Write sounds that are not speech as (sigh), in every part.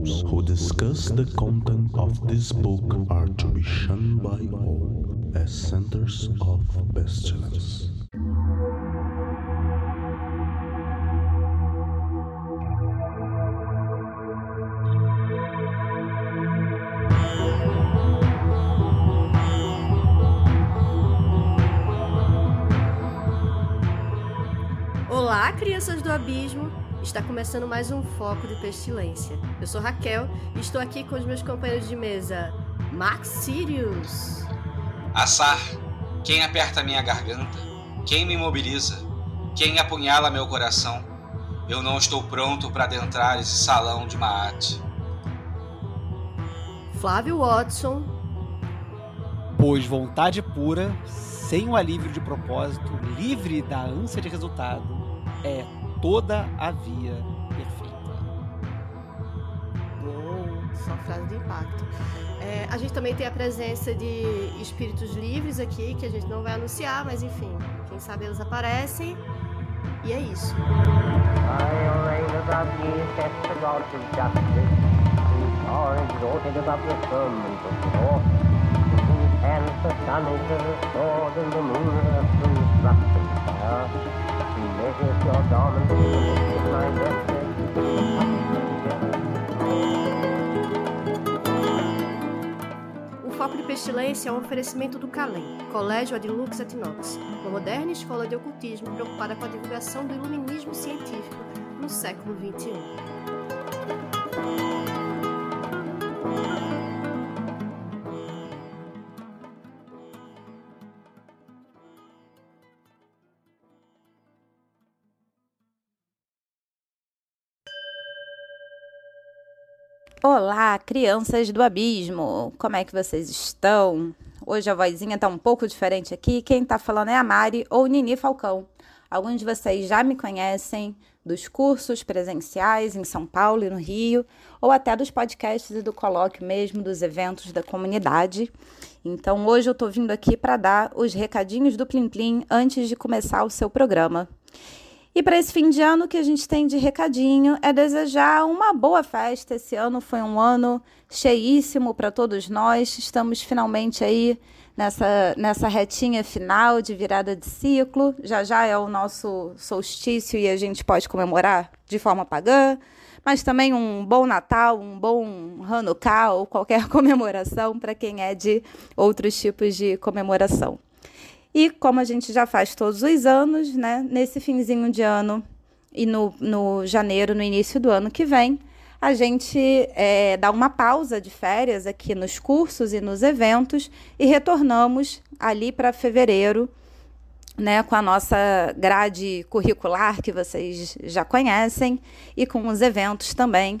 Those who discuss the content of this book are to be shunned by all as centers of pestilence. Olá, crianças do abismo! Está começando mais um Foco de Pestilência. Eu sou Raquel e estou aqui com os meus companheiros de mesa, Max Sirius, Assar, quem aperta minha garganta, quem me imobiliza, quem apunhala meu coração. Eu não estou pronto para adentrar esse salão de Maat. Flávio Watson, Pois vontade pura, sem o alívio de propósito, livre da ânsia de resultado, é toda a via perfeita. Uou, só frase de impacto. É, a gente também tem a presença de espíritos livres aqui, que a gente não vai anunciar, mas enfim, quem sabe eles aparecem. E é isso. Saith the sun is sword, and the moon as O Foco de Pestilência é um oferecimento do CALEM, Colégio Adilux Etinox, uma moderna escola de ocultismo preocupada com a divulgação do iluminismo científico no século. XXI. Olá, crianças do abismo! Como é que vocês estão? Hoje a vozinha tá um pouco diferente aqui. Quem tá falando é a Mari ou Nini Falcão. Alguns de vocês já me conhecem dos cursos presenciais em São Paulo e no Rio, ou até dos podcasts e do colóquio mesmo, dos eventos da comunidade. Então hoje eu tô vindo aqui para dar os recadinhos do Plim Plim antes de começar o seu programa. E para esse fim de ano, o que a gente tem de recadinho é desejar uma boa festa. Esse ano foi um ano cheíssimo para todos nós. Estamos finalmente aí nessa, nessa retinha final de virada de ciclo. Já já é o nosso solstício e a gente pode comemorar de forma pagã. Mas também um bom Natal, um bom Hanukkah ou qualquer (laughs) comemoração para quem é de outros tipos de comemoração. E como a gente já faz todos os anos, né, nesse finzinho de ano e no, no janeiro, no início do ano que vem, a gente é, dá uma pausa de férias aqui nos cursos e nos eventos e retornamos ali para fevereiro, né, com a nossa grade curricular que vocês já conhecem e com os eventos também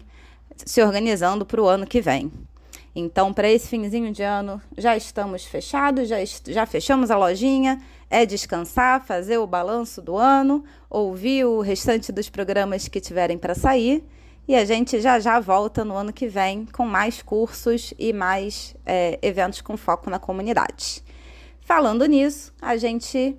se organizando para o ano que vem. Então, para esse finzinho de ano, já estamos fechados, já, já fechamos a lojinha. É descansar, fazer o balanço do ano, ouvir o restante dos programas que tiverem para sair. E a gente já já volta no ano que vem com mais cursos e mais é, eventos com foco na comunidade. Falando nisso, a gente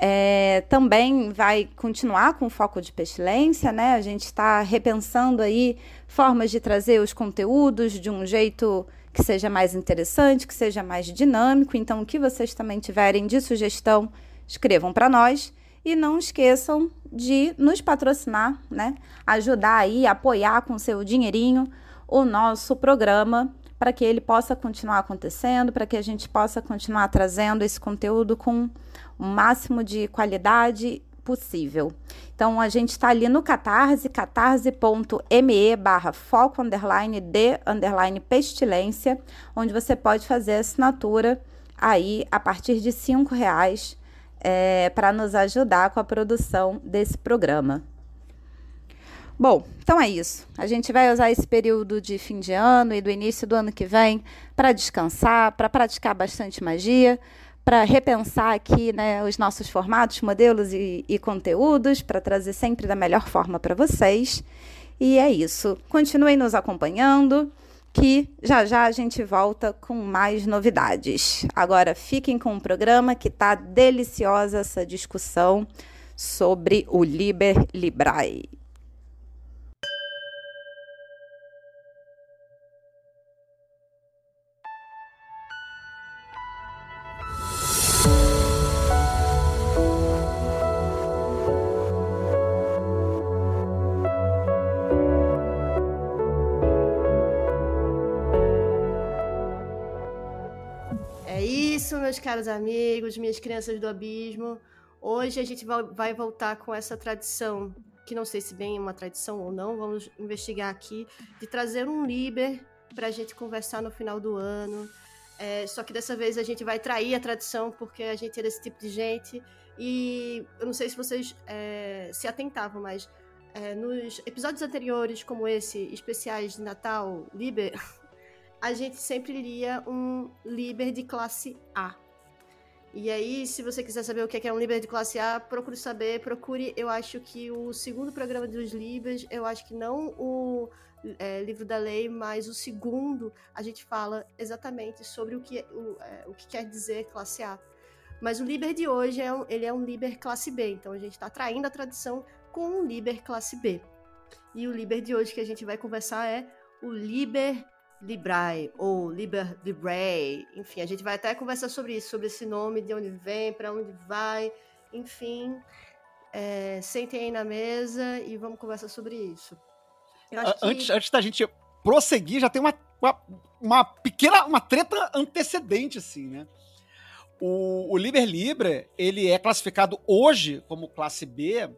é, também vai continuar com foco de pestilência, né? A gente está repensando aí formas de trazer os conteúdos de um jeito que seja mais interessante, que seja mais dinâmico. Então, o que vocês também tiverem de sugestão, escrevam para nós. E não esqueçam de nos patrocinar, né? Ajudar aí, apoiar com seu dinheirinho o nosso programa para que ele possa continuar acontecendo, para que a gente possa continuar trazendo esse conteúdo com o máximo de qualidade possível. Então, a gente está ali no Catarse, catarse.me barra foco underline de underline pestilência, onde você pode fazer a assinatura aí a partir de cinco reais é, para nos ajudar com a produção desse programa. Bom, então é isso. A gente vai usar esse período de fim de ano e do início do ano que vem para descansar, para praticar bastante magia, para repensar aqui né, os nossos formatos, modelos e, e conteúdos, para trazer sempre da melhor forma para vocês. E é isso. Continuem nos acompanhando, que já já a gente volta com mais novidades. Agora fiquem com o programa que está deliciosa essa discussão sobre o Liber Librae. Caros amigos, minhas crianças do abismo. Hoje a gente vai, voltar com essa tradição, que não sei se bem é uma tradição ou não, vamos investigar aqui, de trazer um Liber para a gente conversar no final do ano. É, só que dessa vez a gente vai trair a tradição, porque a gente é desse tipo de gente. E eu não sei se vocês é, se atentavam, mas é, nos episódios anteriores, como esse, especiais de Natal, Liber, (laughs) a gente sempre lia um Liber de classe A. E aí, se você quiser saber o que é um Liber de classe A, procure saber, procure. Eu acho que o segundo programa dos Libers, eu acho que não o é, livro da lei, mas o segundo a gente fala exatamente sobre o que, o, é, o que quer dizer classe A. Mas o Liber de hoje é um, ele é um Liber classe B, então a gente está traindo a tradição com um Liber classe B. E o Liber de hoje que a gente vai conversar é o Liber Librae ou Liber Librae. Enfim, a gente vai até conversar sobre isso, sobre esse nome, de onde vem, para onde vai, enfim. É, sentem aí na mesa e vamos conversar sobre isso. Antes, que... antes da gente prosseguir, já tem uma, uma, uma, pequena uma treta antecedente, assim, né? O, o Liber Libre, ele é classificado hoje como classe B,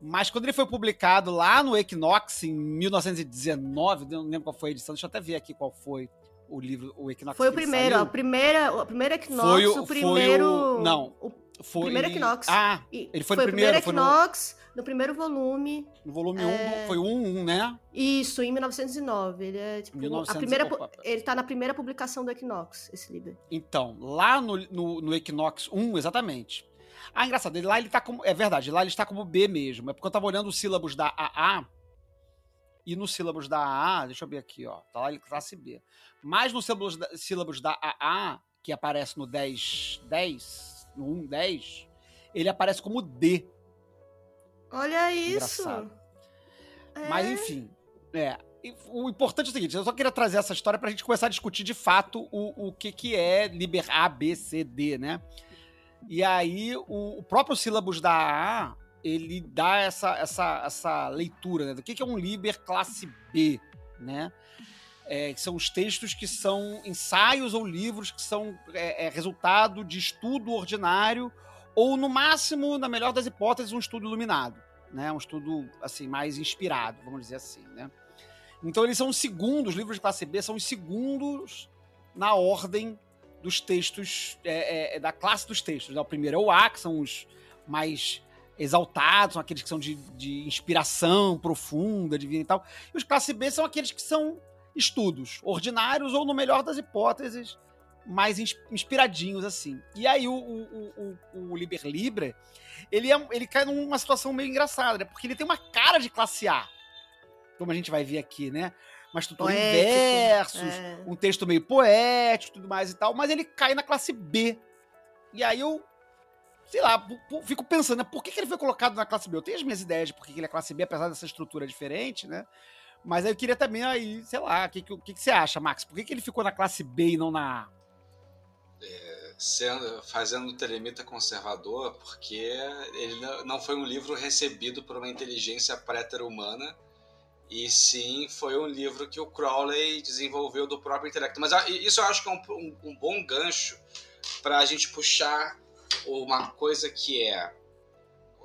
mas quando ele foi publicado lá no Equinox em 1919, não lembro qual foi a edição, deixa eu até ver aqui qual foi o livro, o Equinox. Foi o primeiro, a primeira, o primeiro Equinox, foi o, o primeiro. O, não, o foi. Primeiro Equinox. Ah, ele foi, foi no primeiro. O primeiro Equinox, no... no... primeiro volume. No volume 1, é... um, foi o 1, um, né? Isso, em 1909. Ele é tipo. 1900... A primeira, ele tá na primeira publicação do Equinox, esse livro. Então, lá no, no, no Equinox 1, exatamente. Ah, engraçado, lá ele tá como. É verdade, lá ele está como B mesmo. É porque eu tava olhando os sílabos da AA. E nos sílabos da AA, deixa eu ver aqui, ó. Tá lá ele classe B. Mas nos sílabos da, sílabos da AA, que aparece no 10, 10 no 1.10, ele aparece como D. Olha isso! É. Mas enfim, é. O importante é o seguinte, eu só queria trazer essa história pra gente começar a discutir de fato o, o que, que é Liber A, B, C, D, né? E aí, o, o próprio sílabus da A, ele dá essa, essa, essa leitura, né? Do que, que é um Liber classe B, né? é, que são os textos que são ensaios ou livros que são é, é, resultado de estudo ordinário ou, no máximo, na melhor das hipóteses, um estudo iluminado, né? Um estudo, assim, mais inspirado, vamos dizer assim, né? Então, eles são os segundos, os livros de classe B são os segundos na ordem dos textos, é, é, da classe dos textos. Né? O primeiro é o A, que são os mais exaltados, são aqueles que são de, de inspiração profunda, divina e tal. E os classe B são aqueles que são estudos ordinários ou, no melhor das hipóteses, mais inspiradinhos assim. E aí o, o, o, o Liber Libre, ele, é, ele cai numa situação meio engraçada, né? Porque ele tem uma cara de classe A, como a gente vai ver aqui, né? Uma estrutura em versos, é. um texto meio poético tudo mais e tal, mas ele cai na classe B. E aí eu, sei lá, fico pensando, né? Por que, que ele foi colocado na classe B? Eu tenho as minhas ideias de por que ele é classe B, apesar dessa estrutura diferente, né? Mas eu queria também aí, sei lá, o que, que, que, você acha, Max? Por que, que ele ficou na classe B e não na A? É, sendo, fazendo o telemita conservador, porque ele não foi um livro recebido por uma inteligência préter-humana, e sim foi um livro que o Crowley desenvolveu do próprio intelecto. Mas ah, isso eu acho que é um, um, um bom gancho para a gente puxar uma coisa que é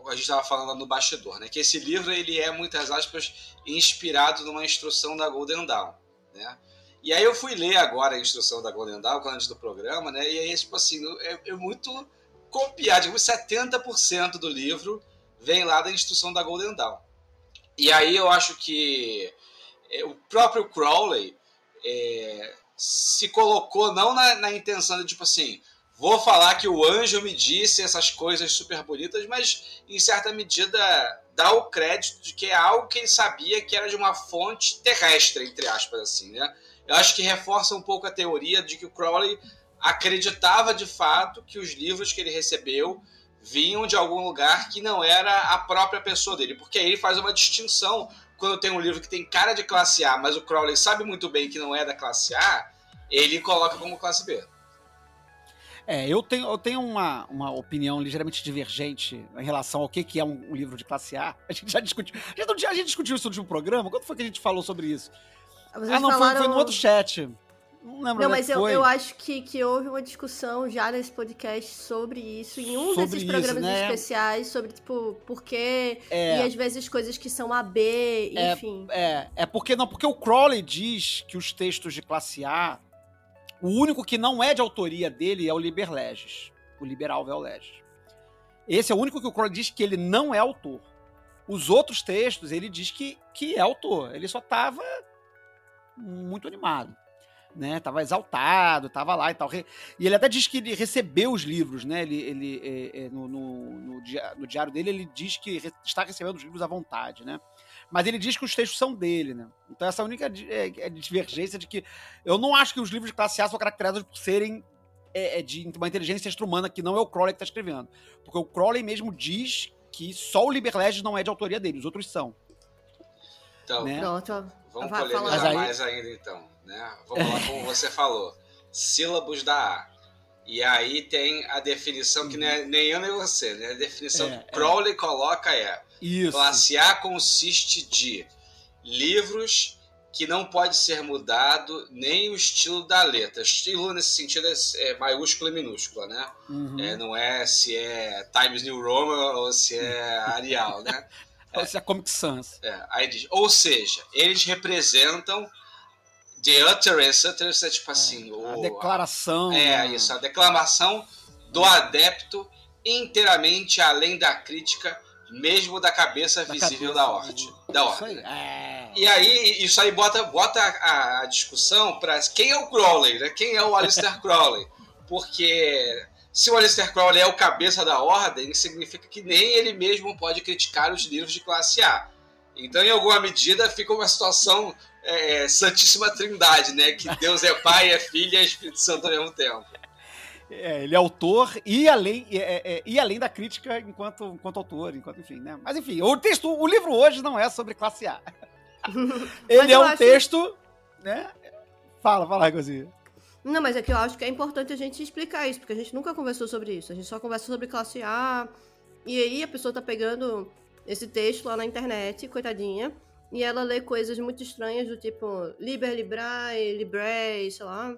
a gente estava falando no bastidor, né? Que esse livro ele é muitas aspas inspirado numa instrução da Golden Dawn, né? E aí eu fui ler agora a instrução da Golden Dawn antes do programa, né? E aí tipo assim é, é muito copiado, tipo 70% do livro vem lá da instrução da Golden Dawn. E aí eu acho que é, o próprio Crowley é, se colocou não na, na intenção de tipo assim vou falar que o anjo me disse essas coisas super bonitas, mas em certa medida dá o crédito de que é algo que ele sabia que era de uma fonte terrestre, entre aspas, assim, né? Eu acho que reforça um pouco a teoria de que o Crowley acreditava de fato que os livros que ele recebeu vinham de algum lugar que não era a própria pessoa dele, porque aí ele faz uma distinção quando tem um livro que tem cara de classe A, mas o Crowley sabe muito bem que não é da classe A, ele coloca como classe B. É, eu tenho, eu tenho uma, uma opinião ligeiramente divergente em relação ao que, que é um, um livro de classe A. A gente já discutiu. A gente, a gente discutiu isso no último programa. Quando foi que a gente falou sobre isso? Vocês ah, não, falaram... foi, foi no outro chat. Não lembro Não, é mas eu, eu acho que, que houve uma discussão já nesse podcast sobre isso, em um Sobre desses isso, programas né? especiais, sobre, tipo, por quê, É. e às vezes coisas que são AB, É, enfim. É, é porque não, porque o Crowley diz que os textos de classe A, o único que não é de autoria dele é o Liber Legis, o Liberal Vel Legis. Esse é o único que o Crowley diz que ele não é autor. Os outros textos ele diz que, que é autor. Ele só estava muito animado, né? Tava exaltado, tava lá e tal. E ele até diz que ele recebeu os livros, né? Ele, ele é, é, no, no, no no diário dele ele diz que re- está recebendo os livros à vontade, né? Mas ele diz que os textos são dele, né? Então essa é a única é, é divergência de que eu não acho que os livros de classe A são caracterizados por serem é, de uma inteligência extra-humana que não é o Crowley que está escrevendo. Porque o Crowley mesmo diz que só o Liber não é de autoria dele, os outros são. Então, Né? Pronto, vamos polemizar aí- mais ainda então. Né? Vamos (laughs) lá, como você falou. Sílabos da A. E aí tem a definição que nem, nem eu nem você, né? A definição É, que Crowley coloca é Isso. Classe A consiste de livros que não pode ser mudado nem o estilo da letra. Estilo nesse sentido é, é maiúscula e minúscula, né? Uhum. É, não é se é Times New Roman ou se é Arial, né? (laughs) Ou seja, Comic Sans. É, aí diz, ou seja, eles representam the utterance, utterance é tipo assim, A o, declaração. é né? isso, a declamação do adepto inteiramente além da crítica, mesmo da cabeça Da visível cabeça da ordem. Da ordem. aí. É. E aí, isso aí bota, bota a, a discussão para quem é o Crowley, né? Quem é o Alistair (laughs) Crowley? Porque se o Alistair Crowley é o cabeça da ordem, significa que nem ele mesmo pode criticar os livros de classe A. Então, em alguma medida, fica uma situação é, Santíssima Trindade, né? Que Deus é Pai, é Filho e é Espírito Santo ao mesmo tempo. É, ele é autor e além, é, é, é, e além da crítica enquanto, enquanto autor, enquanto, enfim, né? Mas enfim, o texto, o livro hoje não é sobre classe A. (laughs) Ele é um acho- texto, né? Fala, fala, Ragozinho. Não, mas é que eu acho que é importante a gente explicar isso, porque a gente nunca conversou sobre isso. A gente só conversa sobre classe A. E aí a pessoa tá pegando esse texto lá na internet, coitadinha, e ela lê coisas muito estranhas do tipo Liber Librae, Librae, sei lá,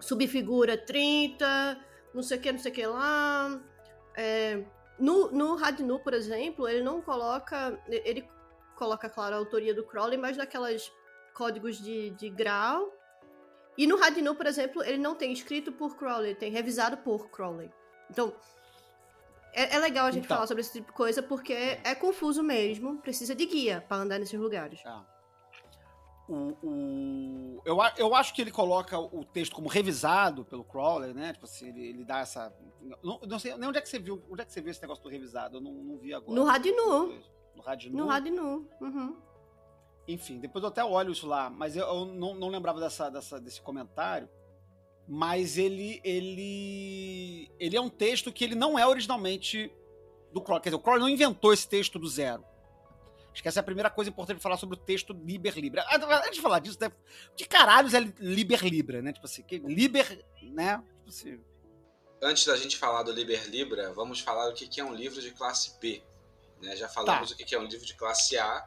subfigura 30, não sei o que, não sei o que lá. É, no, no Radnu, por exemplo, ele não coloca. Ele coloca, claro, a autoria do Crowley, mas naquelas códigos de, de grau. E no Radnu, por exemplo, ele não tem escrito por Crowley, tem revisado por Crowley. Então, é, é legal a gente Então. falar sobre esse tipo de coisa, porque é, confuso mesmo, precisa de guia para andar nesses lugares. O, o- eu, eu acho que ele coloca o texto como revisado pelo Crowley, né? Tipo assim, ele, ele dá essa. Não, não sei nem onde é que você viu. Onde é que você viu esse negócio do revisado? Eu não, não vi agora. No Radnu. No Radnu. No Radnu. Uhum. Enfim, depois eu até olho isso lá, mas eu, eu não, não lembrava dessa, dessa- desse comentário. Mas ele, ele. Ele é um texto que ele não é originalmente do Crowley. Quer dizer, o Crowley não inventou esse texto do zero. Acho que essa é a primeira coisa importante de falar sobre o texto Liber Libra. Ah, Antes de falar disso, né, de caralhos é Liber Libra, né? Tipo assim, que Liber, né? Tipo assim, Antes da gente falar do Liber Libra, vamos falar o que é um livro de classe B. né? Já falamos Tá. o que é um livro de classe A.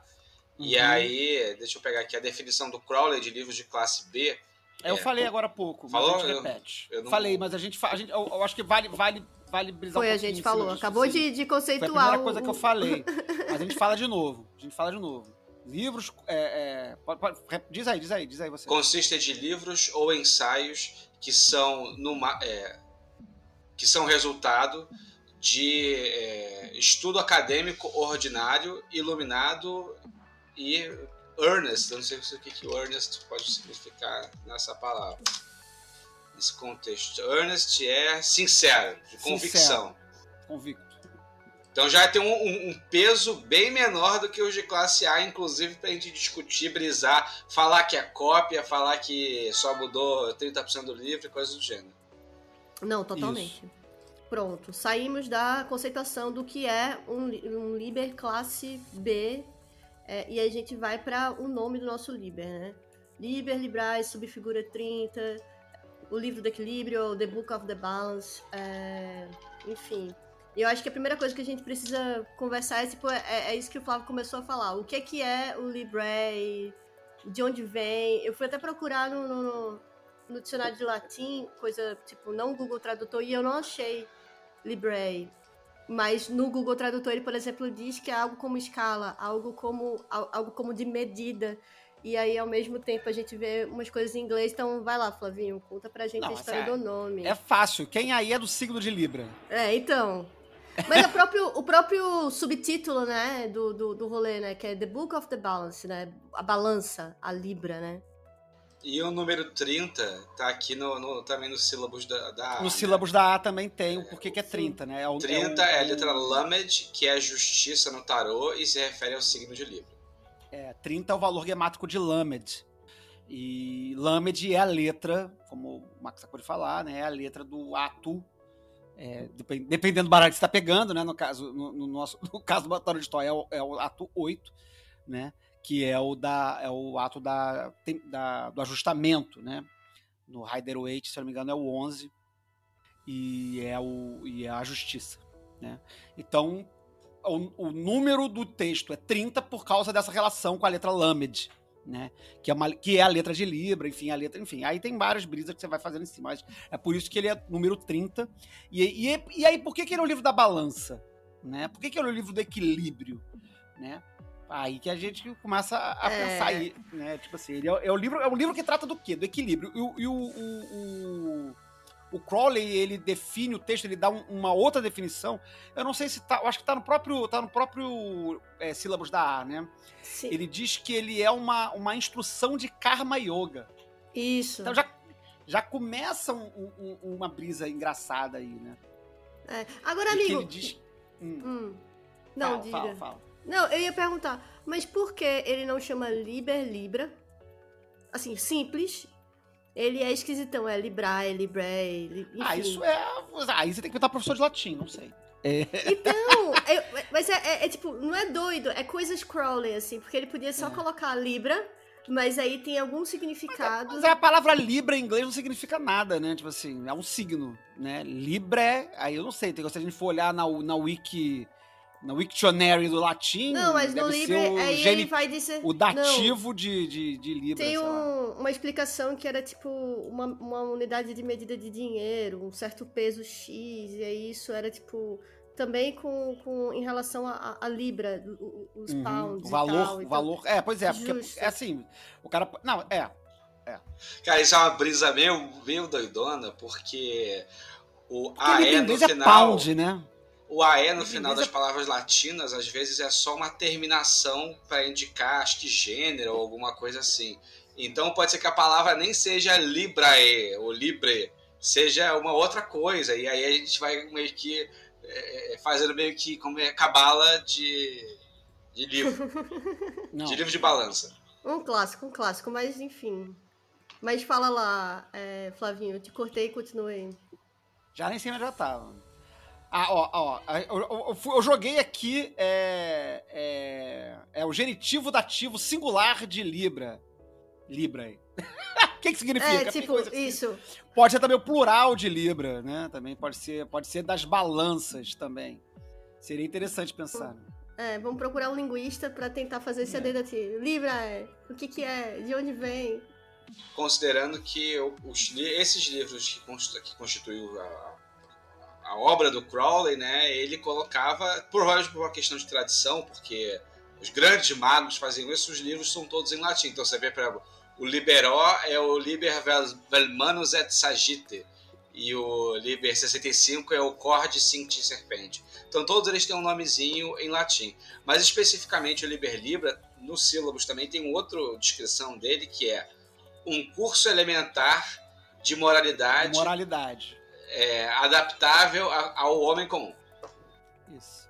E Uhum. aí, deixa eu pegar aqui a definição do Crowley de livros de classe B. É, eu É, falei pô, agora há pouco, falou? mas a gente Eu- repete. eu não- Falei, mas a gente, a gente eu, eu acho que vale, vale, vale brisar Foi, um a gente falou. disso, Acabou assim. de, de Foi a conceituar primeira o- coisa que eu falei. (laughs) Mas a gente fala de novo. A gente fala de novo. Livros. É, é, pode- pode- diz aí, diz aí, diz aí você. Consiste de livros ou ensaios que são, numa, é, que são resultado de é, estudo acadêmico ordinário, iluminado e earnest. Eu não sei o que, que earnest pode significar nessa palavra. Nesse contexto. Earnest é sincero, de convicção. Convicto. Então já tem um, um- um peso bem menor do que os de classe A, inclusive pra gente discutir, brisar, falar que é cópia, falar que só mudou 30% do livro e coisas do gênero. Não, totalmente. Pronto, saímos da conceituação do que é um, um Liber classe B é, e aí a gente vai para o nome do nosso Liber, né? Liber, Librais, Subfigura 30, o livro do equilíbrio, The Book of the Balance, é, enfim. E eu acho que a primeira coisa que a gente precisa conversar é, tipo, é, é isso que o Flávio começou a falar. O que é que é o Libre? De onde vem? Eu fui até procurar no, no- no dicionário de latim, coisa tipo, não Google Tradutor, e eu não achei Librae. Mas no Google Tradutor, ele, por exemplo, diz que é algo como escala, algo como, algo como de medida. E aí, ao mesmo tempo, a gente vê umas coisas em inglês. Então, vai lá, Flavinho, conta pra gente Não, a história é- do nome. É fácil. Quem aí é do signo de Libra? É, então. Mas o próprio, o próprio subtítulo, né, do, do, do rolê, né, que é The Book of the Balance, né, a balança, a libra, né. E o número 30 tá aqui no, no- também nos sílabos da, da A, No né? sílabos da A também tem o porquê que é Sim. 30, né? É o, 30 o- é a letra Lamed, que é a justiça no tarô e se refere ao signo de Libra. É, 30 é o valor gemático de Lamed. E Lamed é a letra, como o Max acabou de falar, né? É a letra do ato. é, depen- dependendo do baralho que você está pegando, né? No caso, no, no nosso, (laughs) no caso do Batalha de História é o, é o ato 8, né? Que é o, da, é o ato da, da- do ajustamento, né? No Rider Waite, se não me engano, é o 11. E é, o, e é a justiça, né? Então, o, o número do texto é 30 por causa dessa relação com a letra Lamed, né? Que é, uma, que é a letra de Libra, enfim, a letra, enfim. Aí tem várias brisas que você vai fazendo em cima, mas é por isso que ele é número 30. E, e, e aí, por que, que ele é o livro da balança? Né? Por que, que ele é o livro do equilíbrio? Né? Aí que a gente começa a, É. pensar aí, né? Tipo assim, ele é, é o livro, é um livro que trata do quê? Do equilíbrio. E, o- e o, o, o, o Crowley, ele define o texto, ele dá um- uma outra definição. Eu não sei se tá, eu acho que tá no próprio, tá no próprio é, sílabos da A, né? Sim. Ele diz que ele é uma, uma instrução de Karma Yoga. Isso. Então já, já começa um- um- uma brisa engraçada aí, né? É. Agora, E que amigo... ele diz... Hum, Hum. Não, fala, diga. fala, fala. Não, eu ia perguntar, mas por que ele não chama Liber Libra? Assim, simples. Ele é esquisitão, é Librae, Librae, li- enfim. Ah, isso é... Aí você tem que perguntar professor de latim, não sei. Então, (laughs) é- mas é, é- é tipo, não é doido, é coisas Crowley, assim, porque ele podia só É. colocar Libra, mas aí tem algum significado. Mas a palavra Libra em inglês não significa nada, né? Tipo assim, é um signo, né? Libra é... Aí eu não sei, tem- se a gente for olhar na, na wiki... Na Wiktionary do latim, não, mas no deve Libra, ser o, aí geni- ele vai dizer. o Não, dativo de, de, de Libra, Tem sei lá. um- uma explicação que era tipo uma, uma unidade de medida de dinheiro, um certo peso X, e aí isso era tipo também com, com em relação a, a- a Libra, os Uhum, pounds o e valor, tal. o então- valor. É, pois é, porque Justo. é assim, o cara. Não, é. Cara, isso é uma brisa meio, meio doidona, porque o Porque livro AE no é final. pound, né? O AE no final das palavras latinas, às vezes, é só uma terminação para indicar, acho que gênero ou alguma coisa assim. Então pode ser que a palavra nem seja librae ou libre, seja uma outra coisa. E aí a gente vai meio que é, fazendo meio que como é cabala de, de livro, (laughs) Não. de livro de balança. Um clássico, um clássico, mas enfim. Mas fala lá, é, Flavinho, eu te cortei e continuei. Já nem sei onde já tava. Ah, ó, ó. Eu, eu- eu joguei aqui. É, é, é o genitivo dativo singular de Libra. Libra aí. O (laughs) que, que significa? É, tipo, que- isso. Pode ser também o plural de Libra, né? Também pode ser, pode ser das balanças também. Seria interessante pensar. né? É, vamos procurar um linguista pra tentar fazer esse É. adendo aqui. Libra é, o que que é, de onde vem? considerando que os esses livros que, constitu, que constituiu a, a obra do Crowley, né, ele colocava, provavelmente por uma questão de tradição, porque os grandes magos faziam isso, os livros são todos em latim. Então você vê, por exemplo, o Liberó é o Liber Vel- Velmanus et Sagite, e o Liber 65 é o Corde Cincti Serpente. Então todos eles têm um nomezinho em latim. Mas especificamente o Liber Libra, no sílabus também tem outra descrição dele, que é um curso elementar de moralidade Moralidade. É, adaptável a- ao homem comum. Isso.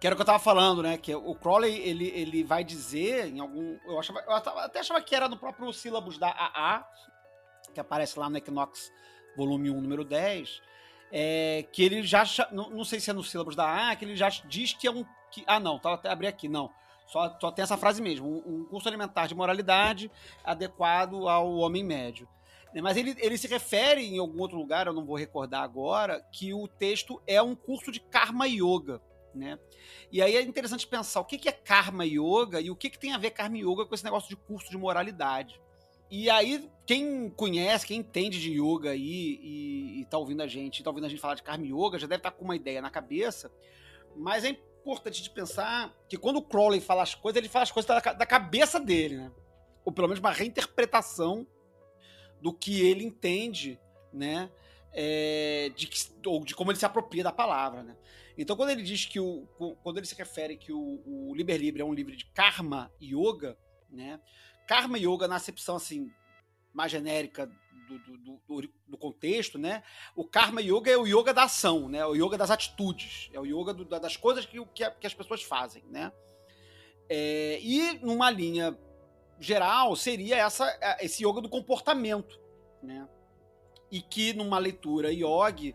Que era o que eu tava falando, né? Que o Crowley, ele, ele vai dizer em algum. Eu, achava, eu tava- até achava que era no próprio sílabus da AA, que aparece lá no Equinox, volume 1, número 10. é, que ele já. Não, não sei se é no sílabus da AA, que ele já diz que é um. Que, ah, não, tá, até abri aqui, não. Só, só tem essa frase mesmo: um, um curso alimentar de moralidade adequado ao homem médio. Né, Mas ele, ele se refere em algum outro lugar, eu não vou recordar agora, que o texto é um curso de Karma Yoga, né? E aí é interessante pensar o que é Karma Yoga e o que que tem a ver Karma Yoga com esse negócio de curso de moralidade, e aí, quem conhece, quem entende de yoga aí e, e tá ouvindo a gente, tá ouvindo a gente falar de Karma Yoga, já deve estar tá com uma ideia na cabeça. Mas é importante de pensar que quando o Crowley fala as coisas, ele fala as coisas da, da cabeça dele, né? Ou pelo menos uma reinterpretação do que ele entende, né? É, de, ou de como ele se apropria da palavra, né? Então, quando ele diz que o. Quando ele se refere que o, o Liber Libre é um livro de karma yoga, né? Karma yoga, na acepção assim, mais genérica do, do, do, do, contexto, né? O karma yoga é o yoga da ação, né? O yoga das atitudes, é o yoga das coisas que, que, que as pessoas fazem, né? É, e numa linha geral seria essa, é, esse yoga do comportamento, né? E que numa leitura yogi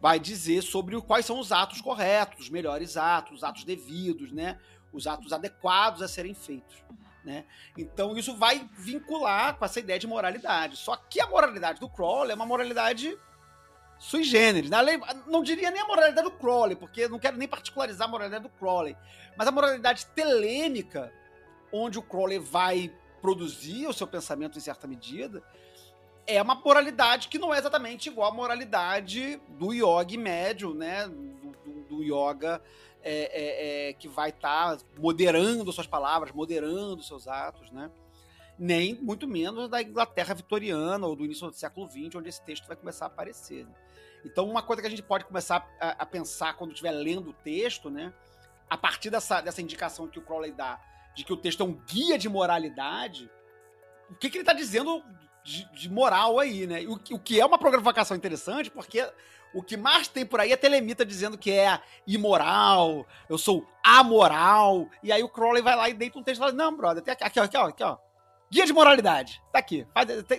vai dizer sobre quais são os atos corretos, os melhores atos, os atos devidos, né? Os atos adequados a serem feitos. Né? Então isso vai vincular com essa ideia de moralidade. Só que a moralidade do Crowley é uma moralidade sui generis. Né? Não diria nem a moralidade do Crowley, porque não quero nem particularizar a moralidade do Crowley, mas a moralidade telêmica, onde o Crowley vai produzir o seu pensamento em certa medida, é uma moralidade que não é exatamente igual à moralidade do yoga médio, né? Do, do, do yoga é, é, é, que vai estar tá moderando suas palavras, moderando seus atos, né? Nem muito menos da Inglaterra vitoriana ou do início do século XX, onde esse texto vai começar a aparecer. Né? Então, uma coisa que a gente pode começar a, a pensar quando estiver lendo o texto, né? A partir dessa, dessa indicação que o Crowley dá de que o texto é um guia de moralidade, o que, que ele está dizendo de, de, moral aí, né? O, o que é uma provocação interessante, porque o que mais tem por aí é telemita dizendo que é imoral, eu sou amoral. E aí o Crowley vai lá e deita um texto e fala: Não, brother, tem aqui, aqui, ó, aqui, ó, aqui, ó. Guia de moralidade. Tá aqui.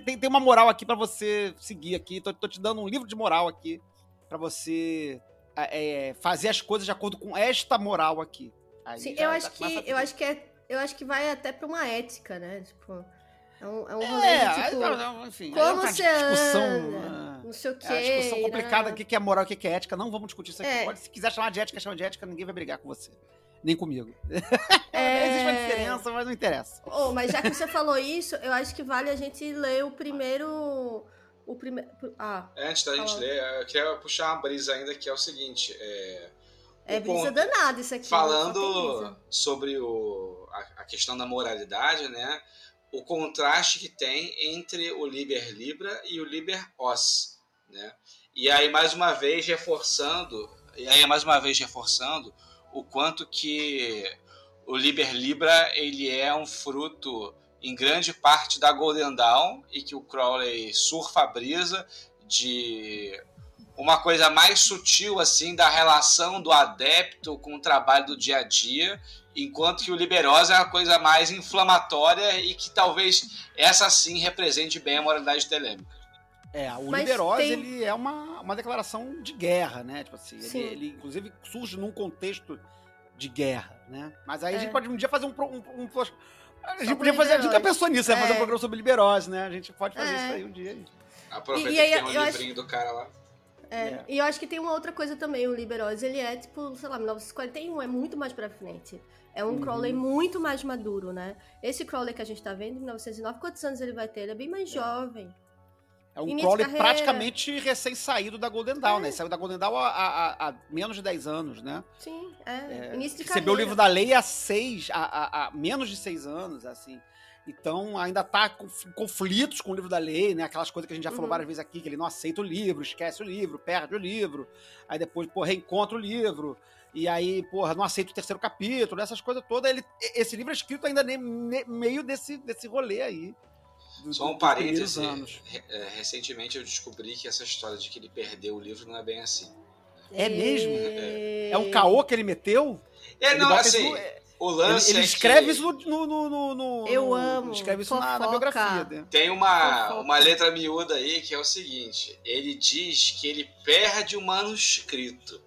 Tem, tem uma moral aqui para você seguir aqui. Tô, tô, te dando um livro de moral aqui para você é, é, fazer as coisas de acordo com esta moral aqui. Aí Sim, eu acho que eu acho que é, eu acho que vai até para uma ética, né? Tipo, é um, é um rolê é, de, tipo, não, enfim, como é você discussão, anda, não sei o quê. É uma discussão complicada, o que é moral, o que é ética. Não vamos discutir isso aqui. É. Pode, se quiser chamar de ética, chama de ética, ninguém vai brigar com você. Nem comigo. (laughs) É... Existe uma diferença, mas não interessa. Oh, mas já que você falou isso, eu acho que vale a gente ler o primeiro... O primeiro... Ah, Antes da gente ler, eu queria puxar uma brisa ainda, que é o seguinte... É, é brisa ponto, danada isso aqui. Falando sobre o, a, questão da moralidade, né? o contraste que tem entre o Liber Libra e o Liber Os, né? E aí mais uma vez reforçando, e aí mais uma vez reforçando o quanto que o Liber Libra ele é um fruto em grande parte da Golden Dawn e que o Crowley surfa a brisa de uma coisa mais sutil assim da relação do adepto com o trabalho do dia a dia enquanto que o Liberosa é a coisa mais inflamatória e que talvez essa sim represente bem a moralidade telêmica. É, o Mas Liberosa tem... ele é uma, uma declaração de guerra, né? Tipo assim, ele, ele, inclusive surge num contexto de guerra, né? Mas aí é. a gente é. pode um dia fazer um, um, um a gente podia fazer, a gente já pensou nisso, é. fazer um programa sobre liberose, né? A gente pode fazer é. isso aí um dia. Aproveita e, e aí, que tem um livrinho acho... do cara lá. É, é. E eu acho que tem uma outra coisa também, o Liberose, ele é tipo, sei lá, 1941, é muito mais pra frente. É um uhum. Crowley muito mais maduro, né? Esse Crowley que a gente tá vendo, em 1909, quantos anos ele vai ter? Ele é bem mais é. jovem. É um Início Crowley praticamente recém-saído da Golden Dawn, é. né? Saiu da Golden Dawn há, há, há, menos de 10 anos, né? Sim, é. é Início de recebeu carreira. o livro da lei há seis, há, há, menos de seis anos, assim. Então ainda tá com conflitos com o livro da lei, né? Aquelas coisas que a gente já falou uhum. várias vezes aqui, que ele não aceita o livro, esquece o livro, perde o livro, aí depois, pô, reencontra o livro e aí, porra, não aceita o terceiro capítulo, essas coisas todas. Ele, esse livro é escrito ainda ne, ne, meio desse, desse rolê aí. Do, Só um parêntese. É, recentemente eu descobri que essa história de que ele perdeu o livro não é bem assim. É mesmo? É, é um caô que ele meteu? É, não, assim. o lance ele, ele é escreve que... isso no, no, no, no, Eu amo. Escreve isso na, na, biografia. Né? Tem uma, uma letra miúda aí que é o seguinte: ele diz que ele perde o manuscrito.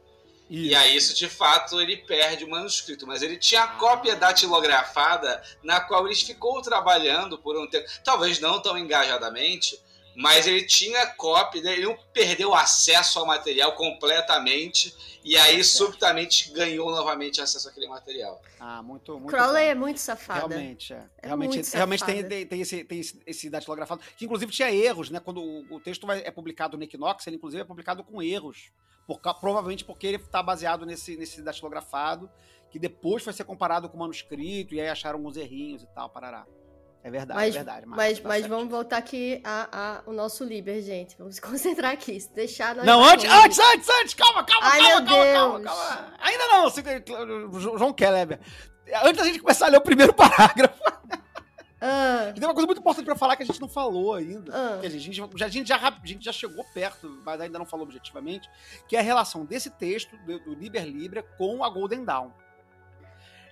Isso. E aí, isso de fato, ele perde o manuscrito. Mas ele tinha a cópia datilografada, na qual ele ficou trabalhando por um tempo. Talvez não tão engajadamente, mas ele tinha cópia, né? ele não perdeu acesso ao material completamente e aí subitamente ganhou novamente acesso àquele material. Ah, muito, muito. Crowley bom. é muito safada. Realmente, é. É realmente, muito realmente tem, tem, tem esse, tem esse, esse datilografado, que inclusive tinha erros, né? Quando o, o texto vai- é publicado no Equinox, ele inclusive é publicado com erros. Por, provavelmente porque ele está baseado nesse, nesse datilografado, que depois foi ser comparado com o manuscrito, e aí acharam alguns errinhos e tal, parará. É verdade, Mas, é verdade. mas, Marcos, tá mas certinho. vamos voltar aqui a, a- o nosso Liber, gente. Vamos se (laughs) concentrar aqui. Se deixar nós Não, antes, antes, antes, antes, calma, calma, Ai, calma, calma, calma, calma. Ainda não, João Keller. Antes da gente começar a ler o primeiro (laughs) parágrafo, Ah, tem uma coisa muito importante pra falar que a gente não falou ainda. Ah. Que a gente, já, a, gente já, a gente já chegou perto, mas ainda não falou objetivamente, que é a relação desse texto, do, do Liber Libra, com a Golden Dawn.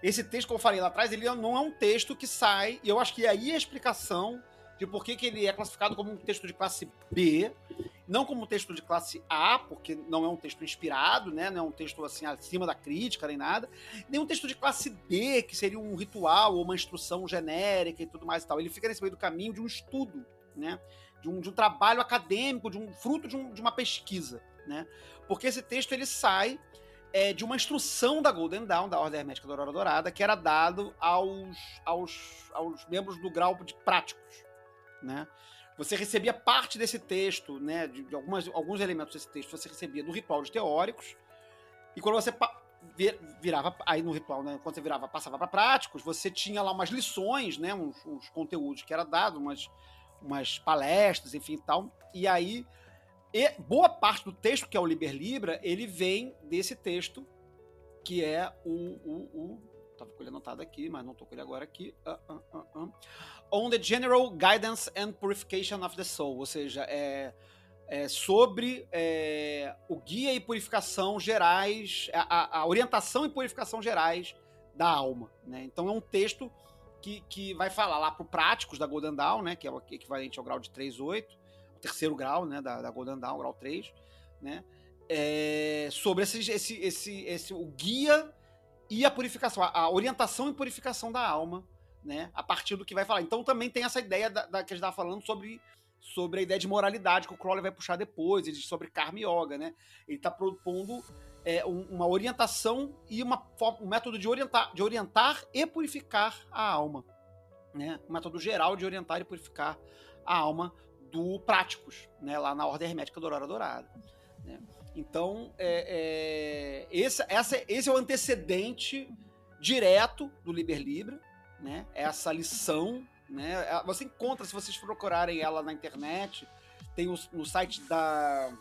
Esse texto, como eu falei lá atrás, ele não é um texto que sai, e eu acho que aí é a explicação de por que, que ele é classificado como um texto de classe B, não como um texto de classe A, porque não é um texto inspirado, né? Não é um texto assim acima da crítica nem nada, nem um texto de classe B, que seria um ritual ou uma instrução genérica e tudo mais e tal. Ele fica nesse meio do caminho de um estudo, né? De um, de um trabalho acadêmico, de um fruto de, um- de uma pesquisa, né? Porque esse texto ele sai é, de uma instrução da Golden Dawn, da Ordem Hermética da Aurora Dourada, que era dado aos, aos, aos membros do grau de práticos, né? Você recebia parte desse texto, né, de, de algumas, alguns elementos desse texto, você recebia do ritual de teóricos, e quando você virava, aí no ritual, né, quando você virava, passava para práticos, você tinha lá umas lições, né, uns, uns conteúdos que era dado, umas, umas palestras, enfim tal, e aí e boa parte do texto, que é o Liber Libra, ele vem desse texto, que é o. o, o tava com ele anotado aqui, mas não tô com ele agora aqui. Ah, ah, ah. On the General Guidance and Purification of the Soul, ou seja, é, é sobre é, o guia e purificação gerais, a, a- orientação e purificação gerais da alma. Né? Então é um texto que, que vai falar lá para práticos da Golden Dawn, né, que é o equivalente ao grau de 3.8, o terceiro grau né, da, da Golden Dawn, grau 3, né, é, sobre esse, esse, esse, esse, o guia e a purificação, a, a orientação e purificação da alma, né, a partir do que vai falar. Então também tem essa ideia da, da- que a gente estava falando sobre, sobre a ideia de moralidade que o Crowley vai puxar depois, ele sobre Karma Yoga, né? Ele está propondo é, um- uma orientação e uma, um método de orientar, de orientar e purificar a alma, né? Um método geral de orientar e purificar a alma do práticos, né? Lá na Ordem Hermética da Aurora Dourada. né? Então, é, é, esse, essa, esse é o antecedente direto do Liber Libra, né? Essa lição, né? É, Você encontra, se vocês procurarem ela na internet, tem os- no site da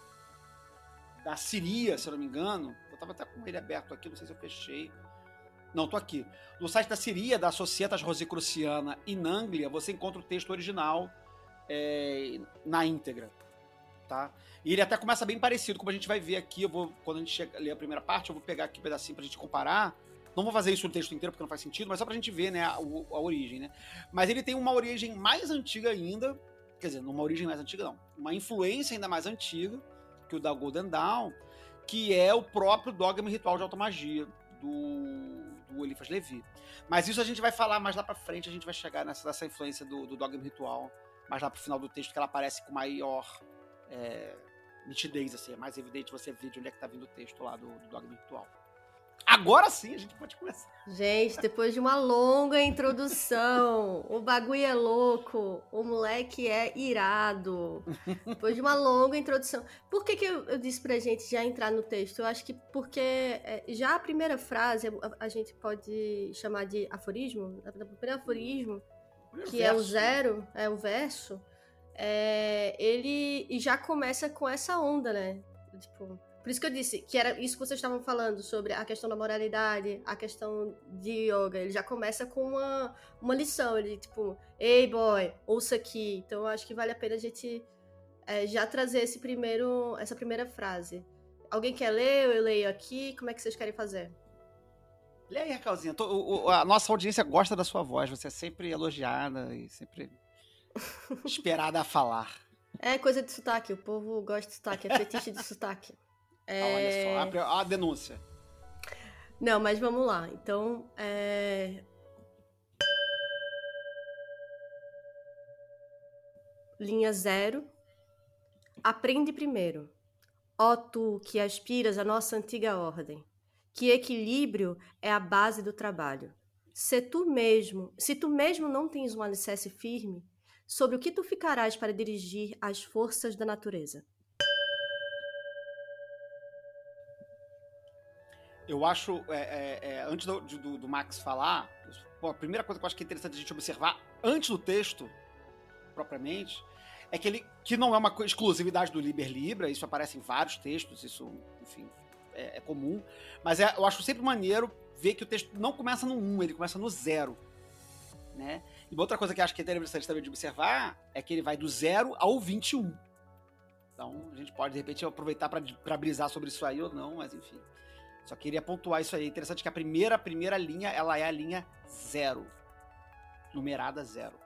da Siria, se eu não me engano. Eu tava até com ele aberto aqui, não sei se eu fechei. Não, tô aqui. No site da Siria, da Societas Rosicruciana in Anglia, você encontra o texto original é, na íntegra, tá? E ele até começa bem parecido, como a gente vai ver aqui. Eu vou, quando a gente chega, ler a primeira parte, eu vou pegar aqui um pedacinho pra gente comparar. Não vou fazer isso no texto inteiro porque não faz sentido, mas só pra gente ver, né, a, a origem, né? Mas ele tem uma origem mais antiga ainda, quer dizer, uma origem mais antiga não, uma influência ainda mais antiga que o da Golden Dawn, que é o próprio dogma e ritual de automagia do, do Eliphas Levi. Mas isso a gente vai falar mais lá pra frente, a gente vai chegar nessa, nessa influência do, do dogma e ritual, mais lá pro final do texto, que ela aparece com maior é, nitidez, assim, é mais evidente você ver de onde é que tá vindo o texto lá do, do dogma ritual. Agora sim a gente pode começar. Gente, depois de uma longa introdução, o bagulho é louco, o moleque é irado. Depois de uma longa introdução. Por que, que eu, eu disse pra gente já entrar no texto? Eu acho que porque é, já a primeira frase a, a gente pode chamar de aforismo, o primeiro aforismo, que é o Verso, zero, é o verso, é, ele já começa com essa onda, né? Tipo, por isso que eu disse que era isso que vocês estavam falando sobre a questão da moralidade, a questão de yoga. Ele já começa com uma, uma lição, ele tipo, ei boy, ouça aqui. Então eu acho que vale a pena a gente é, já trazer esse primeiro, essa primeira frase. Alguém quer ler? Eu leio aqui. Como é que vocês querem fazer? Lê aí, o- a nossa audiência gosta da sua voz. Você é sempre elogiada e sempre (laughs) esperada a falar. É coisa de sotaque, o povo gosta de sotaque, é fetiche de sotaque. (laughs) Ah, Olha É... só, a a denúncia. Não, mas vamos lá. Então, é... linha zero, Aprende primeiro, ó tu que aspiras à nossa antiga ordem, que equilíbrio é a base do trabalho. Se tu mesmo, se tu mesmo não tens um alicerce firme, sobre o que tu ficarás para dirigir as forças da natureza? Eu acho, é, é, é, antes do, do, do, Max falar, pô, a primeira coisa que eu acho que é interessante a gente observar antes do texto, propriamente, é que ele que não é uma exclusividade do Liber Libra, isso aparece em vários textos, isso, enfim, é, é comum, mas é, eu acho sempre maneiro ver que o texto não começa no 1, ele começa no 0, né? E outra coisa que acho que é interessante também de observar é que ele vai do 0 ao 21. Então, a gente pode, de repente, aproveitar para brisar sobre isso aí ou não, mas enfim. Só queria pontuar isso aí. Interessante que a primeira, primeira linha, ela é a linha zero. Numerada zero.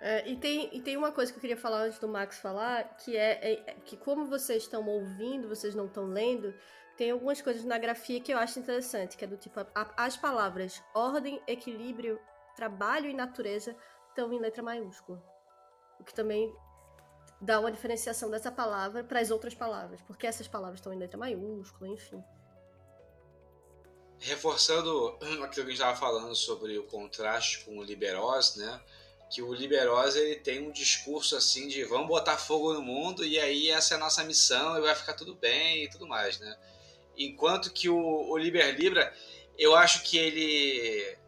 É, e, tem, e tem uma coisa que eu queria falar antes do Max falar, que é, é, é que como vocês estão ouvindo, vocês não estão lendo, tem algumas coisas na grafia que eu acho interessante, que é do tipo, a, as palavras ordem, equilíbrio, trabalho e natureza estão em letra maiúscula. O que também dá uma diferenciação dessa palavra para as outras palavras, porque essas palavras estão em letra maiúscula, enfim reforçando (clears throat) aquilo que a gente estava falando sobre o contraste com o Liberós, né? Que o Liberós ele tem um discurso assim de vamos botar fogo no mundo e aí essa é a nossa missão e vai ficar tudo bem e tudo mais, né? Enquanto que o, o Liber Libra, eu acho que ele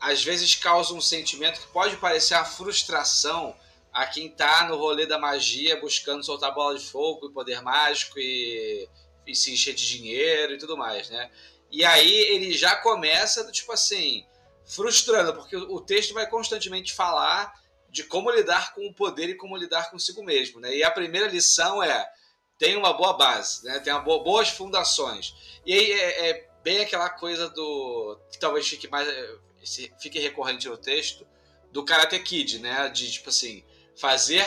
às vezes causa um sentimento que pode parecer a frustração a quem tá no rolê da magia buscando soltar bola de fogo e poder mágico e, e se encher de dinheiro e tudo mais, né? E aí ele já começa, tipo assim, frustrando, porque o texto vai constantemente falar de como lidar com o poder e como lidar consigo mesmo, né? E a primeira lição é tem uma boa base, né? Tem boa, boas fundações. E aí é, é, bem aquela coisa do que talvez fique mais fique recorrente no texto do Karate Kid, né? De tipo assim fazer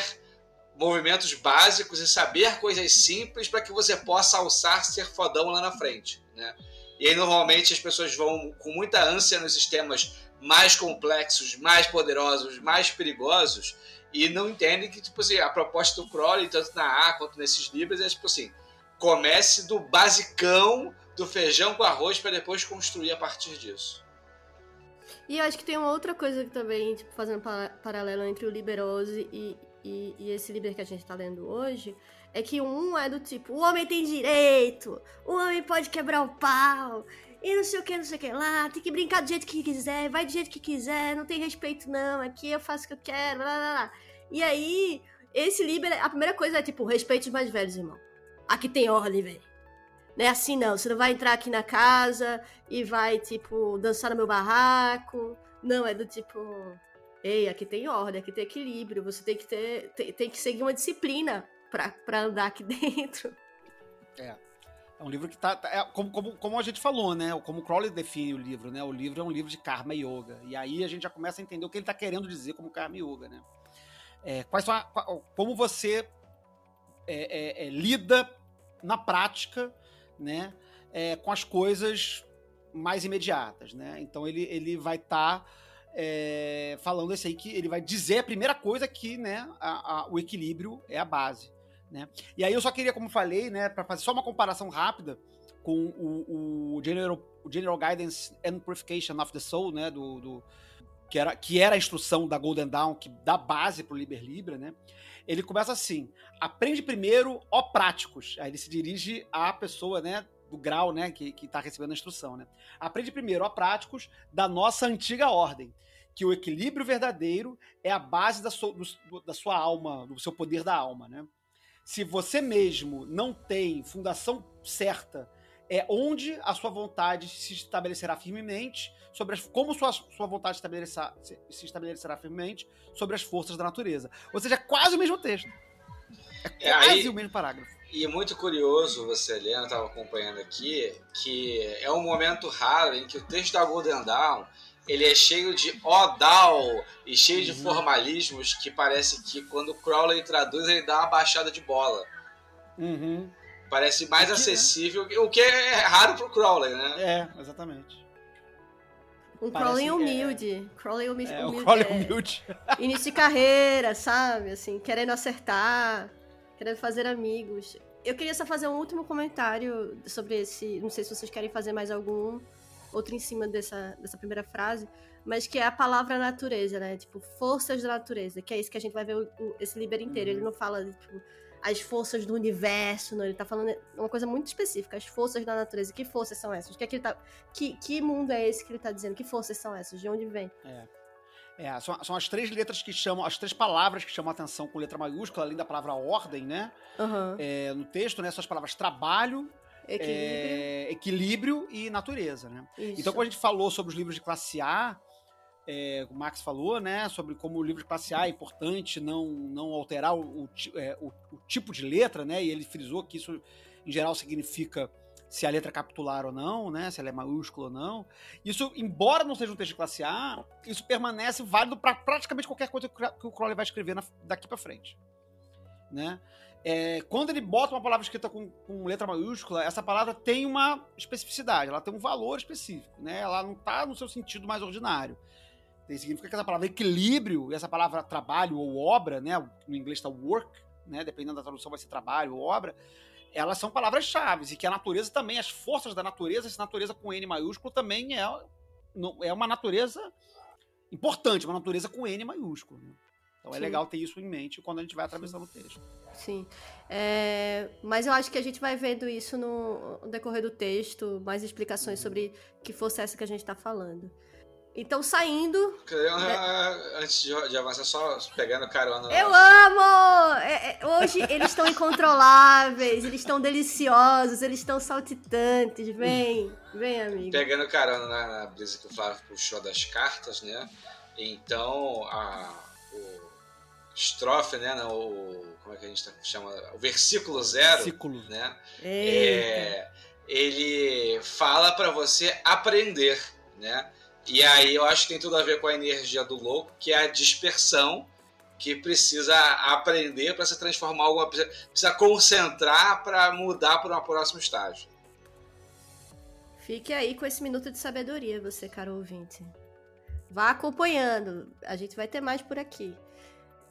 movimentos básicos e saber coisas simples para que você possa alçar ser fodão lá na frente, né? E aí, normalmente, as pessoas vão com muita ânsia nos sistemas mais complexos, mais poderosos, mais perigosos, e não entendem que, tipo assim, a proposta do Crowley, tanto na A quanto nesses livros, é tipo assim: comece do basicão do feijão com arroz para depois construir a partir disso. E acho que tem uma outra coisa que também, tipo, fazendo paralelo entre o Liberose e, e, e esse livro que a gente está lendo hoje, é que um é do tipo, o homem tem direito, o homem pode quebrar o pau, e não sei o que, não sei o que lá, tem que brincar do jeito que quiser, vai do jeito que quiser, não tem respeito não, aqui eu faço o que eu quero, blá blá blá. E aí, esse Liber, a primeira coisa é tipo, respeite os mais velhos, irmão. Aqui tem ordem, velho. Não é assim não, você não vai entrar aqui na casa e vai, tipo, dançar no meu barraco. Não, é do tipo, ei, aqui tem ordem, aqui tem equilíbrio, você tem que ter, tem, tem que seguir uma disciplina para andar aqui (laughs) dentro. É. É um livro que tá. tá é, como, como, como a gente falou, né? Como Crowley define o livro, né? O livro é um livro de Karma Yoga. E aí a gente já começa a entender o que ele está querendo dizer como Karma Yoga, né? É, quais são a, como você é, é, é, lida na prática, né? É, com as coisas mais imediatas, né? Então ele, ele vai estar. Tá falando isso aí que ele vai dizer a primeira coisa que né, a, a, o equilíbrio é a base. Né? E aí eu só queria, como falei, né, para fazer só uma comparação rápida com o, o, General, o General Guidance and Purification of the Soul, né, do, do, que, era, que era a instrução da Golden Dawn, que dá base para o Liber Libra, né? Ele começa assim: aprende primeiro, ó práticos. Aí ele se dirige à pessoa, né, do grau, né, que, que tá recebendo a instrução, né? Aprende primeiro, ó práticos da nossa antiga ordem, que o equilíbrio verdadeiro é a base da, so, do, da sua alma, do seu poder da alma, né? Se você mesmo não tem fundação certa, é onde a sua vontade se estabelecerá firmemente sobre as, como sua, sua vontade estabelecerá, se, estabelecerá firmemente sobre as forças da natureza. Ou seja, é quase o mesmo texto. É, é quase aí, o mesmo parágrafo. E é muito curioso você, Helena, estava acompanhando aqui, que é um momento raro em que o texto da Golden Dawn ele é cheio de odal e cheio de uhum. formalismos que parece que quando o Crowley traduz ele dá uma baixada de bola. Uhum. Parece mais Aqui, né? acessível, né? o que é raro pro Crowley, né? É, exatamente. Um Crowley é. humilde. É... Crowley humilde. É, o Crowley é... humilde. (laughs) Início de carreira, sabe? Assim, querendo acertar. querendo fazer amigos. Eu queria só fazer um último comentário sobre esse. Não sei se vocês querem fazer mais algum outro em cima dessa, dessa primeira frase, mas que é a palavra natureza, né? Tipo, forças da natureza, que é isso que a gente vai ver o, o, esse Liber inteiro. Uhum. Ele não fala, tipo, as forças do universo, não. Ele tá falando uma coisa muito específica, as forças da natureza. Que forças são essas? Que, é que, ele tá, que, que mundo é esse que ele tá dizendo? Que forças são essas? De onde vem? É. É, são, são, as três letras que chamam, as três palavras que chamam a atenção com letra maiúscula, além da palavra ordem, né? Uhum. É, no texto, né? São as palavras trabalho, equilíbrio, é, equilíbrio e natureza, né? Isso. Então, quando a gente falou sobre os livros de classe A, é, o Max falou, né? Sobre como o livro de classe A é importante não, não alterar o, o, é, o, o tipo de letra, né? E ele frisou que isso, em geral, significa se a letra é capitular ou não, né? Se ela é maiúscula ou não. Isso, embora não seja um texto de classe A, isso permanece válido para praticamente qualquer coisa que o Crowley vai escrever na, daqui para frente, né? É, quando ele bota uma palavra escrita com, com, letra maiúscula, essa palavra tem uma especificidade, ela tem um valor específico, né? Ela não está no seu sentido mais ordinário. Tem, significa que essa palavra equilíbrio e essa palavra trabalho ou obra, né? No inglês está work, né? Dependendo da tradução vai ser trabalho ou obra elas são palavras-chave e que a natureza também, as forças da natureza, essa natureza com N maiúsculo também é, é uma natureza importante, uma natureza com N maiúsculo. Né? Então é Sim. é legal ter isso em mente quando a gente vai atravessando o texto. Sim. É, mas eu acho que a gente vai vendo isso no decorrer do texto, mais explicações uhum. sobre que força é essa que a gente está falando. Então, saindo. né? Antes de, de, avançar, só pegando carona. Eu amo! É, é, hoje eles estão incontroláveis, eles estão deliciosos, eles estão saltitantes. Vem, vem, amigo. Pegando carona na, na brisa que o Flávio puxou das cartas, né? Então, a, estrofe, né? O, como é que a gente tá, chama? O versículo zero. Versículo. Né? É, ele fala para você aprender, né? E aí eu acho que tem tudo a ver com a energia do louco, que é a dispersão, que precisa aprender para se transformar alguma precisa concentrar para mudar para um próximo estágio. Fique aí com esse minuto de sabedoria, você, caro ouvinte. Vá acompanhando, a gente vai ter mais por aqui.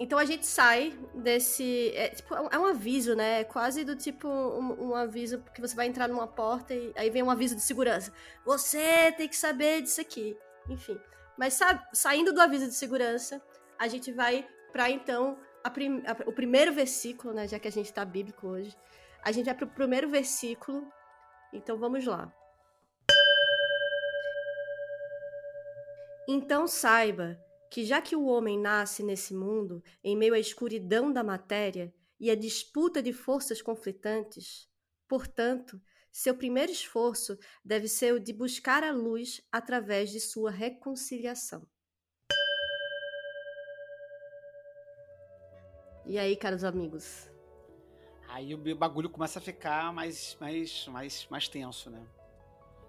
Então a gente sai desse. É, tipo, é um aviso, né? É quase do tipo um, um, aviso que você vai entrar numa porta e aí vem um aviso de segurança. Você tem que saber disso aqui enfim. Mas sa saindo do aviso de segurança, a gente vai para então prim o primeiro versículo, né? Já que a gente está bíblico hoje, a gente vai para o primeiro versículo. Então vamos lá. Então saiba que já que o homem nasce nesse mundo, em meio à escuridão da matéria e à disputa de forças conflitantes, portanto, seu primeiro esforço deve ser o de buscar a luz através de sua reconciliação. E aí, caros amigos? Aí o bagulho começa a ficar mais, mais, mais, mais tenso, né?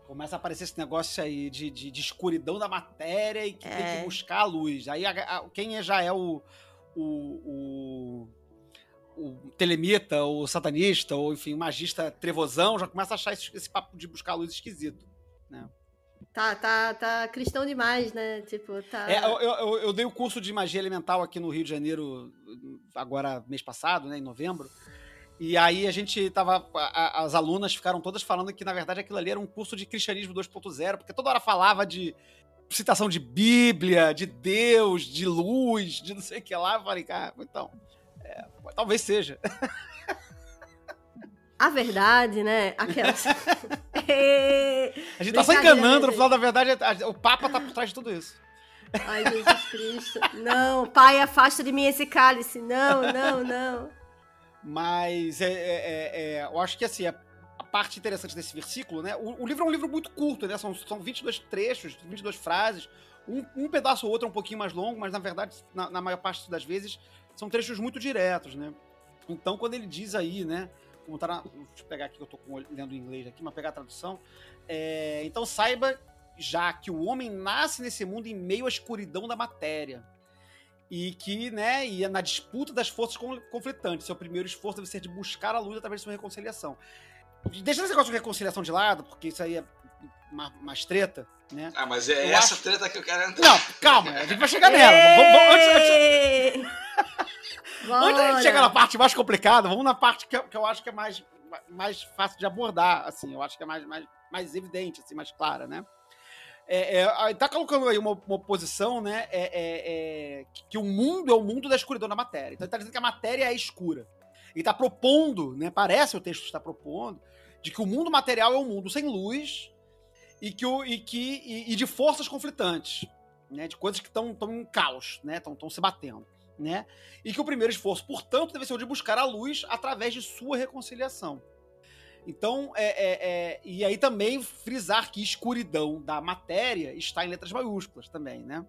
Começa a aparecer esse negócio aí de, de, de escuridão da matéria e que é. tem que é. buscar a luz. Aí a, a, quem já é o, o, o o telemita, o satanista, ou enfim, o magista trevosão, já começa a achar esse, esse papo de buscar luz esquisito, né? Tá, tá, tá cristão demais, né? Tipo, tá. É, eu, eu, eu, dei o curso de magia elemental aqui no Rio de Janeiro, agora mês passado, né, em novembro. E aí a gente tava. A, as alunas ficaram todas falando que, na verdade, aquilo ali era um curso de cristianismo 2.0, porque toda hora falava de citação de Bíblia, de Deus, de luz, de não sei o que lá. Eu falei, cara, então. É, talvez seja. A verdade, né? Aquelas. (laughs) a gente tá só enganando, no final da verdade, o Papa tá por trás de tudo isso. Ai, Jesus Cristo. Não, Pai, afasta de mim esse cálice. Não, não, não. Mas é, é, é, é eu acho que assim, a, parte interessante desse versículo, né? O, o, livro é um livro muito curto, né? São, são 22 trechos, 22 frases. Um, um pedaço ou outro é um pouquinho mais longo, mas na verdade, na, na maior parte das vezes, são trechos muito diretos, né? Então, quando ele diz aí, né? Como tá na, deixa eu pegar aqui eu tô com, lendo em inglês aqui, mas pegar a tradução. É, então, saiba já que o homem nasce nesse mundo em meio à escuridão da matéria. E que, né, ia é na disputa das forças conflitantes. Seu primeiro esforço deve ser de buscar a luz através de sua reconciliação. Deixa esse negócio de reconciliação de lado, porque isso aí é mais treta, né? Ah, mas é eu essa acho... treta que eu quero entrar. Não, calma, a gente vai chegar nela. Vamos, vamos, antes, antes... Antes da gente Bora. chegar na parte mais complicada, vamos na parte que, eu- que eu acho que é mais, mais fácil de abordar, assim, eu acho que é mais, mais, mais evidente, assim, mais clara, né? É, é, tá colocando aí uma, uma oposição, né? É, é, é, que, que o mundo é o mundo da escuridão da matéria. Então ele tá dizendo que a matéria é escura. Ele tá propondo, né? Parece o texto está propondo, de que o mundo material é um mundo sem luz e, que o, e, que, e, e de forças conflitantes, né? De coisas que estão em caos, né? Estão se batendo, né? E que o primeiro esforço, portanto, deve ser o de buscar a luz através de sua reconciliação. Então, é, é, é, e aí também frisar que escuridão da matéria está em letras maiúsculas também, né?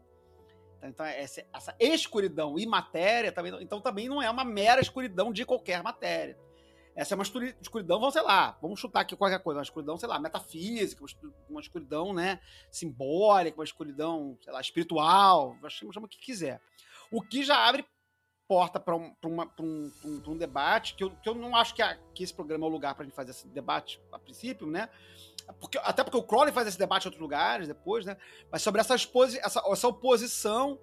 Então, essa, essa escuridão e matéria também, então também não é uma mera escuridão de qualquer matéria. Essa é uma escuri- escuridão, vamos, sei lá, vamos chutar aqui qualquer coisa, uma escuridão, sei lá, metafísica, uma escu- uma escuridão, né, simbólica, uma escuridão, sei lá, espiritual, chama o que quiser. O que já abre porta para um, um, um- um debate que eu, que eu não acho que, a- que esse programa é o lugar para a gente fazer esse debate a princípio, né? Porque, até porque o Crowley faz esse debate em outros lugares depois, né? Mas sobre essa, exposi essa, essa oposição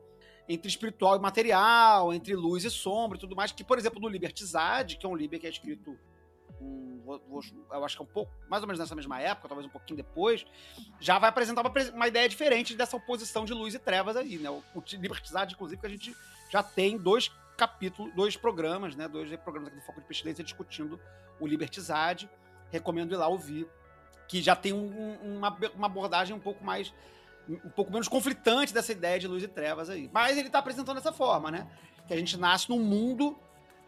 entre espiritual e material, entre luz e sombra e tudo mais, que, por exemplo, no Libertizade, que é um Liber que é escrito, um, vou- eu acho que é um pouco, mais ou menos nessa mesma época, talvez um pouquinho depois, já vai apresentar uma, uma ideia diferente dessa oposição de luz e trevas aí, né? O, o Libertizade, inclusive, que a gente já tem dois capítulos, dois programas, né? Dois programas aqui do Foco de Pestilência discutindo o Libertizade. Recomendo ir lá ouvir, que já tem um- uma, uma abordagem um pouco mais um pouco menos conflitante dessa ideia de luz e trevas aí. Mas ele está apresentando dessa forma, né? Que a gente nasce num mundo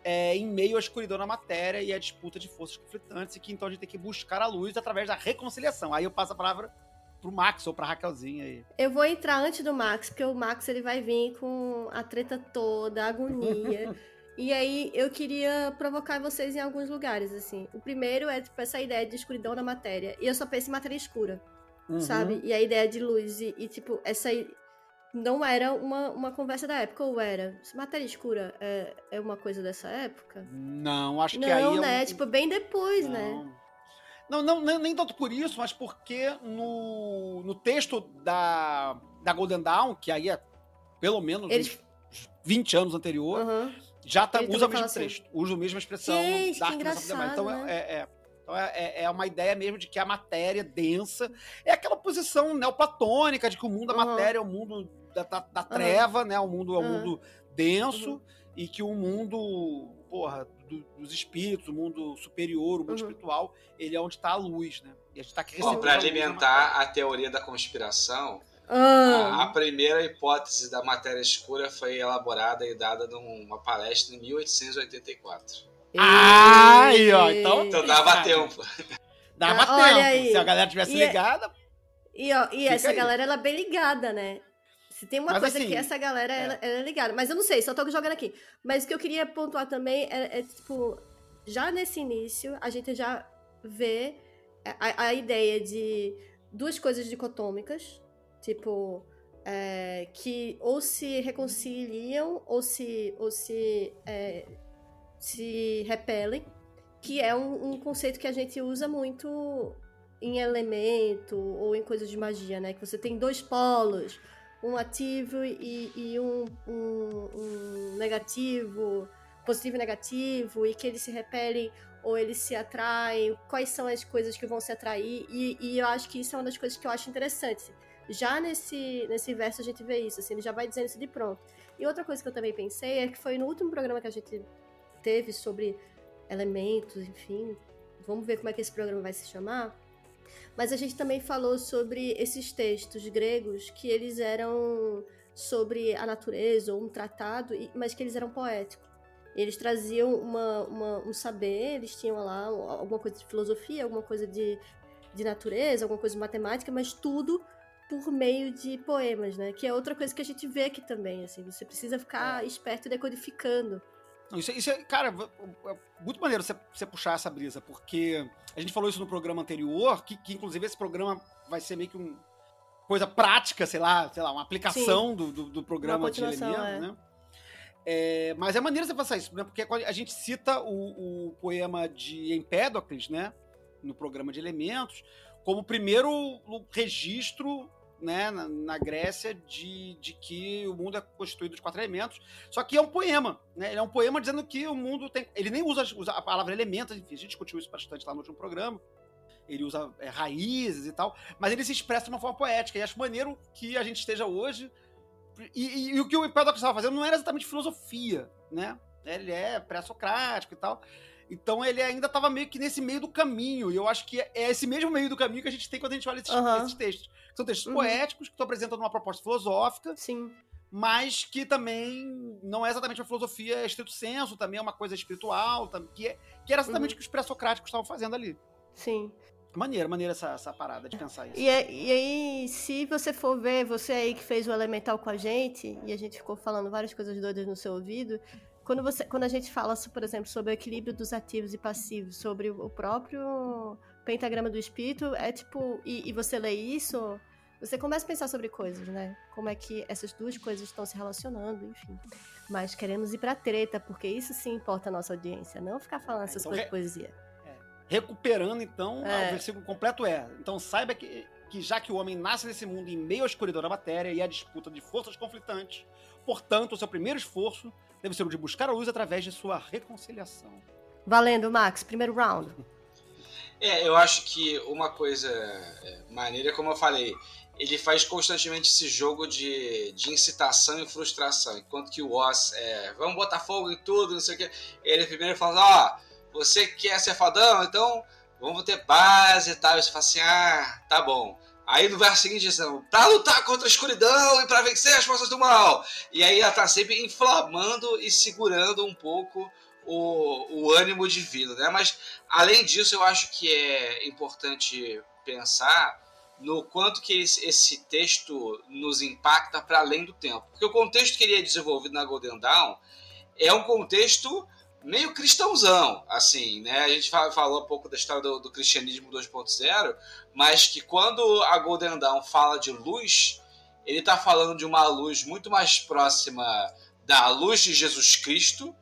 é, em meio à escuridão na matéria e à disputa de forças conflitantes, e que então a gente tem que buscar a luz através da reconciliação. Aí eu passo a palavra pro Max ou pra Raquelzinha aí. Eu vou entrar antes do Max, porque o Max ele vai vir com a treta toda, a agonia. (laughs) e aí eu queria provocar vocês em alguns lugares, assim. O primeiro é tipo, essa ideia de escuridão na matéria. E eu só penso em matéria escura, Uhum. sabe? E a ideia de luz. E, e, tipo, essa não era uma, uma conversa da época, ou era? Matéria escura é, é uma coisa dessa época? Não, acho que não, aí é né? um- Tipo, bem depois, né? Não, não, nem, nem tanto por isso, mas porque no, no texto da, da Golden Dawn, que aí é pelo menos Eles- uns 20 anos anterior, Aham. já tá, usa o mesmo assim. texto, usa a mesma expressão Gente, da que arquimeção demais. Então, engraçado, é, é, então é, é- é uma ideia mesmo de que a matéria densa é aquela posição neoplatônica de que o mundo da Aham. matéria é o mundo da, da- da treva, né? O mundo é Aham. mundo denso Uhum. e que o mundo, porra, do- dos espíritos, o mundo superior, o mundo Uhum. espiritual, ele é onde está a luz, né? E a gente tá aqui Bom, recebendo para da alimentar a teoria da conspiração, Ah, a, a primeira hipótese da matéria escura foi elaborada e dada numa palestra em 1884. Ah, aí, ó, então- Então dava tempo. Dava Ah, tempo. aí. Se a galera tivesse E é- ligada, E, ó, e essa aí. galera, ela é bem ligada, né? Se tem uma Mas, coisa assim, que essa galera, é. ela, ela é ligada. Mas eu não sei, só tô jogando aqui. Mas o que eu queria pontuar também é, é, tipo, já nesse início, a gente já vê a, a ideia de duas coisas dicotômicas, tipo, é, que ou se reconciliam ou se, ou se, é, se repelem, que é um, um conceito que a gente usa muito em elemento ou em coisas de magia, né? Que você tem dois polos, um ativo e, e um, um- um negativo, positivo e negativo, e que eles se repelem ou eles se atraem, quais são as coisas que vão se atrair, e, e eu acho que isso é uma das coisas que eu acho interessante. Já nesse, nesse verso a gente vê isso, assim, ele já vai dizendo isso de pronto. E outra coisa que eu também pensei é que foi no último programa que a gente teve sobre elementos, enfim, vamos ver como é que esse programa vai se chamar. Mas a gente também falou sobre esses textos gregos que eles eram sobre a natureza ou um tratado, mas que eles eram poéticos. Eles traziam uma, uma- um saber, eles tinham lá alguma coisa de filosofia, alguma coisa de, de natureza, alguma coisa de matemática, mas tudo por meio de poemas, né? Que é outra coisa que a gente vê aqui também, assim. Você precisa ficar esperto e decodificando. Não, Isso, isso é, cara, é muito maneiro você, você puxar essa brisa, porque a gente falou isso no programa anterior, que, que inclusive esse programa vai ser meio que um coisa prática, sei lá, sei lá, uma aplicação do, do, do programa Uma de continuação, elementos, né? É, mas é maneiro você passar isso, né? Porque a gente cita o, o poema de Empédocles, né? No programa de elementos, como o primeiro registro né, na, na, Grécia de, de que o mundo é constituído de quatro elementos. Só que é um poema, né? Ele é um poema dizendo que o mundo tem. Ele nem usa, usa a palavra elementos, enfim, a gente discutiu isso bastante lá no último programa. Ele usa é, raízes e tal, mas ele se expressa de uma forma poética. E acho maneiro que a gente esteja hoje. E, e, e o que o Empédocles estava fazendo não era exatamente filosofia, né? Ele é pré-socrático e tal. Então ele ainda estava meio que nesse meio do caminho. E eu acho que é esse mesmo meio do caminho que a gente tem quando a gente olha esses, uhum. esses textos. São textos uhum. poéticos que estão apresentando uma proposta filosófica. Sim. Mas que também não é exatamente uma filosofia estrito senso, também é uma coisa espiritual, que, é, que era exatamente uhum. o que os pré-socráticos estavam fazendo ali. Sim. Maneira, maneira essa, essa parada de pensar isso. E, é, e, aí, se você for ver, você aí que fez o Elemental com a gente, e a gente ficou falando várias coisas doidas no seu ouvido, quando, você, quando a gente fala, por exemplo, sobre o equilíbrio dos ativos e passivos, sobre o próprio pentagrama do espírito, é tipo. E, e, você lê isso, você começa a pensar sobre coisas, né? Como é que essas duas coisas estão se relacionando, enfim. Mas queremos ir pra treta, porque isso sim importa a nossa audiência, não ficar falando essas então, coisas de poesia. É, recuperando, então, é. o versículo completo é. Então saiba que, que já que o homem nasce nesse mundo em meio à escuridão da matéria e à disputa de forças conflitantes, portanto, o seu primeiro esforço deve ser o de buscar a luz através de sua reconciliação. Valendo, Max, primeiro round. (laughs) É, eu acho que uma coisa é, maneira, como eu falei, ele faz constantemente esse jogo de, de incitação e frustração. Enquanto que o Oz é, vamos botar fogo em tudo, não sei o quê. Ele primeiro fala, ó, oh, você quer ser fadão? Então vamos ter base e tal. E você fala assim, ah, tá bom. Aí no verso seguinte diz, pra lutar contra a escuridão e para vencer as forças do mal. E aí ela tá sempre inflamando e segurando um pouco o, o ânimo divino, né? Mas além disso, eu acho que é importante pensar no quanto que esse texto nos impacta para além do tempo. Porque o contexto que ele é desenvolvido na Golden Dawn é um contexto meio cristãozão, assim, né? A gente falou um pouco da história do, do cristianismo 2.0, mas que quando a Golden Dawn fala de luz, ele está falando de uma luz muito mais próxima da luz de Jesus Cristo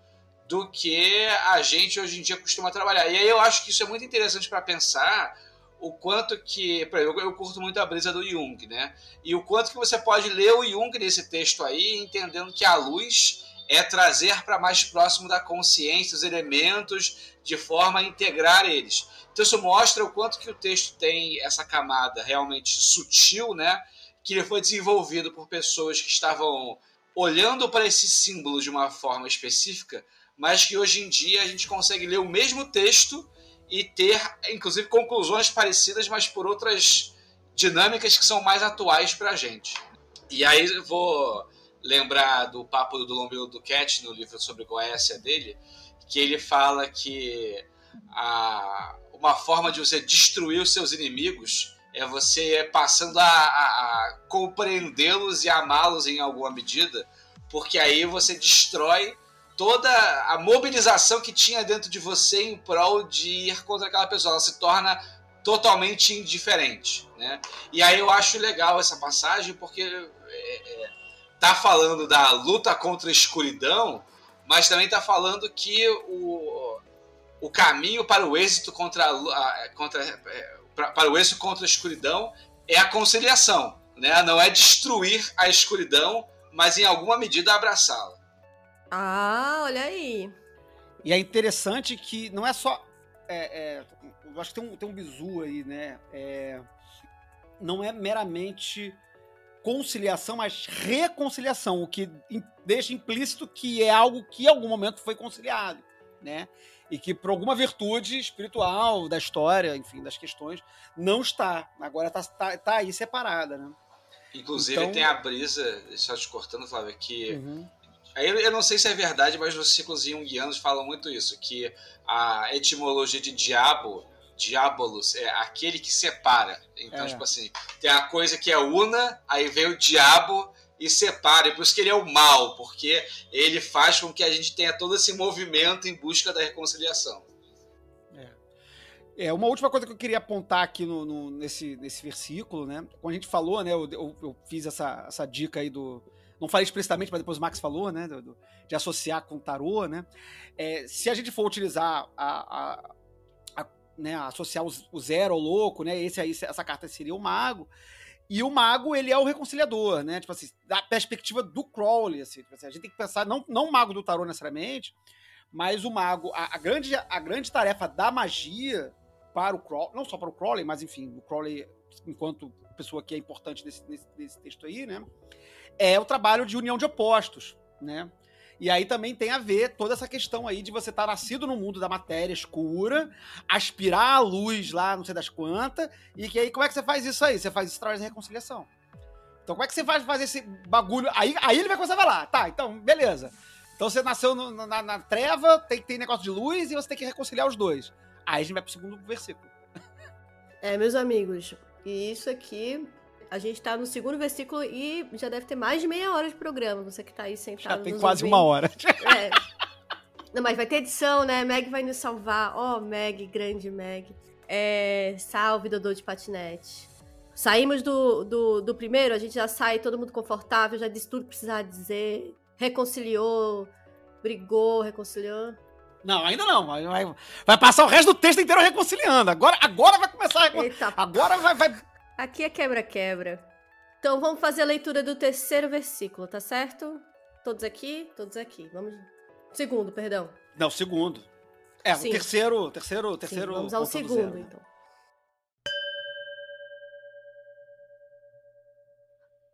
do que a gente hoje em dia costuma trabalhar. E aí eu acho que isso é muito interessante para pensar o quanto que, eu curto muito a brisa do Jung, né? E o quanto que você pode ler o Jung nesse texto aí, entendendo que a luz é trazer para mais próximo da consciência os elementos de forma a integrar eles. Então isso mostra o quanto que o texto tem essa camada realmente sutil, né? Que ele foi desenvolvido por pessoas que estavam olhando para esse símbolo de uma forma específica, mas que hoje em dia a gente consegue ler o mesmo texto e ter, inclusive, conclusões parecidas, mas por outras dinâmicas que são mais atuais para a gente. E aí eu vou lembrar do papo do Lombrilo do Cat no livro sobre Goécia dele, que ele fala que a, uma forma de você destruir os seus inimigos é você passando a, a, a compreendê-los e amá-los em alguma medida, porque aí você destrói toda a mobilização que tinha dentro de você em prol de ir contra aquela pessoa. Ela se torna totalmente indiferente. Né? E aí eu acho legal essa passagem, porque é, é, tá falando da luta contra a escuridão, mas também tá falando que o, o caminho para o êxito contra a, contra, é, para o êxito contra a escuridão é a conciliação, né? Não é destruir a escuridão, mas em alguma medida abraçá-la. Ah, olha aí. E é interessante que não é só. É, é, eu acho que tem um, tem um bizu aí, né? É, não é meramente conciliação, mas reconciliação, o que deixa implícito que é algo que em algum momento foi conciliado, né? E que por alguma virtude espiritual da história, enfim, das questões, não está. Agora está tá, tá aí separada, né? Inclusive então... tem a brisa, só te cortando, Flávio, que uhum. Aí eu não sei se é verdade, mas nos ciclos junguianos falam muito isso, que a etimologia de diabo diabolos é aquele que separa. Então, é. tipo assim, tem a coisa que é una, aí vem o diabo e separa. E por isso que ele é o mal, porque ele faz com que a gente tenha todo esse movimento em busca da reconciliação. É, é uma última coisa que eu queria apontar aqui no, no nesse, nesse versículo, né? Quando a gente falou, né? Eu, eu, eu, fiz essa, essa dica aí do. Não falei explicitamente, mas depois o Max falou, né? Do, do, de associar com tarô, né? É, se a gente for utilizar a, a né, associar o, zero ao louco, né? Esse aí, essa carta seria o mago. E o mago, ele é o reconciliador, né? Tipo assim, da perspectiva do Crowley, assim, tipo assim, a gente tem que pensar, não, não o mago do tarô necessariamente, mas o mago, a, a, grande, a grande tarefa da magia para o Crowley, não só para o Crowley, mas enfim, o Crowley, enquanto pessoa que é importante nesse, nesse, nesse texto aí, né? É o trabalho de união de opostos, né? E aí também tem a ver toda essa questão aí de você estar tá nascido no mundo da matéria escura, aspirar a luz lá, não sei das quantas, e que aí como é que você faz isso aí? Você faz isso através da reconciliação. Então como é que você vai fazer esse bagulho? Aí, aí ele vai começar a falar, tá, então, beleza. Então você nasceu no, na, na, treva, tem, tem negócio de luz e você tem que reconciliar os dois. Aí a gente vai pro segundo versículo. É, meus amigos, e isso aqui a gente tá no segundo versículo e já deve ter mais de meia hora de programa. Você que tá aí sentado. Já tem quase ouvindo. uma hora. (laughs) É. Não, mas vai ter edição, né? Meg vai nos salvar. Ó, oh, Meg, grande Meg. É, salve, Dodô de patinete. Saímos do, do, do, primeiro, a gente já sai todo mundo confortável, já disse tudo que precisava dizer. Reconciliou, brigou, reconciliou. Não, ainda não. Vai, vai, passar o resto do texto inteiro reconciliando. Agora, agora vai começar a Eita. Agora vai, vai Aqui é quebra-quebra. Então vamos fazer a leitura do terceiro versículo, tá certo? Todos aqui? Todos aqui. Vamos. Segundo, perdão. Não, segundo. É, Sim. o terceiro, terceiro, terceiro. Sim, vamos ao segundo, zero. então.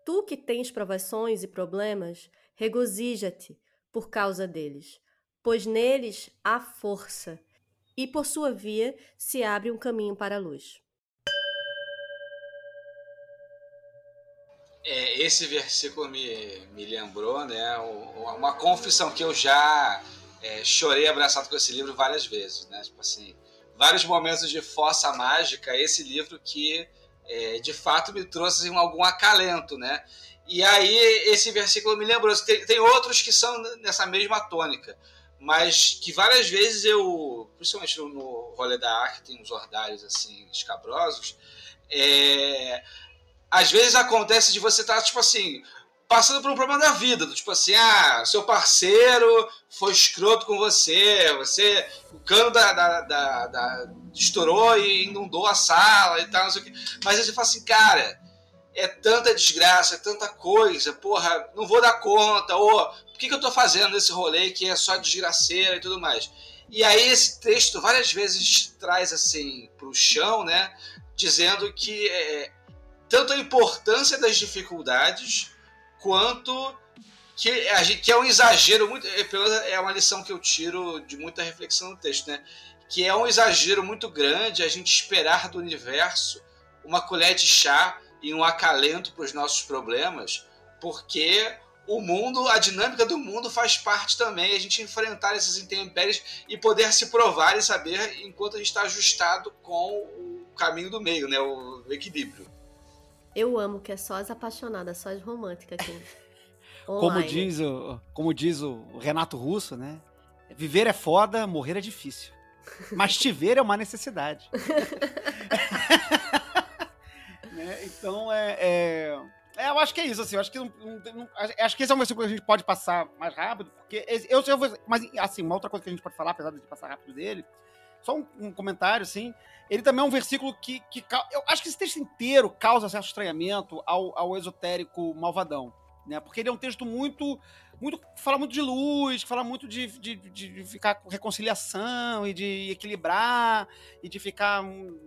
Tu que tens provações e problemas, regozija-te por causa deles, pois neles há força, e por sua via se abre um caminho para a luz. É, esse versículo me, me lembrou, né, uma confissão que eu já é, chorei abraçado com esse livro várias vezes, né, tipo assim, vários momentos de força mágica, esse livro que é, de fato me trouxe assim, algum acalento, né, e aí esse versículo me lembrou, tem, tem outros que são nessa mesma tônica, mas que várias vezes eu, principalmente no, rolê da arte, tem uns ordários assim escabrosos, é, às vezes acontece de você estar, tá, tipo assim, passando por um problema da vida, tipo assim, ah, seu parceiro foi escroto com você, você, o cano da, da, da, da estourou e inundou a sala e tal, não sei o quê. Mas aí você fala assim, cara, é tanta desgraça, é tanta coisa, porra, não vou dar conta, ou por que, que eu tô fazendo esse rolê que é só desgraceira e tudo mais. E aí esse texto várias vezes te traz assim pro chão, né, dizendo que é, tanto a importância das dificuldades quanto que, a gente, que é um exagero muito é, é uma lição que eu tiro de muita reflexão no texto, né? Que é um exagero muito grande a gente esperar do universo uma colher de chá e um acalento para os nossos problemas, porque o mundo, a dinâmica do mundo faz parte também a gente enfrentar esses intempéries e poder se provar e saber enquanto a gente está ajustado com o caminho do meio, né? O equilíbrio. Eu amo que é só as apaixonadas, só as românticas aqui. (laughs) como diz, o, como diz o Renato Russo, né? Viver é foda, morrer é difícil. Mas te ver é uma necessidade. (laughs) né? Então é, é, é, Eu acho que é isso, assim. Eu acho que, não, não, acho que esse é um versículo que a gente pode passar mais rápido, porque eu, eu, mas assim, uma outra coisa que a gente pode falar, apesar de passar rápido dele, só um, um comentário, assim, ele também é um versículo que, que. Eu acho que esse texto inteiro causa certo estranhamento ao, ao esotérico malvadão. Né? Porque ele é um texto muito. muito fala muito de luz, fala muito de, de, de ficar com reconciliação e de equilibrar, e de ficar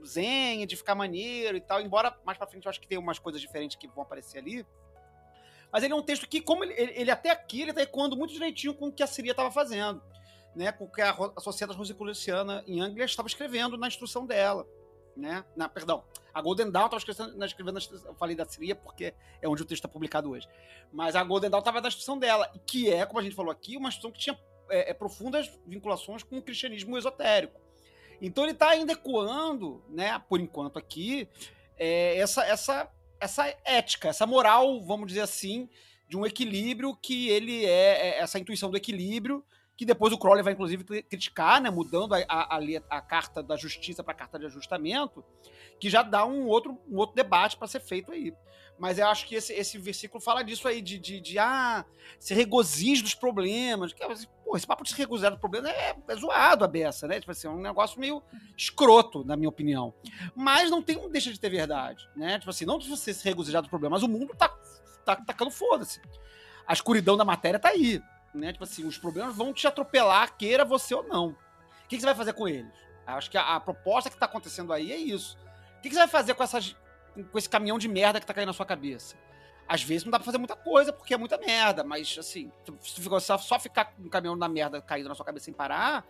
zen, e de ficar maneiro e tal. Embora mais pra frente eu acho que tem umas coisas diferentes que vão aparecer ali. Mas ele é um texto que, como ele, ele até aqui, ele tá ecoando muito direitinho com o que a Siria estava fazendo né, com que a, Sociedade Rosicruciana em Anglia estava escrevendo na instrução dela. Né? Na, perdão, a Golden Dawn estava escrevendo, escrevendo eu falei da Síria porque é onde o texto está publicado hoje. Mas a Golden Dawn estava na instrução dela, que é, como a gente falou aqui, uma instrução que tinha é, é, profundas vinculações com o cristianismo esotérico. Então ele está ainda ecoando, né, por enquanto aqui, é, essa, essa, essa ética, essa moral, vamos dizer assim, de um equilíbrio que ele é, é essa intuição do equilíbrio que depois o Crowley vai, inclusive, criticar, né, mudando a, a, a, a carta da justiça para a carta de ajustamento, que já dá um outro, um outro debate para ser feito aí. Mas eu acho que esse, esse versículo fala disso aí, de, de, de ah, se regozije dos problemas. Que, pô, esse papo de se regozijar dos problemas é, é zoado a beça, né? Tipo assim, é um negócio meio escroto, na minha opinião. Mas não tem, deixa de ter verdade, né? Tipo assim, não de você se regozijar dos problemas, mas o mundo tá, tá tacando foda-se. A escuridão da matéria tá aí, né? Tipo assim, os problemas vão te atropelar, queira você ou não. O que, você vai fazer com eles? Acho que a, a proposta que tá acontecendo aí é isso. O que, você vai fazer com essas com esse caminhão de merda que tá caindo na sua cabeça. Às vezes não dá pra fazer muita coisa, porque é muita merda, mas assim, se só, só ficar com o caminhão da merda caído na sua cabeça sem parar,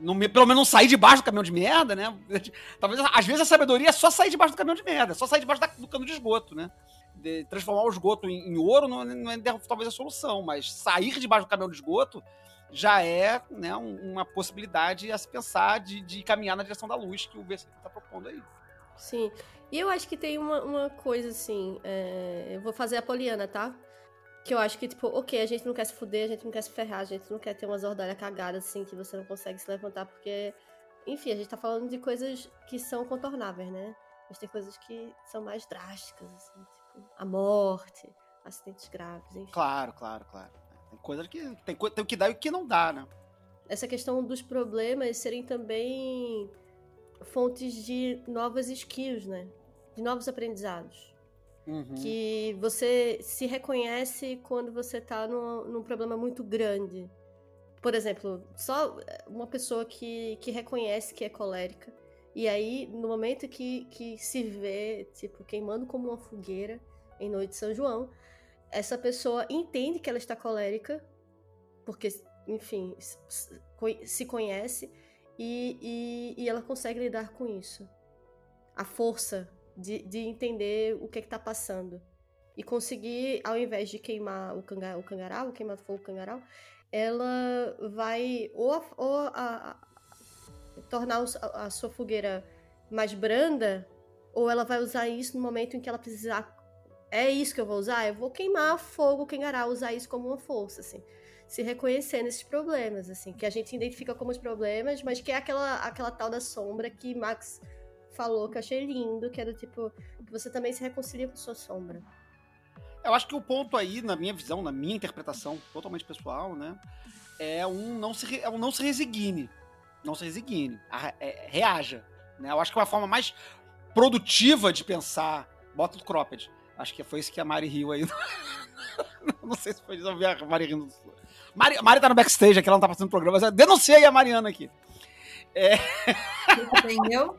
não, pelo menos não sair debaixo do caminhão de merda, né? (laughs) Talvez, às vezes, a sabedoria é só sair debaixo do caminhão de merda, é só sair debaixo da, do cano de esgoto, né? De transformar o esgoto em, em ouro não, não, é talvez a solução, mas sair debaixo do caminhão de esgoto já é né, uma possibilidade a se pensar de, de caminhar na direção da luz que o versículo está propondo aí. Sim. E eu acho que tem uma, uma coisa assim. É... Eu vou fazer a Poliana, tá? Que eu acho que, tipo, ok, a gente não quer se fuder, a gente não quer se ferrar, a gente não quer ter umas ordalhas cagadas, assim, que você não consegue se levantar, porque. Enfim, a gente tá falando de coisas que são contornáveis, né? Mas tem coisas que são mais drásticas, assim, a morte, acidentes graves, enfim. Claro, claro, claro. Tem coisas que. Tem, tem o que dá e o que não dá, né? Essa questão dos problemas serem também fontes de novas skills, né? De novos aprendizados. Uhum. Que você se reconhece quando você está num, num problema muito grande. Por exemplo, só uma pessoa que, que reconhece que é colérica. E aí, no momento que, que se vê, tipo, queimando como uma fogueira em Noite de São João, essa pessoa entende que ela está colérica, porque, enfim, se conhece e, e, e ela consegue lidar com isso. A força de, de entender o que é está passando. E conseguir, ao invés de queimar o, canga, o cangaral, o queimar fogo cangaral, ela vai ou, a, ou a, a, tornar a sua fogueira mais branda, ou ela vai usar isso no momento em que ela precisar. É isso que eu vou usar? Eu vou queimar fogo, cangaral, usar isso como uma força, assim se reconhecer nesses problemas, assim, que a gente identifica como os problemas, mas que é aquela, aquela tal da sombra que Max falou que eu achei lindo, que era tipo, que você também se reconcilia com sua sombra. Eu acho que o ponto aí, na minha visão, na minha interpretação totalmente pessoal, né, é um não se, é um não se resigne. Não se resigne. É, reaja. Né? Eu acho que é uma forma mais produtiva de pensar. Bota o cropped. Acho que foi isso que a Mari riu aí. (laughs) não sei se foi isso, a Mari rindo Mari, Mari tá no backstage aqui, ela não tá passando programa, mas eu denunciei a Mariana aqui. É... Meu,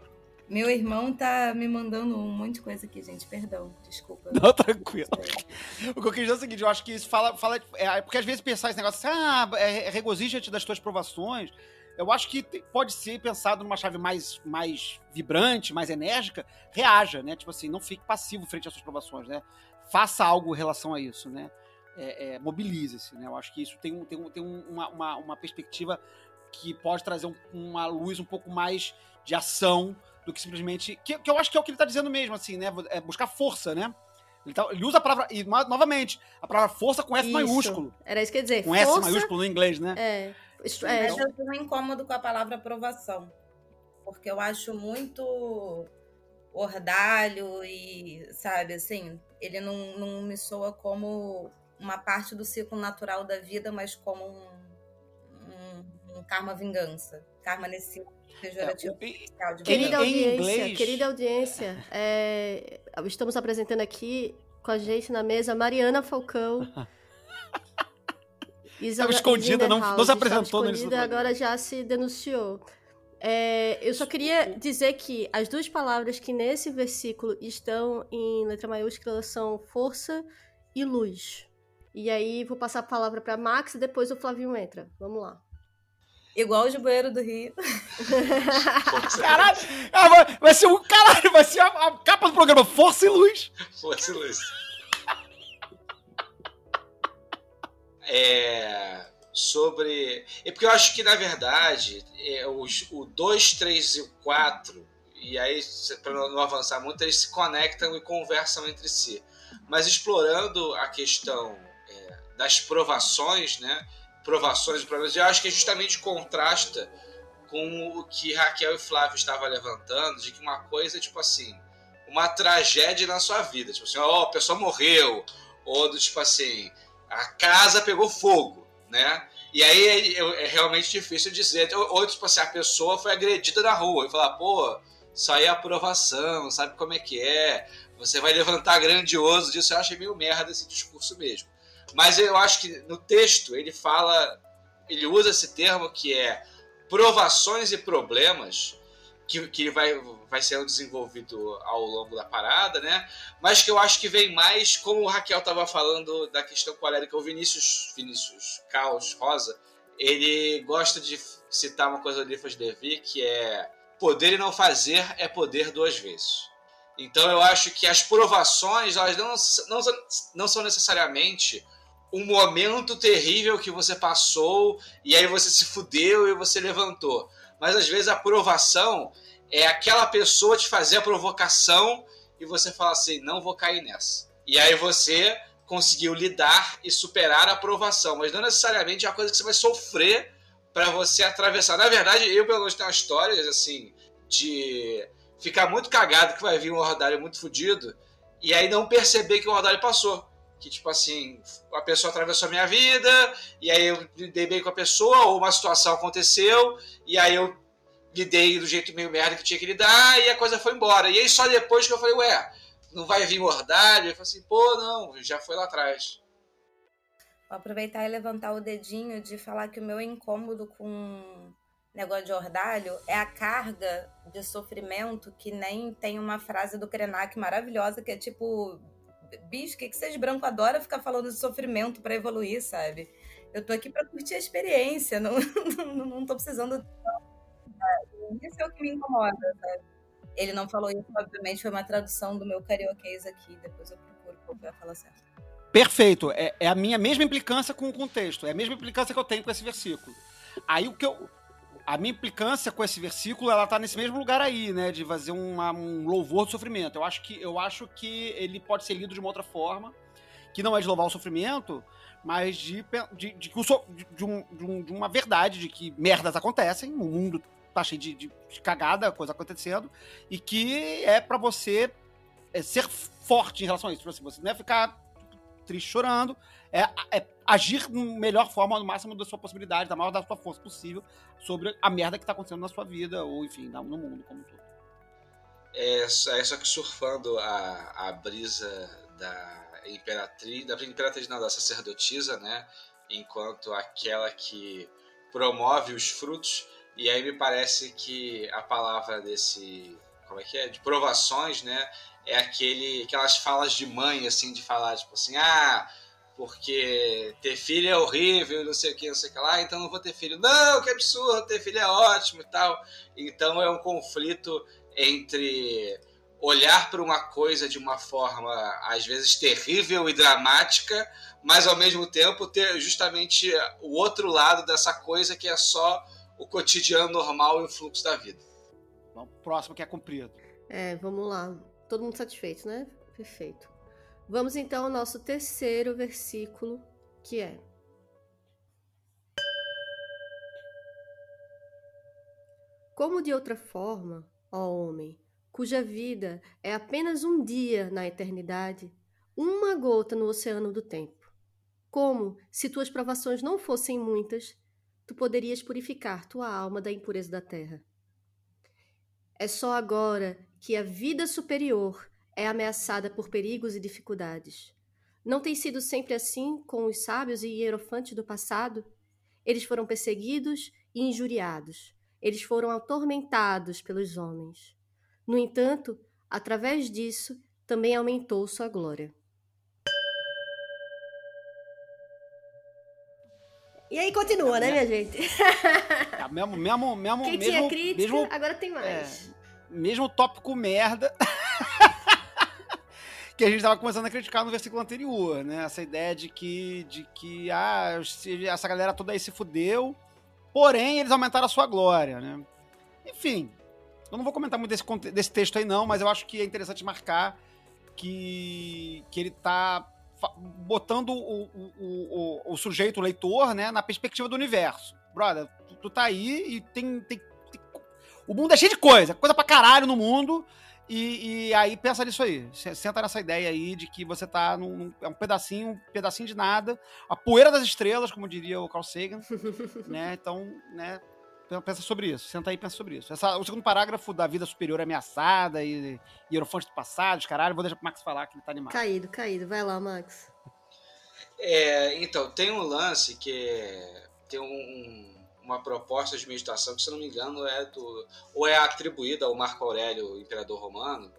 meu irmão tá me mandando um monte de coisa aqui, gente. Perdão, desculpa. Não, tranquilo. O que eu quis dizer é o seguinte, eu acho que isso fala. fala é, porque às vezes pensar esse negócio assim, ah, é, regozija-te das tuas provações. Eu acho que pode ser pensado numa chave mais, mais vibrante, mais enérgica, reaja, né? Tipo assim, não fique passivo frente às suas provações, né? Faça algo em relação a isso, né? é, é, mobilize-se. Né? Eu acho que isso tem, um, tem, um, tem uma, uma, uma, perspectiva que pode trazer um, uma luz um pouco mais de ação do que simplesmente. Que, que eu acho que é o que ele está dizendo mesmo, assim, né? É buscar força, né? Ele, tá, ele, usa a palavra. E novamente, a palavra força com F isso. maiúsculo. Era isso que eu ia dizer. Com força, S maiúsculo no inglês, né? É. Isso, é. Mas eu tenho incômodo com a palavra aprovação. Porque eu acho muito ordalho e, sabe, assim, ele não, não me soa como uma parte do ciclo natural da vida, mas como um, um, um karma vingança. Karma nesse pejorativo. É, querida audiência, inglês... querida audiência, é, estamos apresentando aqui com a gente na mesa Mariana Falcão. (laughs) Estava escondida, não, não se apresentou no início agora já se denunciou. É, eu só queria dizer que as duas palavras que nesse versículo estão em letra maiúscula são força e luz. E aí vou passar a palavra para Max e depois o Flavinho entra. Vamos lá. Igual o Jubueiro do Rio. (laughs) caralho! Ah, vai ser um caralho, vai ser a, a, capa do programa Força e Luz. Força e Luz. É. Sobre. É porque eu acho que, na verdade, é, os, o 2, 3 e o 4, e aí, para não avançar muito, eles se conectam e conversam entre si. Mas explorando a questão das provações, né? provações e problemas. Eu acho que justamente contrasta com o que Raquel e Flávio estavam levantando, de que uma coisa, tipo assim, uma tragédia na sua vida. Tipo assim, ó, oh, a pessoa morreu, ou do tipo assim, a casa pegou fogo, né? E aí é, é realmente difícil dizer. Ou, tipo assim, a pessoa foi agredida na rua e falar, pô, só aí é aprovação, sabe como é que é? Você vai levantar grandioso disso. Eu achei meio merda esse discurso mesmo. Mas eu acho que no texto ele fala, ele usa esse termo que é provações e problemas que, que vai, vai sendo desenvolvido ao longo da parada, né? Mas que eu acho que vem mais, como o Raquel estava falando da questão colérica, o Vinícius, Vinícius Caos Rosa, ele gosta de citar uma coisa do Lifas Devi que é poder e não fazer é poder duas vezes. Então eu acho que as provações elas não, não, não são necessariamente um momento terrível que você passou e aí você se fudeu e você levantou. Mas às vezes a provação é aquela pessoa te fazer a provocação e você fala assim: não vou cair nessa. E aí você conseguiu lidar e superar a provação, mas não necessariamente é uma coisa que você vai sofrer para você atravessar. Na verdade, eu pelo menos tenho uma história assim de ficar muito cagado que vai vir um rodalho muito fodido e aí não perceber que o rodalho passou que, tipo assim, a pessoa atravessou a minha vida, e aí eu lidei bem com a pessoa, ou uma situação aconteceu, e aí eu lidei do jeito meio merda que tinha que lidar, e a coisa foi embora. E aí só depois que eu falei, ué, não vai vir mordalho? Eu falei assim, pô, não, já foi lá atrás. Vou aproveitar e levantar o dedinho de falar que o meu incômodo com negócio de ordalho é a carga de sofrimento que nem tem uma frase do Krenak maravilhosa que é tipo bicho, o que, que vocês branco adoram ficar falando de sofrimento para evoluir, sabe? Eu tô aqui para curtir a experiência, (laughs) não, não, não tô precisando. Isso é o que me incomoda, sabe? Ele não falou isso, obviamente, foi uma tradução do meu carioquês aqui, depois eu procuro qual foi a fala certa. Perfeito, é, é a minha mesma implicância com o contexto, é a mesma implicância que eu tenho com esse versículo. Aí o que eu, a minha implicância com esse versículo, ela tá nesse mesmo lugar aí, né? De fazer uma, um louvor do sofrimento. Eu acho, que, eu acho que ele pode ser lido de uma outra forma, que não é de louvar o sofrimento, mas de, de, de, de, um, de, um, de uma verdade, de que merdas acontecem, o mundo tá cheio de, de, de cagada, coisa acontecendo, e que é para você é, ser forte em relação a isso. Tipo assim, você não é ficar triste chorando, é, é agir da melhor forma, no máximo da sua possibilidade, da maior da sua força possível, sobre a merda que tá acontecendo na sua vida, ou enfim, no mundo como um todo. É, é só que surfando a, a brisa da imperatriz, da imperatriz não, da sacerdotisa, né? Enquanto aquela que promove os frutos, e aí me parece que a palavra desse, como é que é, de provações, né? É aquele, aquelas falas de mãe, assim, de falar, tipo assim, ah, porque ter filho é horrível, não sei o que, não sei o que lá, então não vou ter filho. Não, que absurdo, ter filho é ótimo e tal. Então é um conflito entre olhar para uma coisa de uma forma às vezes terrível e dramática, mas ao mesmo tempo ter justamente o outro lado dessa coisa que é só o cotidiano normal e o fluxo da vida. Bom, próximo que é cumprido. É, vamos lá. Todo mundo satisfeito, né? Perfeito. Vamos então ao nosso terceiro versículo, que é: Como de outra forma, ó homem, cuja vida é apenas um dia na eternidade, uma gota no oceano do tempo. Como, se tuas provações não fossem muitas, tu poderias purificar tua alma da impureza da terra. É só agora que a vida superior é ameaçada por perigos e dificuldades. Não tem sido sempre assim com os sábios e hierofantes do passado? Eles foram perseguidos e injuriados. Eles foram atormentados pelos homens. No entanto, através disso, também aumentou sua glória. E aí continua, né, minha gente? É, (laughs) mesmo, mesmo, mesmo, Quem mesmo, tinha crítica, mesmo, agora tem mais. É, mesmo tópico merda. (laughs) que a gente estava começando a criticar no versículo anterior, né? Essa ideia de que, de que ah, essa galera toda aí se fudeu, porém eles aumentaram a sua glória, né? Enfim, eu não vou comentar muito desse, desse texto aí não, mas eu acho que é interessante marcar que, que ele está botando o, o, o, o, sujeito, o leitor, né, na perspectiva do universo. Brother, tu, tu tá aí e tem, tem, tem, O mundo é cheio de coisa, coisa pra caralho no mundo. E, e, aí pensa nisso aí. Senta nessa ideia aí de que você tá num, é um pedacinho, um pedacinho de nada, a poeira das estrelas, como diria o Carl Sagan, (laughs) né? Então, né, pensa sobre isso. Senta aí e pensa sobre isso. Essa, o segundo parágrafo da vida superior ameaçada e hierofante do passado, caralho, vou deixar pro Max falar que ele tá animado. Caído, caído. Vai lá, Max. É, então, tem um lance que tem um, uma proposta de meditação que, se não me engano, é do ou é atribuída ao Marco Aurélio, imperador romano,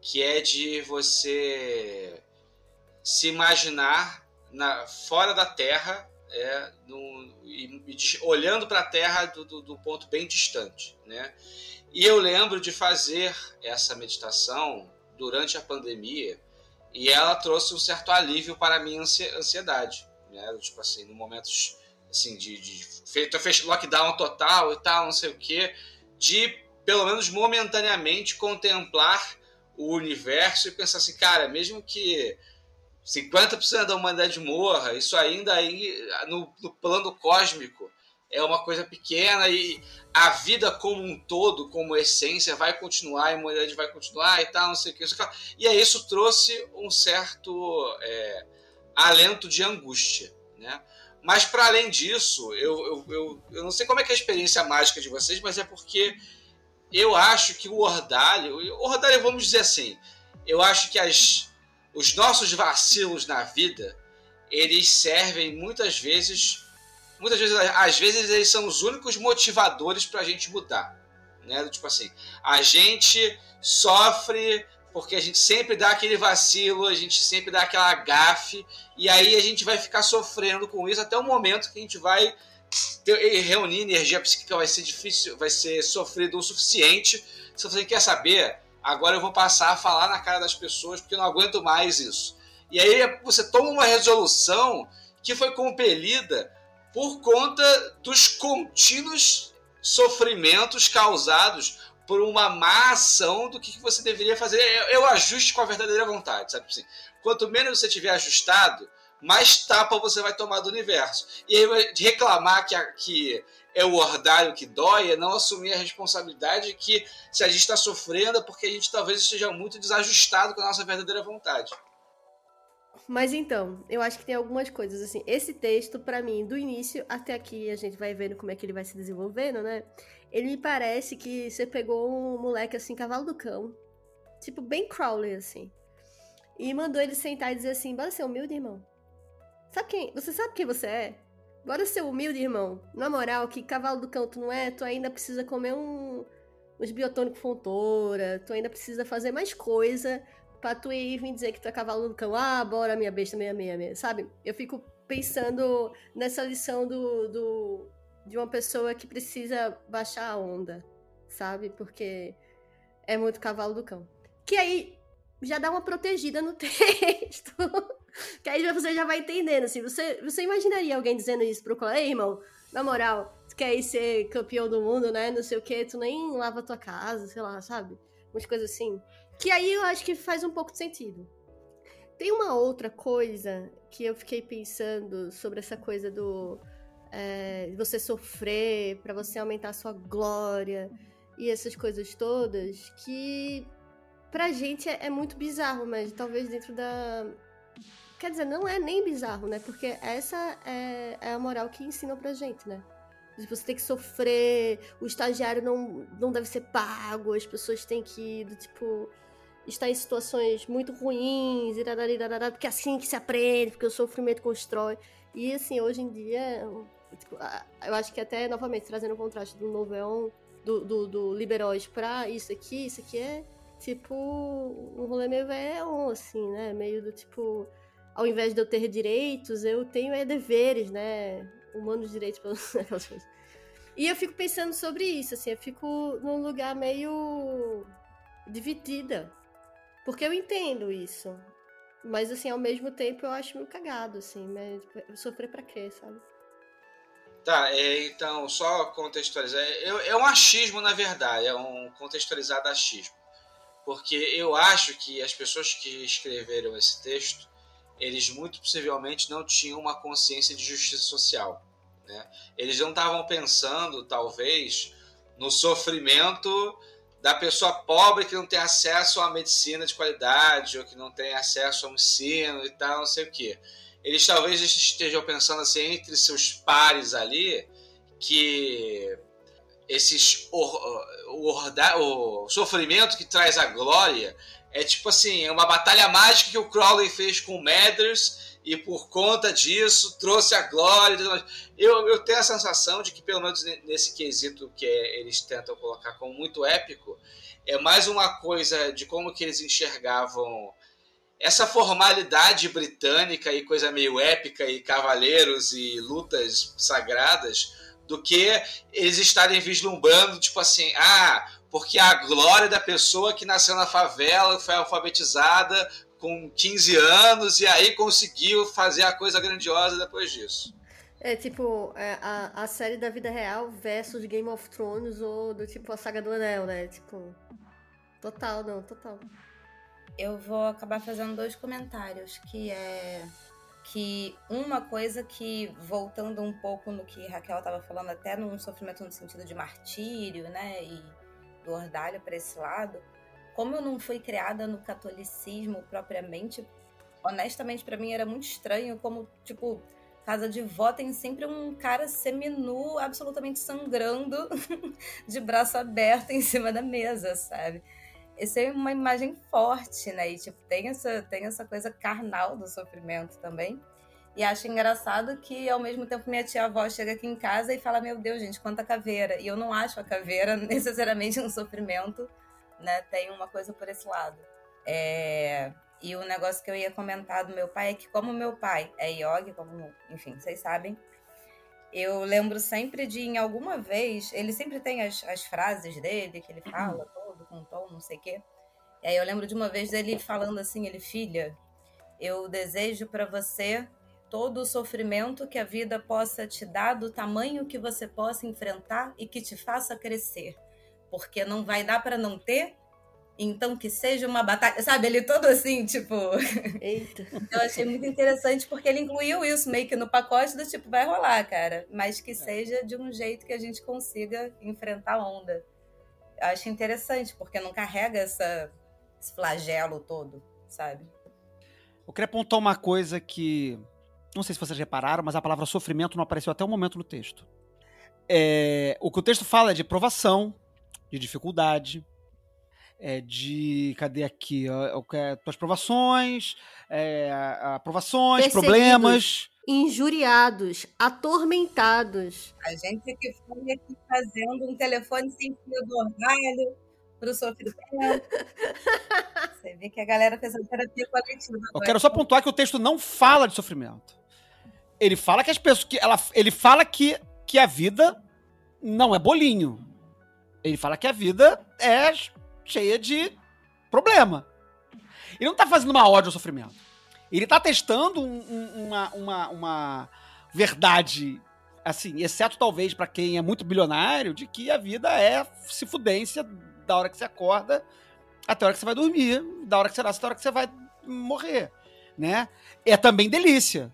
que é de você se imaginar na, fora da Terra, é, no, e, e, olhando para a Terra do, do, do, ponto bem distante, né? E eu lembro de fazer essa meditação durante a pandemia e ela trouxe um certo alívio para a minha ansiedade, né? Tipo assim, no momentos assim, de, de feito lockdown total e tal, não sei o que, de pelo menos momentaneamente contemplar o universo e pensar assim, cara, mesmo que 50% da humanidade morra, isso ainda aí no, no plano cósmico é uma coisa pequena e a vida como um todo, como essência, vai continuar, a humanidade vai continuar e tal, não sei o que. E aí isso trouxe um certo é, alento de angústia, né? Mas para além disso, eu, eu, eu, eu, não sei como é que é a experiência mágica de vocês, mas é porque eu acho que o Ordalho, o Ordalho, vamos dizer assim, eu acho que as, os nossos vacilos na vida, eles servem muitas vezes, muitas vezes, às vezes eles são os únicos motivadores para a gente mudar, né? Tipo assim, a gente sofre porque a gente sempre dá aquele vacilo, a gente sempre dá aquela gafe, e aí a gente vai ficar sofrendo com isso até o momento que a gente vai reunir energia psíquica, vai ser difícil, vai ser sofrido o suficiente. Se você quer saber, agora eu vou passar a falar na cara das pessoas porque eu não aguento mais isso. E aí você toma uma resolução que foi compelida por conta dos contínuos sofrimentos causados por uma má ação do que você deveria fazer. É o ajuste com a verdadeira vontade, sabe assim? Quanto menos você tiver ajustado, mais tapa você vai tomar do universo. E aí reclamar que, que é o orvalho que dói, é não assumir a responsabilidade que se a gente está sofrendo é porque a gente talvez esteja muito desajustado com a nossa verdadeira vontade. Mas então, eu acho que tem algumas coisas assim. Esse texto, para mim, do início até aqui, a gente vai vendo como é que ele vai se desenvolvendo, né? Ele me parece que você pegou um moleque assim, cavalo do cão. Tipo, bem Crowley, assim. E mandou ele sentar e dizer assim: bora ser humilde, irmão. Sabe quem? Você sabe quem você é? Bora ser humilde, irmão. Na moral, que cavalo do tu não é, tu ainda precisa comer um, uns biotônicos fontora, tu ainda precisa fazer mais coisa pra tu ir vir dizer que tu é cavalo do cão. Ah, bora, minha besta, meia, meia, meia. Sabe? Eu fico pensando nessa lição do, do de uma pessoa que precisa baixar a onda, sabe? Porque é muito cavalo do cão. Que aí já dá uma protegida no (laughs) texto. (laughs) que aí você já vai entendendo, assim. Você, você imaginaria alguém dizendo isso pro colega? Irmão, na moral, tu quer ir ser campeão do mundo, né? Não sei o que, tu nem lava tua casa, sei lá, sabe? Umas coisas assim. Que aí eu acho que faz um pouco de sentido. Tem uma outra coisa que eu fiquei pensando sobre essa coisa do é, você sofrer, para você aumentar a sua glória e essas coisas todas, que pra gente é, é, muito bizarro, mas talvez dentro da. Quer dizer, não é nem bizarro, né? Porque essa é, é a moral que ensinam pra gente, né? Você tem que sofrer, o estagiário não, não deve ser pago, as pessoas têm que, tipo, estar em situações muito ruins, porque é assim que se aprende, porque o sofrimento constrói. E assim, hoje em dia, Tipo, eu acho que até, novamente, trazendo o contraste do Noveon, do, do, do Liberóis pra isso aqui, isso aqui é tipo um rolê meio velho, assim, né? Meio do tipo, ao invés de eu ter direitos, eu tenho é, deveres, né? Humanos direitos, (laughs) aquelas coisas. E eu fico pensando sobre isso, assim, eu fico num lugar meio dividida. Porque eu entendo isso. Mas, assim, ao mesmo tempo eu acho meio cagado, assim, mas sofrer pra quê, sabe? Tá, é, então, só contextualizar. É, é um achismo, na verdade, é um contextualizado achismo. Porque eu acho que as pessoas que escreveram esse texto, eles muito possivelmente não tinham uma consciência de justiça social. Né? Eles não estavam pensando, talvez, no sofrimento da pessoa pobre que não tem acesso à medicina de qualidade ou que não tem acesso ao ensino e tal, não sei o quê. Eles talvez estejam pensando assim entre seus pares ali que esses o sofrimento que traz a glória é tipo assim, é uma batalha mágica que o Crowley fez com o Mathers e por conta disso trouxe a glória. Eu, eu tenho a sensação de que, pelo menos nesse quesito que é, eles tentam colocar como muito épico, é mais uma coisa de como que eles enxergavam essa formalidade britânica e coisa meio épica e cavaleiros e lutas sagradas do que eles estarem vislumbrando, tipo assim, ah, porque a glória da pessoa que nasceu na favela, foi alfabetizada com 15 anos e aí conseguiu fazer a coisa grandiosa depois disso. É tipo é, a, a série da vida real versus Game of Thrones ou do tipo a saga do Anel, né? Tipo, total, não, total. Eu vou acabar fazendo dois comentários, que é que uma coisa que, voltando um pouco no que Raquel estava falando, até num sofrimento no sentido de martírio, né? E do ordalho para esse lado, como eu não fui criada no catolicismo propriamente, honestamente para mim era muito estranho como, tipo, casa de vó tem sempre um cara seminu absolutamente sangrando (laughs) de braço aberto em cima da mesa, sabe? Essa é uma imagem forte, né? E tipo, tem essa, tem essa coisa carnal do sofrimento também. E acho engraçado que, ao mesmo tempo, minha tia-avó chega aqui em casa e fala: Meu Deus, gente, quanta caveira. E eu não acho a caveira (laughs) necessariamente um sofrimento, né? Tem uma coisa por esse lado. É... E o negócio que eu ia comentar do meu pai é que, como meu pai é yogi, como, enfim, vocês sabem, eu lembro sempre de, em alguma vez, ele sempre tem as, as frases dele, que ele fala todo com tom, não sei o quê. E aí eu lembro de uma vez dele falando assim: ele, filha, eu desejo para você todo o sofrimento que a vida possa te dar, do tamanho que você possa enfrentar e que te faça crescer. Porque não vai dar para não ter, então que seja uma batalha. Sabe, ele todo assim, tipo. Eita. (laughs) Eu achei muito interessante porque ele incluiu isso meio que no pacote do tipo, vai rolar, cara. Mas que é. seja de um jeito que a gente consiga enfrentar a onda. Eu acho interessante, porque não carrega essa, esse flagelo todo, sabe? Eu queria apontar uma coisa que não sei se vocês repararam, mas a palavra sofrimento não apareceu até o momento no texto. É, o que o texto fala é de provação, de dificuldade, é de. Cadê aqui? É, tuas provações, é, aprovações, problemas. Injuriados, atormentados. A gente que foi aqui fazendo um telefone sem fio do orvalho pro sofrimento. (laughs) Você vê que a galera fez a terapia coletiva. Eu quero só pontuar que o texto não fala de sofrimento. Ele fala que as pessoas. Que ela, ele fala que, que a vida não é bolinho. Ele fala que a vida é cheia de problema. Ele não tá fazendo uma ódio ao sofrimento. Ele tá testando um, um, uma, uma, uma verdade, assim, exceto talvez para quem é muito bilionário, de que a vida é se fudência da hora que você acorda até a hora que você vai dormir, da hora que você nasce até a hora que você vai morrer, né? É também delícia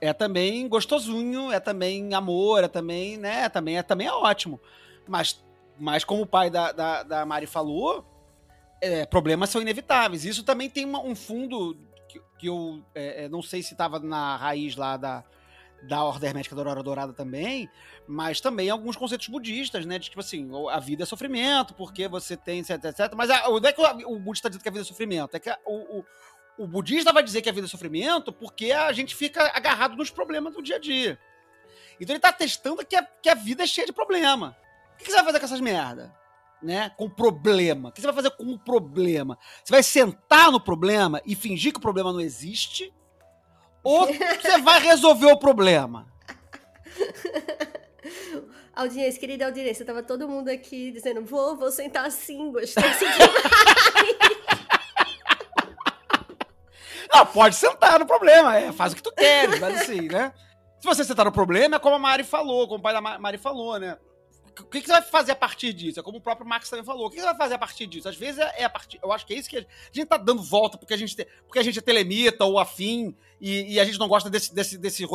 é também gostosunho, é também amor, é também, né? Também é, também é ótimo. Mas, mas como o pai da, da, da Mari falou, é, problemas são inevitáveis. Isso também tem uma, um fundo que, que eu é, é não sei se estava na raiz lá da, da Ordem Hermética da Aurora Dourada também, mas também alguns conceitos budistas, né? De tipo assim, a vida é sofrimento, porque você tem, etc, etc. Mas a, é que o, budista está dizendo que a vida é sofrimento? É que a, o, o o budista vai dizer que a vida é sofrimento porque a gente fica agarrado nos problemas do dia a dia. Então ele está testando que a, que a vida é cheia de problema. O que, que você vai fazer com essas merda? Né? Com problema. O que você vai fazer com o problema? Você vai sentar no problema e fingir que o problema não existe? Ou (laughs) você vai resolver o problema? Audiência, querida audiência, tava todo mundo aqui dizendo, vou, vou sentar assim, gostei (laughs) Não, pode sentar no problema, é, faz o que tu queres, mas assim, né? Se você sentar no problema, é como a Mari falou, como o pai da Mari falou, né? o que, que você vai fazer a partir disso? É como o próprio Max também falou. O que você vai fazer a partir disso? Às vezes é, é a partir. Eu acho que é isso que a gente tá dando volta porque a gente, te, porque a gente é telemita ou afim e, e a gente não gosta desse, desse, desse,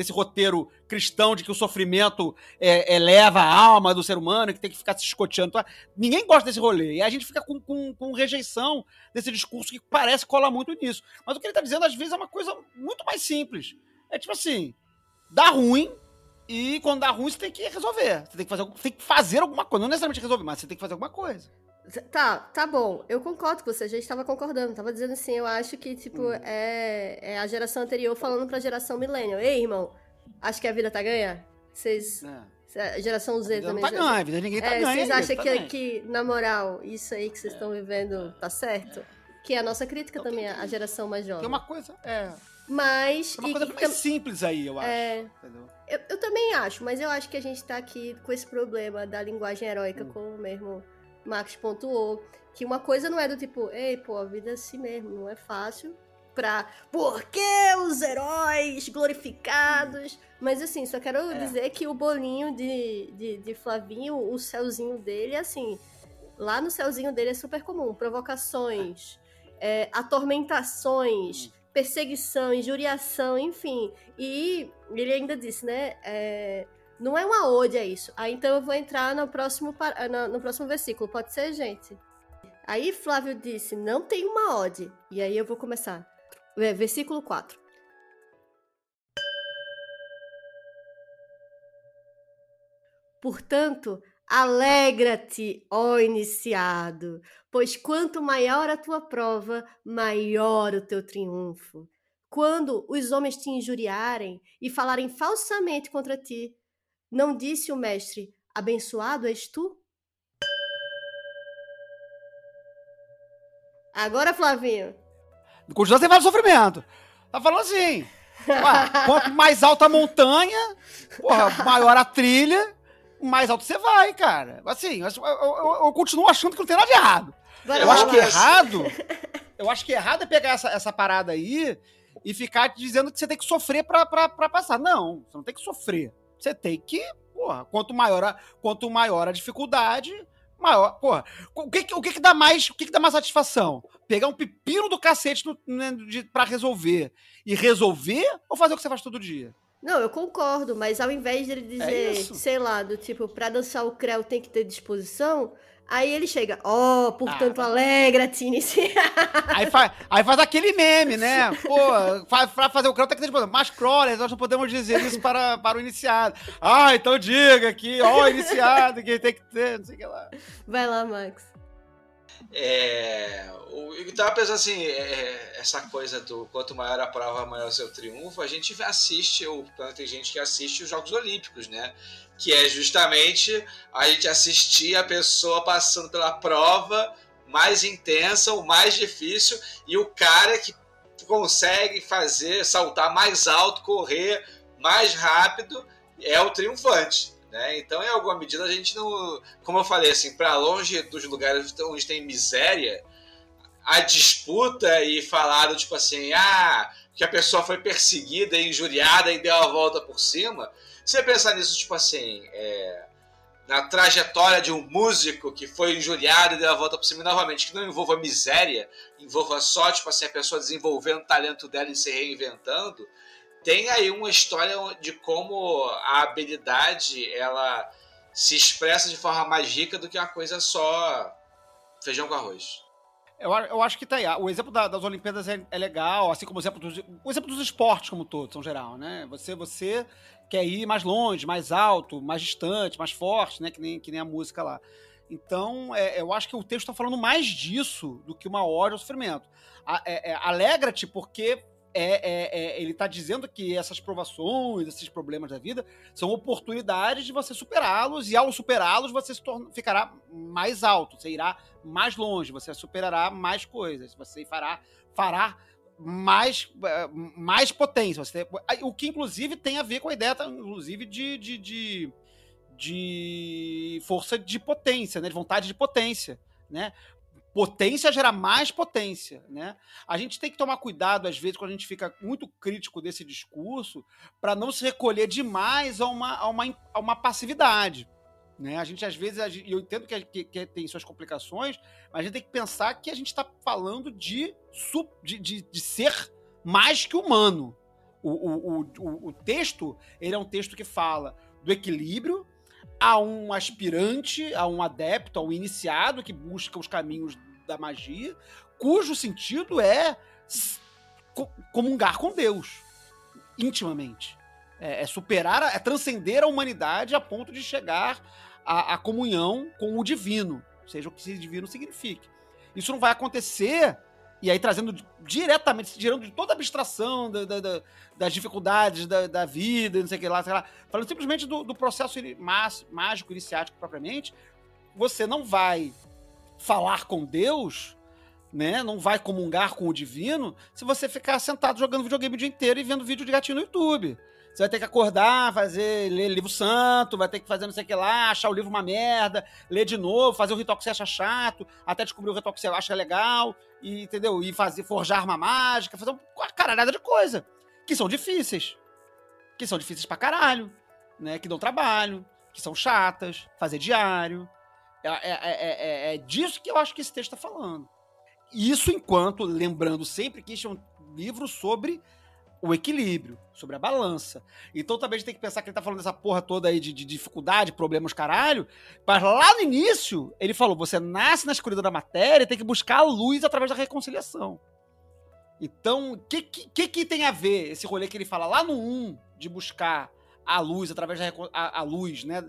desse roteiro cristão de que o sofrimento é, eleva a alma do ser humano, que tem que ficar se escoteando. Ninguém gosta desse rolê. E a gente fica com, com, com rejeição desse discurso que parece colar muito nisso. Mas o que ele tá dizendo, às vezes, é uma coisa muito mais simples. É tipo assim: dá ruim, e quando dá ruim, você tem que resolver. Você tem que fazer, tem que fazer alguma coisa. Não necessariamente resolver, mas você tem que fazer alguma coisa. Tá, tá bom. Eu concordo com você. A gente estava concordando. Tava dizendo assim, eu acho que, tipo, hum. é, é, a geração anterior falando pra geração millennial. Ei, irmão, acho que a vida tá ganha? Vocês... É. Geração Z também. Não tá ganha, a vida ninguém tá é, ganha. Vocês acham tá que, que, na moral, isso aí que vocês estão vivendo tá certo? Que é a nossa crítica então, também, a geração mais jovem. Tem uma coisa, é... Mas. É uma coisa mais simples aí, eu acho. É, eu, eu, também acho, mas eu acho que a gente tá aqui com esse problema da linguagem heróica, hum. como mesmo Max pontuou. Que uma coisa não é do tipo, ei, pô, a vida é assim mesmo, não é fácil. Pra. Por que os heróis glorificados? Mas assim, só quero é. dizer que o bolinho de, de, de Flavinho, o céuzinho dele, assim. Lá no céuzinho dele é super comum. Provocações, é, atormentações. Hum perseguição, injuriação, enfim. E ele ainda disse, né? É, não é uma ode a isso. Aí então eu vou entrar no próximo, no, no próximo versículo. Pode ser, gente? Aí Flávio disse: não tem uma ode. E aí eu vou começar. É, versículo 4. Portanto, Alegra-te, ó iniciado, pois quanto maior a tua prova, maior o teu triunfo. Quando os homens te injuriarem e falarem falsamente contra ti, não disse o mestre: Abençoado és tu? Agora, Flavinho. Continua sem falar sofrimento. Tá falando assim. Ué, (laughs) quanto mais alta a montanha, porra, maior a trilha mais alto você vai, cara. Assim, eu, eu, eu, eu continuo achando que não tem nada de errado. Vai eu acho que errado. (laughs) Eu acho que errado é pegar essa, essa parada aí e ficar dizendo que você tem que sofrer pra, pra, pra passar. Não, você não tem que sofrer. Você tem que, porra, quanto maior a, quanto maior a dificuldade, maior. Porra, o que, o que, que dá mais. O que, que dá mais satisfação? Pegar um pepino do cacete no, né, pra resolver e resolver ou fazer o que você faz todo dia? Não, eu concordo, mas ao invés dele dizer, é sei lá, do tipo, pra dançar o creu tem que ter disposição, aí ele chega, ó, oh, portanto, ah, alegra-te, (laughs) aí, faz, aí faz aquele meme, né? Pô, pra fazer o creu tem que ter. Mas, crawlers, nós não podemos dizer isso para, para o iniciado. Ah, então diga que, ó, iniciado, que tem que ter, não sei o que lá. Vai lá, Max. É, eu tava pensando assim, é, é, essa coisa do quanto maior a prova, maior o seu triunfo, a gente assiste, ou tem gente que assiste os Jogos Olímpicos, né? Que é justamente a gente assistir a pessoa passando pela prova mais intensa, o mais difícil, e o cara que consegue fazer, saltar mais alto, correr mais rápido, é o triunfante. Né? Então, em alguma medida, a gente não. Como eu falei, assim, para longe dos lugares onde tem miséria, a disputa e falaram, tipo assim, ah, que a pessoa foi perseguida injuriada e deu a volta por cima. Você pensar nisso, tipo assim, é, na trajetória de um músico que foi injuriado e deu a volta por cima, novamente, que não envolva miséria, envolva só, tipo assim, a pessoa desenvolvendo o talento dela e se reinventando tem aí uma história de como a habilidade ela se expressa de forma mais rica do que uma coisa só feijão com arroz. Eu, eu acho que tá aí. O exemplo da, das Olimpíadas é, é, legal, assim como o exemplo, dos, o exemplo dos esportes como todos, em geral, né? Você, você quer ir mais longe, mais alto, mais distante, mais forte, né? Que nem, que nem a música lá. Então, é, eu acho que o texto está falando mais disso do que uma hora ao sofrimento. É, é, Alegra-te porque é, é, é, ele está dizendo que essas provações, esses problemas da vida, são oportunidades de você superá-los, e ao superá-los você ficará mais alto, você irá mais longe, você superará mais coisas, você fará, fará mais, eh, mais potência. Você, o que, inclusive, tem a ver com a ideia, inclusive, de, de, de, de força de potência, né? de vontade de potência. Né? potência gera mais potência, né? A gente tem que tomar cuidado às vezes quando a gente fica muito crítico desse discurso para não se recolher demais a uma, a uma, a uma passividade. Né? A gente, às vezes, e eu entendo que, que, que, tem suas complicações, mas a gente tem que pensar que a gente está falando de, de, de, de, ser mais que humano. O, o, o, o texto, ele é um texto que fala do equilíbrio a um aspirante, a um adepto, a um iniciado que busca os caminhos da magia, cujo sentido é comungar com Deus, intimamente. É, é superar, é transcender a humanidade a ponto de chegar à, à comunhão com o divino, seja o que esse divino signifique. Isso não vai acontecer e aí trazendo diretamente, tirando de toda a abstração da, da, da, das dificuldades da, da, vida, não sei o que lá, sei lá, falando simplesmente do, do processo mágico, iniciático propriamente, você não vai falar com Deus, né? Não vai comungar com o divino se você ficar sentado jogando videogame o dia inteiro e vendo vídeo de gatinho no YouTube. Você vai ter que acordar, fazer, ler livro santo, vai ter que fazer não sei o que lá, achar o livro uma merda, ler de novo, fazer o ritual que você acha chato, até descobrir o ritual que você acha legal, e, entendeu? E fazer, forjar arma mágica, fazer uma caralhada de coisa. Que são difíceis. Que são difíceis pra caralho, né? Que dão trabalho, que são chatas, fazer diário. É, é, é, é, disso que eu acho que esse texto tá falando. Isso enquanto, lembrando sempre que isso é um livro sobre o equilíbrio, sobre a balança. Então também a gente tem que pensar que ele tá falando dessa porra toda aí de, de dificuldade, problemas, caralho. Mas lá no início, ele falou: você nasce na escuridão da matéria e tem que buscar a luz através da reconciliação. Então, o que, que, que, tem a ver esse rolê que ele fala lá no 1 de buscar a luz através da a, a luz, né?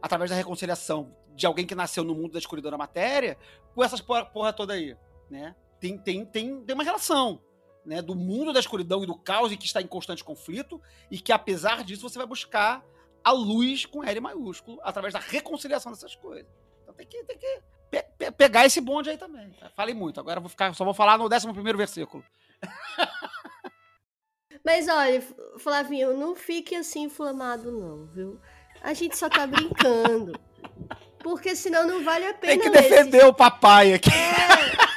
Através da reconciliação de alguém que nasceu no mundo da escuridão da matéria, com essas porra, porra toda aí, né? Tem, tem, tem, tem uma relação né, do mundo da escuridão e do caos e que está em constante conflito, e que apesar disso você vai buscar a luz com L maiúsculo através da reconciliação dessas coisas. Então tem que, tem que pe pe pegar esse bonde aí também. Tá? Falei muito, agora vou ficar, só vou falar no 11 versículo. (laughs) Mas olha, Flavinho, não fique assim inflamado, não, viu? A gente só tá brincando. Porque senão não vale a pena. Tem que defender esse... o papai aqui. É.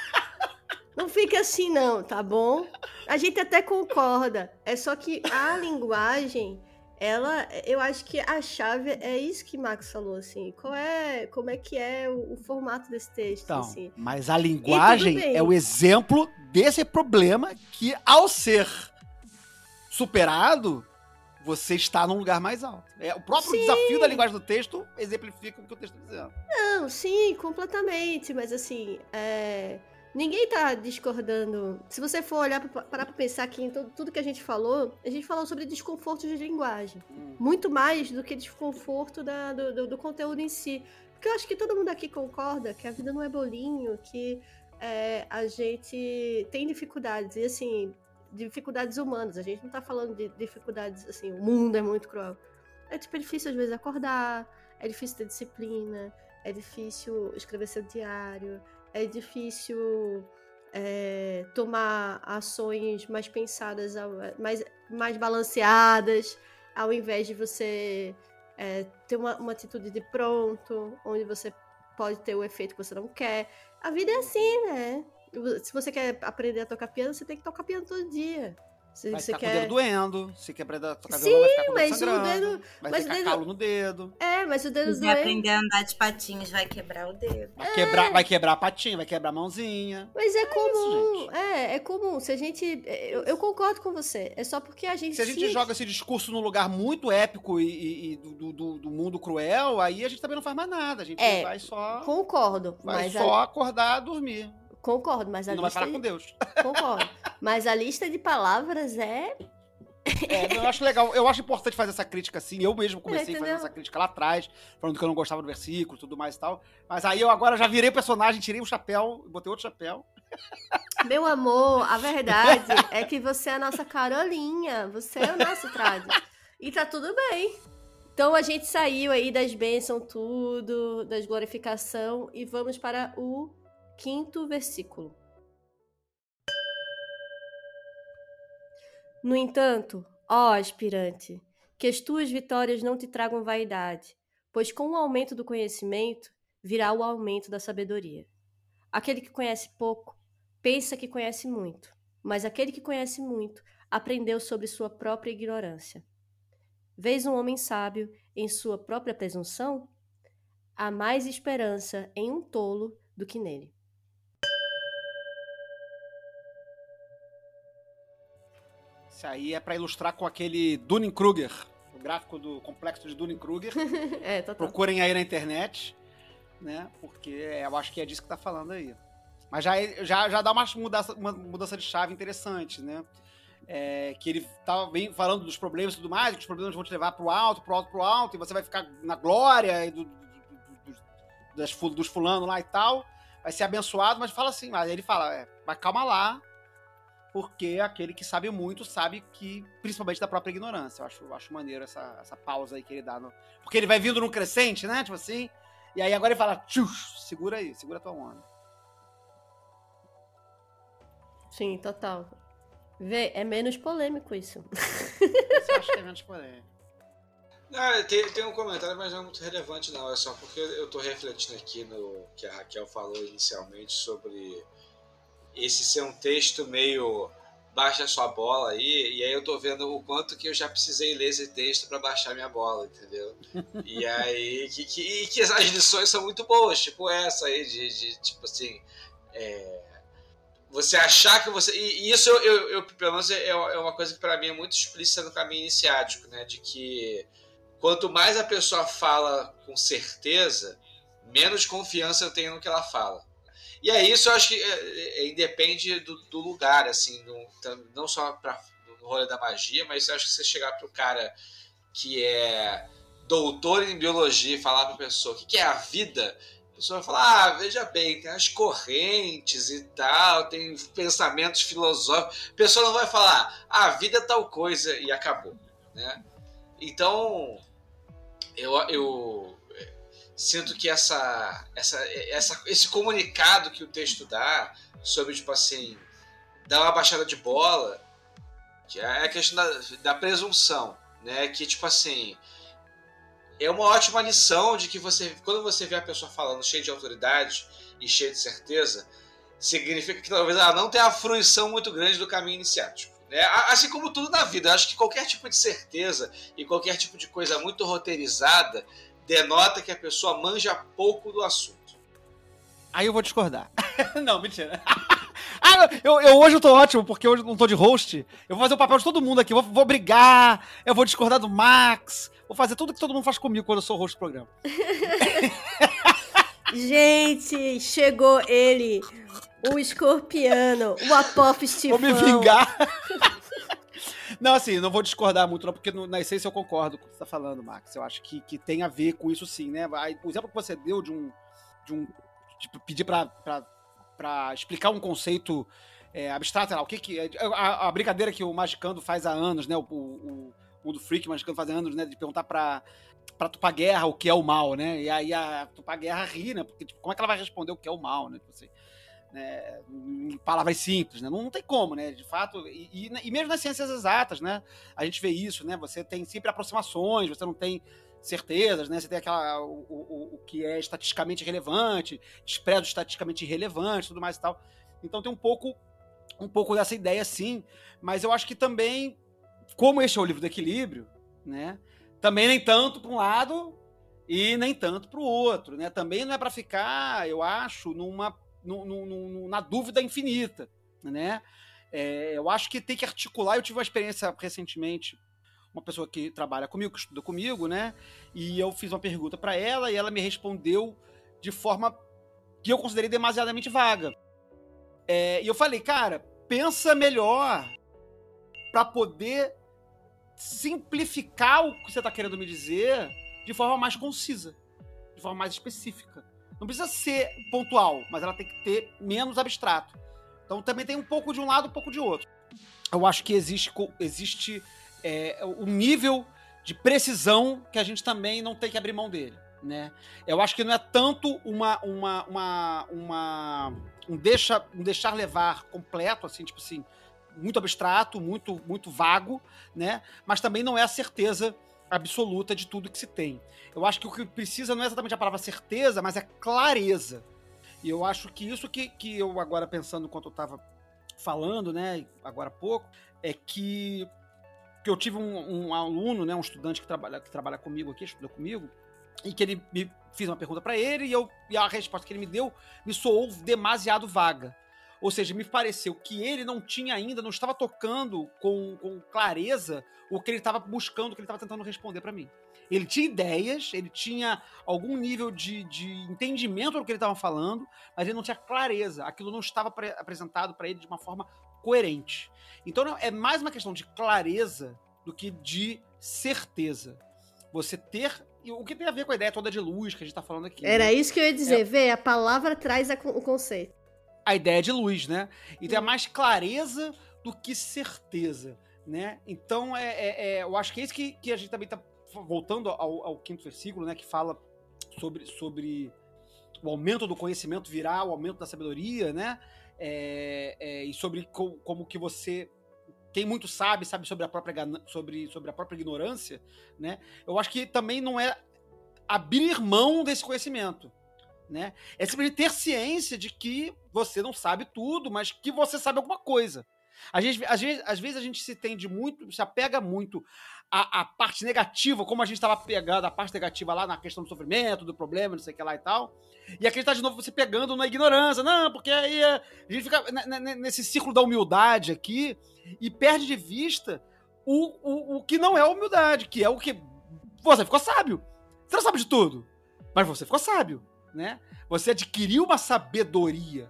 Não fica assim, não, tá bom? A gente até concorda. É só que a linguagem, ela, eu acho que a chave é isso que Max falou, assim. Qual é, como é que é o, o formato desse texto, então, assim. Mas a linguagem é o exemplo desse problema que, ao ser superado, você está num lugar mais alto. É, o próprio sim. desafio da linguagem do texto exemplifica o que o texto está dizendo. Não, sim, completamente. Mas assim, é Ninguém está discordando. Se você for olhar para parar para pensar aqui em tudo, tudo que a gente falou, a gente falou sobre desconforto de linguagem. Hum. Muito mais do que desconforto da, do, do, do, conteúdo em si. Porque eu acho que todo mundo aqui concorda que a vida não é bolinho, que é, a gente tem dificuldades. E assim, dificuldades humanas. A gente não está falando de dificuldades assim, o mundo é muito cruel. É tipo, é difícil às vezes acordar, é difícil ter disciplina, é difícil escrever seu diário é difícil é, tomar ações mais pensadas, mais, mais balanceadas, ao invés de você é, ter uma, uma atitude de pronto, onde você pode ter o efeito que você não quer. A vida é assim, né? Se você quer aprender a tocar piano, você tem que tocar piano todo dia. Se vai você ficar quer... com o dedo doendo, se quebrar da tocar Sim, vai ficar com o dedo sangrando, o dedo... vai mas ter dedo... calo no dedo. É, mas o dedo Se doendo... aprender a andar de patins, vai quebrar o dedo. Vai, é. quebrar, vai quebrar a patinha, vai quebrar a mãozinha. Mas é, é comum, isso, é, é comum. Se a gente... Eu, eu, concordo com você, é só porque a gente... Se a gente se... joga esse discurso num lugar muito épico e, e, e do, do, do, mundo cruel, aí a gente também não faz mais nada, a gente é, vai só... concordo. Vai só a... acordar, dormir. Concordo, mas a não lista. Não vai falar com Deus. Concordo. (laughs) Mas a lista de palavras é. É, eu acho legal, eu acho importante fazer essa crítica assim. Eu mesmo comecei é, fazendo essa crítica lá atrás, falando que eu não gostava do versículo tudo mais e tal. Mas aí eu agora já virei personagem, tirei o chapéu, botei outro chapéu. Meu amor, a verdade é que você é a nossa Carolinha. Você é o nosso trade. E tá tudo bem. Então a gente saiu aí das bênçãos, tudo, das glorificação, e vamos para o quinto versículo. No entanto, ó aspirante, que as tuas vitórias não te tragam vaidade, pois com o aumento do conhecimento virá o aumento da sabedoria. Aquele que conhece pouco pensa que conhece muito, mas aquele que conhece muito aprendeu sobre sua própria ignorância. Vês um homem sábio em sua própria presunção? há mais esperança em um tolo do que nele. Isso aí é para ilustrar com aquele Dunning-Kruger, o gráfico do complexo de Dunning-Kruger. (laughs) é, total. Procurem aí na internet, né? Porque eu acho que é disso que tá falando aí. Mas já, já, já dá uma mudança, uma mudança de chave interessante, né? É, que ele tava bem falando dos problemas e tudo mais, que os problemas vão te levar pro alto, pro alto, pro alto, e você vai ficar na glória do, do, do, das, dos fulano lá e tal, vai ser abençoado, mas fala assim, mas ele fala, é, mas calma lá, porque aquele que sabe muito sabe que, principalmente da própria ignorância. Eu acho, eu acho maneiro essa, essa pausa aí que ele dá. No... Porque ele vai vindo num crescente, né? Tipo assim. E aí agora ele fala, segura aí, segura a tua onda. Sim, total. Vê, é menos polêmico isso. Isso eu acho que é menos polêmico. Não, tem, tem um comentário, mas não é muito relevante, não. É só porque eu tô refletindo aqui no que a Raquel falou inicialmente sobre esse ser um texto meio baixa sua bola aí, e aí eu tô vendo o quanto que eu já precisei ler esse texto para baixar minha bola, entendeu? E aí, que, que, que as lições são muito boas, tipo essa aí, de, de tipo assim, é, você achar que você. E, isso, eu, eu, eu, pelo menos, é, é uma coisa que para mim é muito explícita no caminho iniciático, né? De que quanto mais a pessoa fala com certeza, menos confiança eu tenho no que ela fala. E é isso, eu acho que é, é, independe do, do, lugar, assim, no, não só para no rolê da magia, mas eu acho que você chegar pro cara que é doutor em biologia e falar pra pessoa o que, que é a vida, a pessoa vai falar, ah, veja bem, tem as correntes e tal, tem pensamentos filosóficos. A pessoa não vai falar, ah, a vida é tal coisa e acabou, né? Então, eu, eu sinto que essa, essa, essa, esse comunicado que o texto dá sobre, tipo assim, dar uma baixada de bola, que é a questão da, da presunção, né? Que, tipo assim, é uma ótima lição de que você, quando você vê a pessoa falando cheia de autoridade e cheia de certeza, significa que talvez ela não tenha a fruição muito grande do caminho iniciático. Né? Assim como tudo na vida, acho que qualquer tipo de certeza e qualquer tipo de coisa muito roteirizada denota que a pessoa manja pouco do assunto. Aí eu vou discordar. (laughs) não, mentira. (laughs) ah, eu, eu, hoje eu tô ótimo, porque hoje eu não tô de host. Eu vou fazer o papel de todo mundo aqui. Vou, vou brigar, eu vou discordar do Max. Vou fazer tudo que todo mundo faz comigo quando eu sou host do programa. (laughs) Gente, chegou ele, o escorpiano, o apófistifão. Vou me vingar. Não, assim, não vou discordar muito, não, porque no, na essência eu concordo com o que você tá falando, Max. Eu acho que, que tem a ver com isso sim, né? O exemplo que você deu de um. De um tipo, pedir pra explicar um conceito é, abstrato, lá, o que que. É, a, a, brincadeira que o Magicando faz há anos, né? O, o, o Mundo Freak Magicando faz há anos, né? De perguntar pra, pra Tupá Guerra o que é o mal, né? E aí a Tupá Guerra ri, né? Porque tipo, como é que ela vai responder o que é o mal, né? Tipo assim, né, em palavras simples, né? Não, não, tem como, né? De fato, e, e, e, mesmo nas ciências exatas, né? A gente vê isso, né? Você tem sempre aproximações, você não tem certezas, né? Você tem aquela o, o, o que é estatisticamente relevante, desprezo estatisticamente irrelevante, tudo mais e tal. Então tem um pouco um pouco dessa ideia, sim. Mas eu acho que também, como este é o livro do equilíbrio, né? Também nem tanto para um lado e nem tanto para o outro, né? Também não é para ficar, eu acho, numa no, no, no, na dúvida infinita, né? É, eu acho que tem que articular. Eu tive uma experiência recentemente, uma pessoa que trabalha comigo, que estuda comigo, né? E eu fiz uma pergunta para ela e ela me respondeu de forma que eu considerei demasiadamente vaga. É, e eu falei, cara, pensa melhor para poder simplificar o que você está querendo me dizer de forma mais concisa, de forma mais específica. Não precisa ser pontual, mas ela tem que ter menos abstrato. Então também tem um pouco de um lado, um pouco de outro. Eu acho que existe, existe é, um nível de precisão que a gente também não tem que abrir mão dele. Né? Eu acho que não é tanto uma, uma, uma, uma um, deixa, um deixar levar completo, assim, tipo assim, muito abstrato, muito, muito vago, né? Mas também não é a certeza absoluta de tudo que se tem. Eu acho que o que precisa não é exatamente a palavra certeza, mas é clareza. E eu acho que isso que, que eu agora pensando enquanto eu estava falando, né, agora há pouco, é que, que eu tive um, um, aluno, né, um estudante que trabalha, que trabalha comigo aqui, estuda comigo, e que ele me fiz uma pergunta para ele e, eu, e a resposta que ele me deu me soou demasiado vaga. Ou seja, me pareceu que ele não tinha ainda, não estava tocando com, com clareza o que ele estava buscando, o que ele estava tentando responder para mim. Ele tinha ideias, ele tinha algum nível de, de entendimento do que ele estava falando, mas ele não tinha clareza. Aquilo não estava apresentado para ele de uma forma coerente. Então não, é mais uma questão de clareza do que de certeza. Você ter. O que tem a ver com a ideia toda de luz que a gente está falando aqui. Era né? isso que eu ia dizer, é... vê, a palavra traz a, o conceito. A ideia de luz, né? Então hum. é mais clareza do que certeza, né? Então é, é, é, eu acho que é isso que, que a gente também está voltando ao, ao, quinto versículo, né? Que fala sobre, sobre o aumento do conhecimento virá o aumento da sabedoria, né? É, é, e sobre co, como que você quem muito sabe, sabe sobre a própria, sobre, sobre a própria ignorância, né? Eu acho que também não é abrir mão desse conhecimento, né? É simplesmente ter ciência de que você não sabe tudo, mas que você sabe alguma coisa. Às vezes, às vezes, às vezes a gente se tende muito, se apega muito à, à parte negativa, como a gente estava pegando a parte negativa lá na questão do sofrimento, do problema, não sei o que lá e tal. E aqui está de novo você pegando na ignorância. Não, porque aí a gente fica nesse círculo da humildade aqui e perde de vista o, o, o que não é humildade, que é o que. Você ficou sábio. Você não sabe de tudo, mas você ficou sábio, né? Você adquiriu uma sabedoria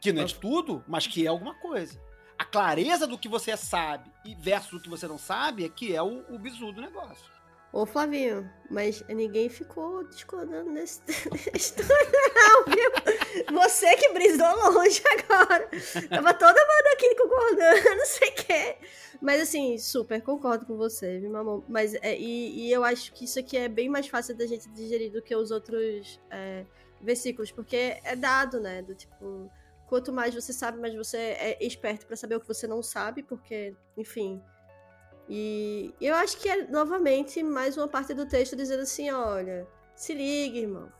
que não é de tudo, mas que é alguma coisa. A clareza do que você sabe e versus o que você não sabe é que é o, o bizu do negócio. Ô, Flavinho, mas ninguém ficou discordando nesse (laughs) não, viu? Você que brisou longe agora. Tava toda mundo aqui concordando, (laughs) não sei o quê. Mas assim, super, concordo com você, viu, mamão? Mas, é, e, e, eu acho que isso aqui é bem mais fácil da gente digerir do que os outros é, versículos, porque é dado, né? Do tipo, quanto mais você sabe, mais você é esperto para saber o que você não sabe, porque, enfim e eu acho que é novamente mais uma parte do texto dizendo assim: olha, se liga, irmão.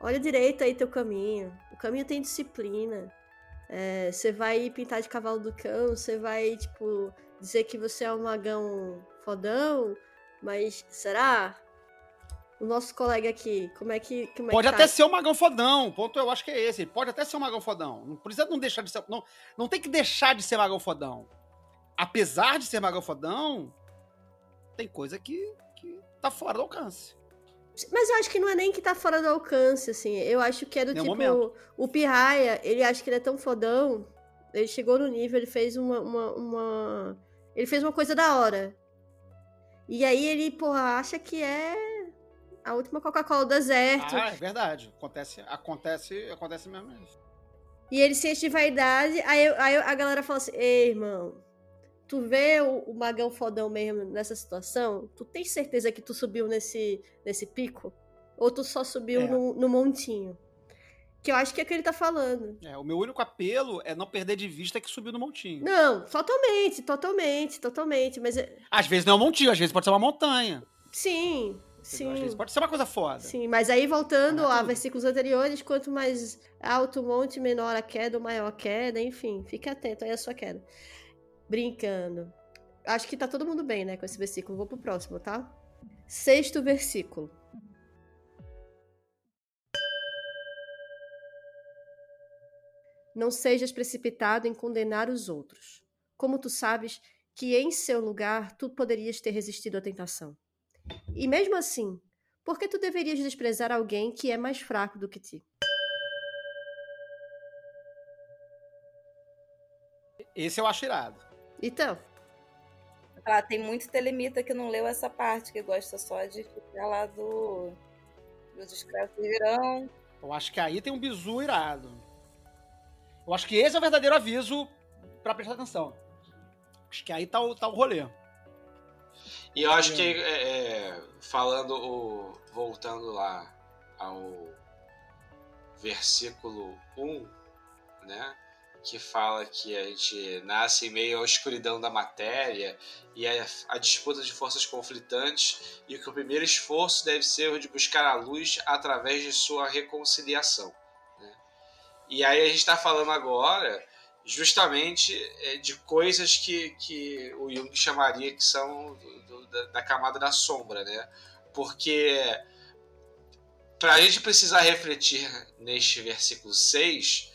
Olha direito aí teu caminho. O caminho tem disciplina. É, você vai pintar de cavalo do cão, você vai, tipo, dizer que você é um magão fodão, mas será? O nosso colega aqui, como é que. Como é pode que até tá? ser um magão fodão. O ponto eu acho que é esse. Ele pode até ser um magão fodão. Não precisa não deixar de ser. Não, não tem que deixar de ser magão fodão apesar de ser magão fodão, tem coisa que, que tá fora do alcance. Mas eu acho que não é nem que tá fora do alcance, assim. Eu acho que é do Nenhum tipo. Momento. O Pirraia, ele acha que ele é tão fodão. Ele chegou no nível, ele fez uma, uma, uma. Ele fez uma coisa da hora. E aí ele, porra, acha que é a última Coca-Cola do deserto. Ah, é verdade. Acontece, acontece, acontece mesmo isso. E ele se enche de vaidade. Aí, aí a galera fala assim: Ei, irmão, tu vê o, o, magão fodão mesmo nessa situação, tu tem certeza que tu subiu nesse, nesse pico? Ou tu só subiu é. no, no, montinho? Que eu acho que é o que ele tá falando. É, o meu único apelo é não perder de vista que subiu no montinho. Não, totalmente, totalmente, totalmente. Mas. É às vezes não é um montinho, às vezes pode ser uma montanha. Sim, Sim. Às vezes pode ser uma coisa foda. Sim, mas aí voltando é a versículos anteriores, quanto mais alto o monte, menor a queda, ou maior a queda, enfim, fique atento aí à sua queda brincando. Acho que tá todo mundo bem, né, com esse versículo. Vou pro próximo, tá? Sexto versículo. Não sejas precipitado em condenar os outros. Como tu sabes que em seu lugar tu poderias ter resistido à tentação. E mesmo assim, por que tu deverias desprezar alguém que é mais fraco do que ti? Esse eu acho irado. Então. Ah, tem muito telemita que não leu essa parte, que gosta só de ficar lá do. Dos escravos virão. Eu acho que aí tem um bizu irado. Eu acho que esse é o verdadeiro aviso para prestar atenção. Acho que aí tá o, tá o rolê. E eu acho que, é, é, falando, o, voltando lá ao versículo 1, né? Que fala que a gente nasce em meio à escuridão da matéria e a, a, disputa de forças conflitantes e que o primeiro esforço deve ser o de buscar a luz através de sua reconciliação. Né? E aí a gente está falando agora justamente é, de coisas que, que o Jung chamaria que são do, do, da, da camada da sombra, né? Porque para a gente precisar refletir neste versículo 6,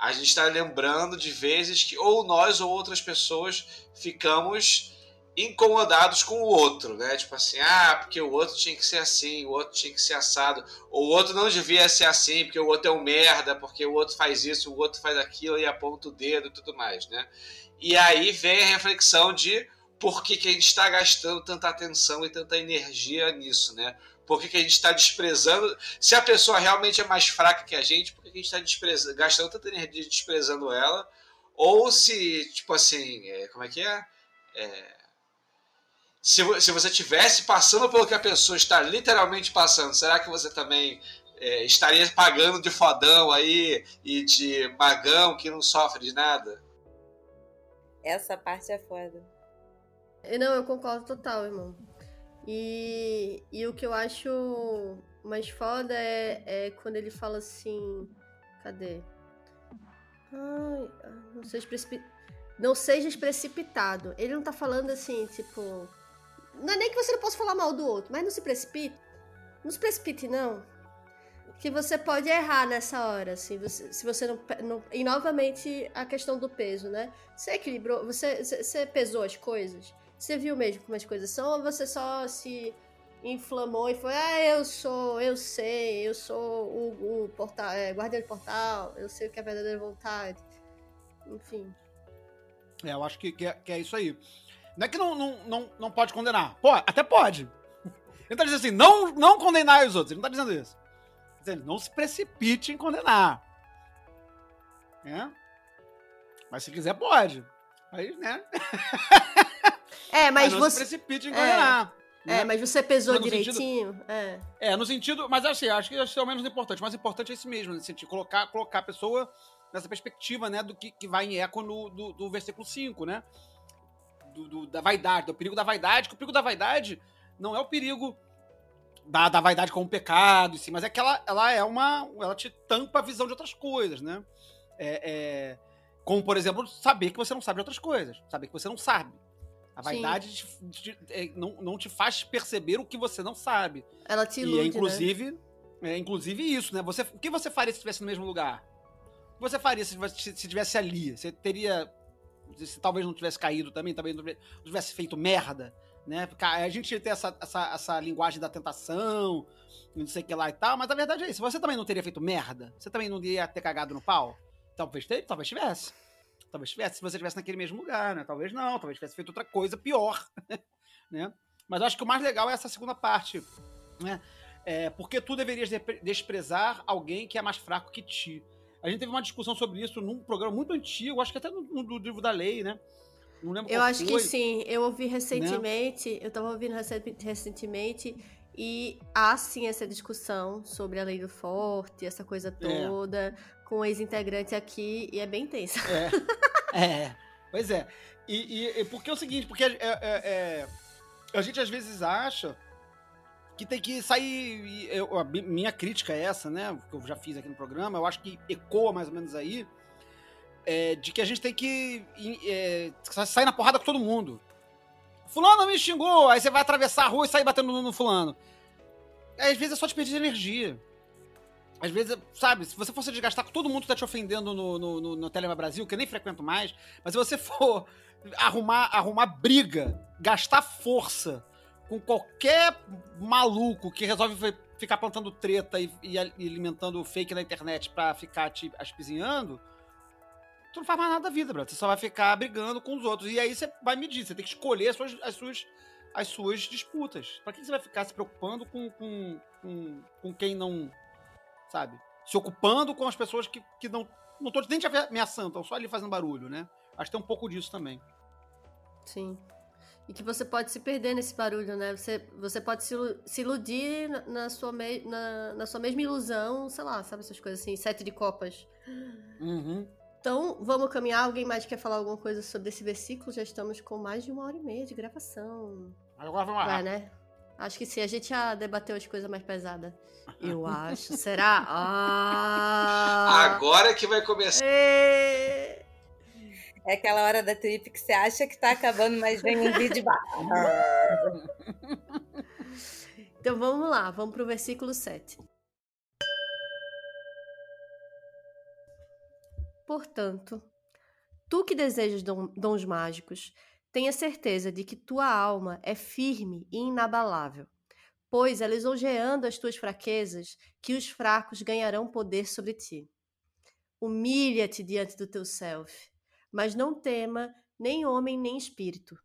a gente está lembrando de vezes que ou nós ou outras pessoas ficamos incomodados com o outro, né? Tipo assim, ah, porque o outro tinha que ser assim, o outro tinha que ser assado, ou o outro não devia ser assim, porque o outro é um merda, porque o outro faz isso, o outro faz aquilo e aponta o dedo e tudo mais, né? E aí vem a reflexão de por que, que a gente está gastando tanta atenção e tanta energia nisso, né? Por que, que a gente está desprezando? Se a pessoa realmente é mais fraca que a gente, por que, que a gente está gastando tanta energia desprezando ela? Ou se, tipo assim, é, como é que é? é se, se você tivesse passando pelo que a pessoa está literalmente passando, será que você também é, estaria pagando de fodão aí e de magão que não sofre de nada? Essa parte é foda. Não, eu concordo total, irmão. E, e o que eu acho mais foda é, é quando ele fala assim. Cadê? Ai, não seja, não precipitado. Ele não tá falando assim, tipo. Não é nem que você não possa falar mal do outro, mas não se precipite. Não se precipite, não. Que você pode errar nessa hora, assim, você, se você não, não. E novamente a questão do peso, né? Você equilibrou, você, você pesou as coisas. Você viu mesmo como as coisas são ou você só se inflamou e foi, ah, eu sou, eu sei, eu sou o, o portal, é, guardião de portal, eu sei o que é verdadeira vontade. Enfim. É, eu acho que, que, é, que é isso aí. Não é que não, não, não, não pode condenar. Pô, até pode. (laughs) Ele tá dizendo assim, não, não condenar os outros. Ele não tá dizendo isso. Dizendo, não se precipite em condenar. É? Mas se quiser, pode. Aí, né? (laughs) É, mas, mas não você. Se precipite em condenar. É, né? é, mas você pesou direitinho. Sentido... É. é, no sentido. Mas assim, acho que isso é o menos importante. O mais importante é esse mesmo, nesse sentido. Colocar, colocar a pessoa nessa perspectiva, né? Do que, que vai em eco no, do, do versículo 5, né? Do, do, da vaidade, do perigo da vaidade. Que o perigo da vaidade não é o perigo da, da vaidade como pecado, sim, mas é que ela, ela é uma. Ela te tampa a visão de outras coisas, né? É, é, como, por exemplo, saber que você não sabe de outras coisas. Saber que você não sabe. A vaidade te, te, é, não, não te faz perceber o que você não sabe. Ela te ilude, e é, inclusive, né? é inclusive isso, né? Você, o que você faria se estivesse no mesmo lugar? O que você faria se estivesse ali? Você teria. Se talvez não tivesse caído também, talvez não tivesse feito merda, né? A gente tem essa, essa, essa linguagem da tentação, não sei o que lá e tal, mas a verdade é isso. Você também não teria feito merda? Você também não ia ter cagado no pau? Talvez, talvez tivesse. Talvez tivesse, se você estivesse naquele mesmo lugar, né? Talvez não, talvez tivesse feito outra coisa pior, (laughs) né? Mas eu acho que o mais legal é essa segunda parte, né? É, porque tu deverias desprezar alguém que é mais fraco que ti. A gente teve uma discussão sobre isso num programa muito antigo, acho que até no, no livro da lei, né? Não lembro Eu acho foi. que sim. Eu ouvi recentemente, né? eu tava ouvindo recentemente, e há sim essa discussão sobre a lei do forte, essa coisa é. toda. É com ex-integrante aqui e é bem tensa. É, (laughs) é pois é. E, e, porque é o seguinte, porque é, é, é, a gente às vezes acha que tem que sair. Eu, a minha crítica é essa, né? Que eu já fiz aqui no programa, eu acho que ecoa mais ou menos aí. De que a gente tem que sair na porrada com todo mundo. Fulano me xingou, aí você vai atravessar a rua e sair batendo no, no fulano. Às vezes é só despedir energia. Às vezes, sabe, se você fosse desgastar com todo mundo que tá te ofendendo no, no, no, no Telema Brasil, que eu nem frequento mais, mas se você for arrumar, arrumar briga, gastar força com qualquer maluco que resolve ficar plantando treta e, e alimentando fake na internet pra ficar te aspizinhando, tu não faz mais nada da vida, brother. Você só vai ficar brigando com os outros. E aí você vai medir, você tem que escolher as suas, as suas, as suas disputas. Pra que você vai ficar se preocupando com, com, com, com quem não sabe? Se ocupando com as pessoas que, que não. Não tô nem te ameaçando, estão só ali fazendo barulho, né? Acho que tem um pouco disso também. Sim. E que você pode se perder nesse barulho, né? Você, você pode se, se iludir na sua, me, na, na sua mesma ilusão, sei lá, sabe essas coisas assim, sete de copas. Uhum. Então, vamos caminhar. Alguém mais quer falar alguma coisa sobre esse versículo? Já estamos com mais de uma hora e meia de gravação. Agora vamos lá. Vai, né? Acho que sim, a gente já debateu as coisas mais pesadas. (laughs) Eu acho. Será? Ah! Agora que vai começar. É... é aquela hora da trip que você acha que tá acabando, mas vem um vídeo (laughs) Então vamos lá, vamos pro versículo 7. Portanto, tu que desejas dons mágicos, tenha certeza de que tua alma é firme e inabalável, pois é lisonjeando as tuas fraquezas que os fracos ganharão poder sobre ti. Humilha-te diante do teu self, mas não tema nem homem nem espírito.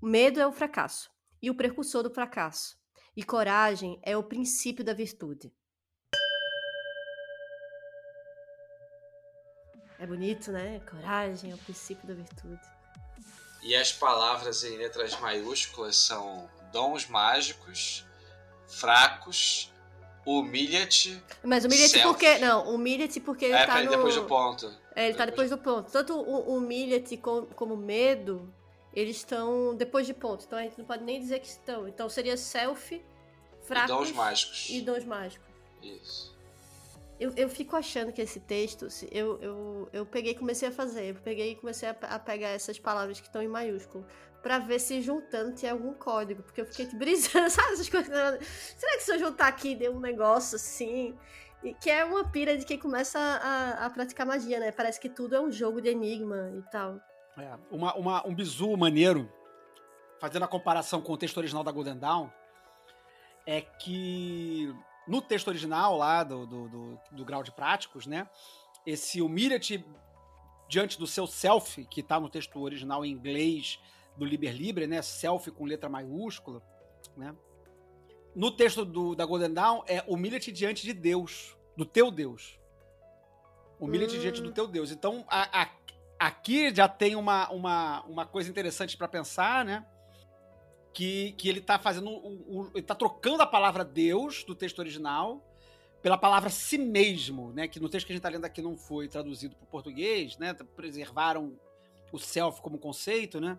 O medo é o fracasso e o precursor do fracasso, e coragem é o princípio da virtude. É bonito, né? Coragem é o princípio da virtude. E as palavras em letras maiúsculas são dons mágicos, fracos, humilha-te. Mas humilha-te porque. Não, humilha-te porque ele é, tá no. depois do ponto. É, ele tá depois do ponto. Tanto o humilha-te como, como medo, eles estão depois de ponto. Então a gente não pode nem dizer que estão. Então seria self, fracos. E dons mágicos. E dons mágicos. Isso. Eu, eu fico achando que esse texto, eu, eu, eu peguei e comecei a fazer, eu peguei e comecei a, a pegar essas palavras que estão em maiúsculo, para ver se juntando tinha algum código, porque eu fiquei (laughs) brisando, sabe essas coisas? Será que se eu juntar aqui deu um negócio assim? E que é uma pira de quem começa a, a praticar magia, né? Parece que tudo é um jogo de enigma e tal. É, uma, uma, um bizu maneiro, fazendo a comparação com o texto original da Golden Dawn, é que no texto original lá do, do, do, do grau de práticos, né? Esse humilha-te diante do seu self, que está no texto original em inglês do Liber Libre, né? Self com letra maiúscula, né? No texto do, da Golden Dawn é humilha-te diante de Deus, do teu Deus. Humilha-te hum. diante do teu Deus. Então, a, a, aqui já tem uma, uma, uma coisa interessante para pensar, né? Que, que ele está fazendo. Um, um, ele tá trocando a palavra Deus do texto original pela palavra si mesmo, né? Que no texto que a gente está lendo aqui não foi traduzido para o português, né? Preservaram o self como conceito, né?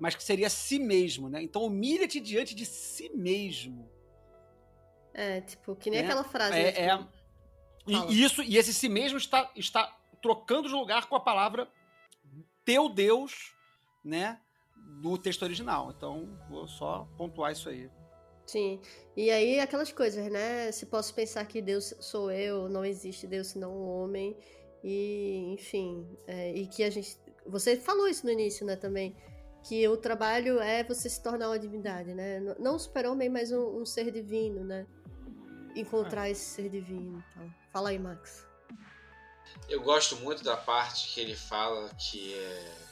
Mas que seria si mesmo, né? Então humilha-te diante de si mesmo. É, tipo, que nem né? aquela frase. É, né? é... E isso, e esse si mesmo está, está trocando de lugar com a palavra teu Deus, né? Do texto original. Então, vou só pontuar isso aí. Sim. E aí, aquelas coisas, né? Se posso pensar que Deus sou eu, não existe Deus senão um homem. E, enfim, é, e que a gente. Você falou isso no início, né, também. Que o trabalho é você se tornar uma divindade, né? Não um super-homem, mas um, um, ser divino, né? Encontrar é. esse ser divino. Então. Fala aí, Max. Eu gosto muito da parte que ele fala que é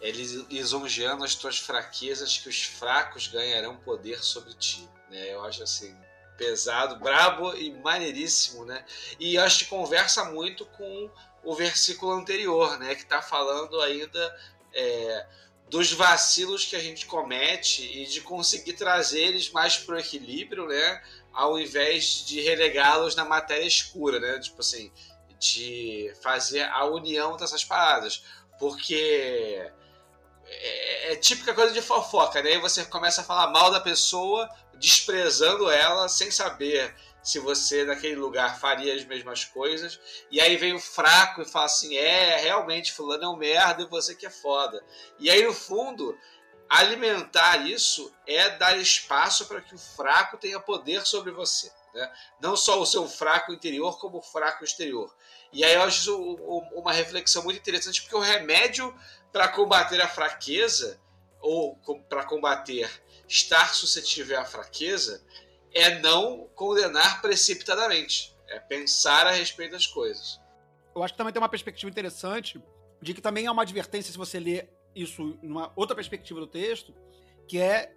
ele lisonjeando as tuas fraquezas, que os fracos ganharão poder sobre ti. Né? Eu acho assim, pesado, brabo e maneiríssimo, né? E acho que conversa muito com o versículo anterior, né? Que está falando ainda é, dos vacilos que a gente comete e de conseguir trazer eles mais para o equilíbrio, né? Ao invés de relegá-los na matéria escura, né? Tipo assim, de fazer a união dessas paradas. Porque é, é, típica coisa de fofoca, né? Você começa a falar mal da pessoa, desprezando ela, sem saber se você naquele lugar faria as mesmas coisas. E aí vem o fraco e fala assim: é, realmente, fulano é um merda e você que é foda. E aí, no fundo, alimentar isso é dar espaço para que o fraco tenha poder sobre você. Né? Não só o seu fraco interior, como o fraco exterior. E aí eu acho isso uma reflexão muito interessante, porque o remédio para combater a fraqueza, ou para combater estar suscetível à fraqueza, é não condenar precipitadamente. É pensar a respeito das coisas. Eu acho que também tem uma perspectiva interessante de que também é uma advertência se você ler isso numa outra perspectiva do texto, que é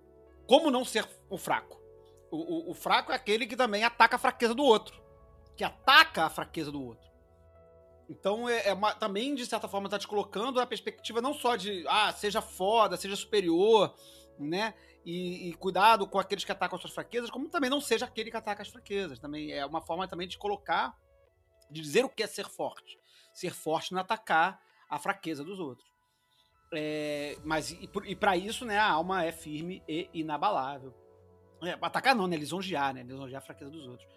como não ser o fraco. O, o, o fraco é aquele que também ataca a fraqueza do outro. Que ataca a fraqueza do outro. Então, é, é uma, também, de certa forma, tá te colocando a perspectiva não só de, ah, seja foda, seja superior, né? E, e, cuidado com aqueles que atacam as suas fraquezas, como também não seja aquele que ataca as fraquezas. Também é uma forma também de colocar, de dizer o que é ser forte. Ser forte não atacar a fraqueza dos outros. É, mas e, e para isso, né, a alma é firme e inabalável. É, atacar não, né? Lisonjear, né? Lisonjear a fraqueza dos outros.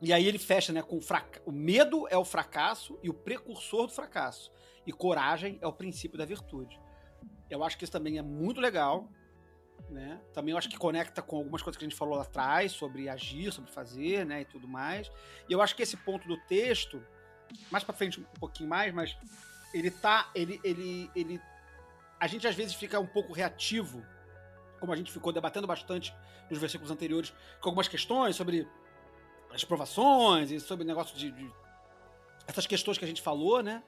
E aí ele fecha, né, com fraca... o medo é o fracasso e o precursor do fracasso. E coragem é o princípio da virtude. Eu acho que isso também é muito legal, né? Também eu acho que conecta com algumas coisas que a gente falou lá atrás sobre agir, sobre fazer, né, e tudo mais. E eu acho que esse ponto do texto mais pra frente um pouquinho mais, mas ele tá. Ele, ele, ele. A gente às vezes fica um pouco reativo, como a gente ficou debatendo bastante nos versículos anteriores, com algumas questões sobre as provações e sobre o negócio de, de essas questões que a gente falou, né?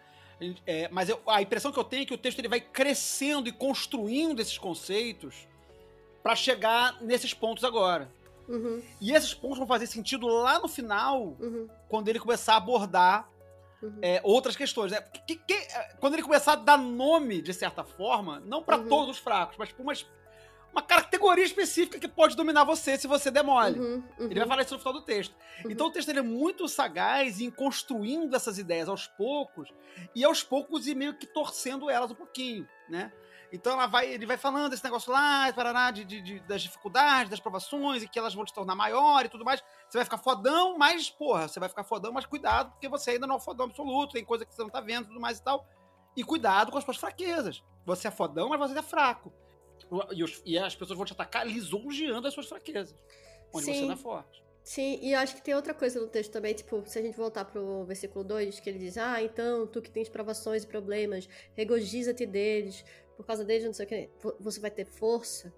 É, mas eu, a impressão que eu tenho é que o texto ele vai crescendo e construindo esses conceitos para chegar nesses pontos agora. Uhum, E esses pontos vão fazer sentido lá no final, uhum, quando ele começar a abordar uhum. é, outras questões. Né? Que- que- é, quando ele começar a dar nome, de certa forma, não para Uhum. todos os fracos, mas para umas- uma categoria específica que pode dominar você se você der mole. Uhum, uhum, Ele vai falar isso no final do texto. uhum. Então o texto ele é muito sagaz em construindo essas ideias aos poucos e aos poucos e meio que torcendo elas um pouquinho, né? Então ela vai, ele vai falando esse negócio lá, parará, de, de- de- das dificuldades, das provações e que elas vão te tornar maior e tudo mais. Você vai ficar fodão, mas, porra, você vai ficar fodão, mas cuidado, porque você ainda não é fodão absoluto, tem coisa que você não tá vendo e tudo mais e tal. E cuidado com as suas fraquezas. Você é fodão, mas você é fraco. E, os- e as pessoas vão te atacar lisonjeando as suas fraquezas. Onde você Sim. não é forte. Sim, e eu acho que tem outra coisa no texto também, tipo, se a gente voltar pro versículo 2, que ele diz, ah, então, tu que tens provações e problemas, regozija-te deles, por causa deles, não sei o que, vo- você vai ter força,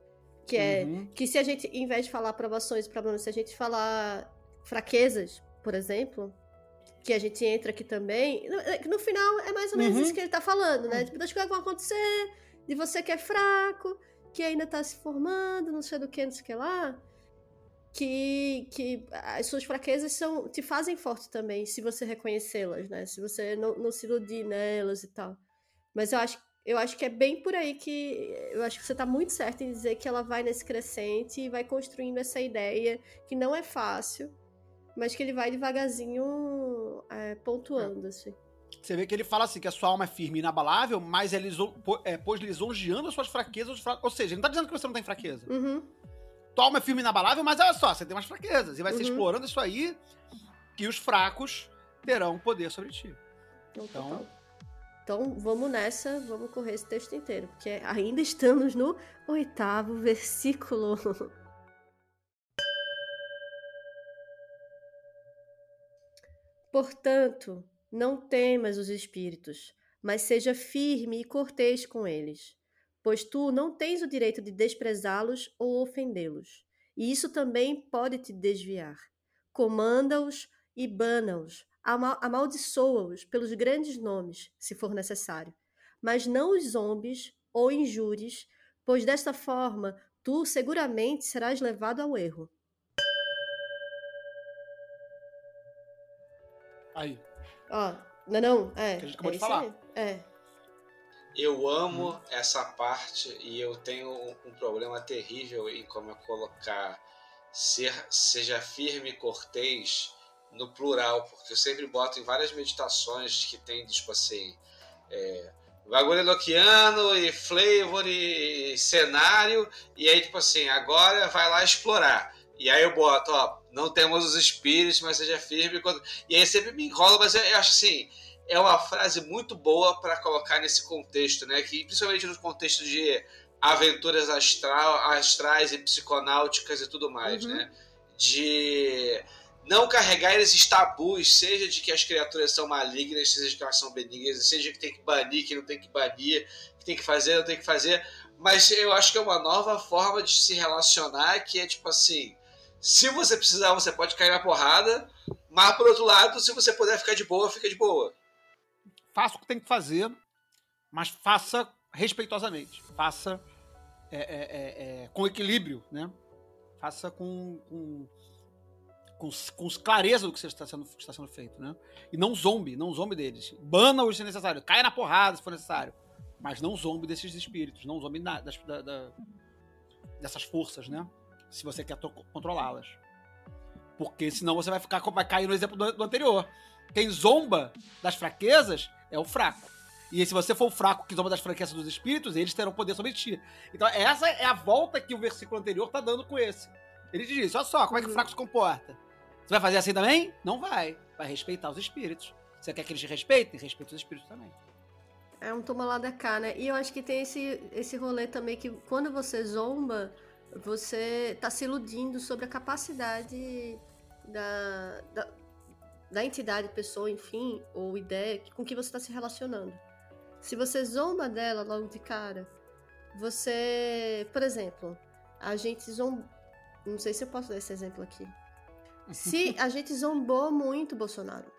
que é, Uhum. que se a gente, em vez de falar provações e problemas, se a gente falar fraquezas, por exemplo, que a gente entra aqui também, no, é no final é mais ou menos Uhum. isso que ele tá falando, né, tipo, das coisas que vão acontecer, de você que é fraco, que ainda tá se formando, não sei do que, não sei o que lá, que, que as suas fraquezas são, te fazem forte também, se você reconhecê-las, né? Se você não, não se iludir nelas e tal. Mas eu acho, eu acho que é bem por aí que. Eu acho que você tá muito certo em dizer que ela vai nesse crescente e vai construindo essa ideia que não é fácil, mas que ele vai devagarzinho é, pontuando, assim. Você vê que ele fala assim, que a sua alma é firme e inabalável, mas é, liso, é pois lisonjeando as suas fraquezas. Ou seja, ele não tá dizendo que você não tem fraqueza. Uhum, Tua alma é firme e inabalável, mas olha só, você tem umas fraquezas. E vai ser Uhum. explorando isso aí que os fracos terão poder sobre ti. então, Então-. Então vamos nessa, vamos correr esse texto inteiro, porque ainda estamos no oitavo versículo. (laughs) Portanto, não temas os espíritos, mas seja firme e cortês com eles, pois tu não tens o direito de desprezá-los ou ofendê-los, e isso também pode te desviar. Comanda-os e bana-os, ama- amaldiçoa-os pelos grandes nomes, se for necessário, mas não os zombes ou injures, pois desta forma tu seguramente serás levado ao erro. Aí. Ó, não, não, é. Que a gente acabou é de falar. aí. É. Eu amo essa parte e eu tenho um, problema terrível em como eu colocar ser, seja firme e cortês no plural, porque eu sempre boto em várias meditações que tem, tipo assim, é, bagulho enoquiano e flavor e cenário, e aí, tipo assim, agora vai lá explorar. E aí eu boto, ó, não temos os espíritos, mas seja firme. quando- E aí sempre me enrola, mas eu, eu acho assim, é uma frase muito boa para colocar nesse contexto, né? Que principalmente no contexto de aventuras astral, astrais e psiconáuticas e tudo mais, Uhum. né? De não carregar esses tabus, seja de que as criaturas são malignas, seja que elas são benignas, seja que tem que banir, que não tem que banir, que tem que fazer, não tem que fazer. Mas eu acho que é uma nova forma de se relacionar que é tipo assim, se você precisar, você pode cair na porrada, mas por outro lado, se você puder ficar de boa, fica de boa. Faça o que tem que fazer, mas faça respeitosamente. Faça é, é, é, é, com equilíbrio, né? Faça com, com, com, com clareza do que está sendo, que está sendo feito, né? E não zombe, não zombe deles. Bana-os se necessário, caia na porrada se for necessário. Mas não zombe desses espíritos, não zombe da- das, da- da- dessas forças, né? Se você quer controlá-las. Porque senão você vai ficar vai cair no exemplo do, do anterior. Quem zomba das fraquezas é o fraco. E se você for o fraco que zomba das fraquezas dos espíritos, eles terão poder sobre ti. Então, essa é a volta que o versículo anterior tá dando com esse. Ele diz: olha só, como é que o fraco se comporta? Você vai fazer assim também? Não vai. Vai respeitar os espíritos. Você quer que eles te respeitem? Respeita os espíritos também. É um toma lá da cá, né? E eu acho que tem esse, esse rolê também que quando você zomba, você tá se iludindo sobre a capacidade da, da- da entidade, pessoa, enfim, ou ideia com que você está se relacionando. Se você zomba dela logo de cara, você, por exemplo, a gente zombou. Não sei se eu posso dar esse exemplo aqui. Se (laughs) a gente zombou muito Bolsonaro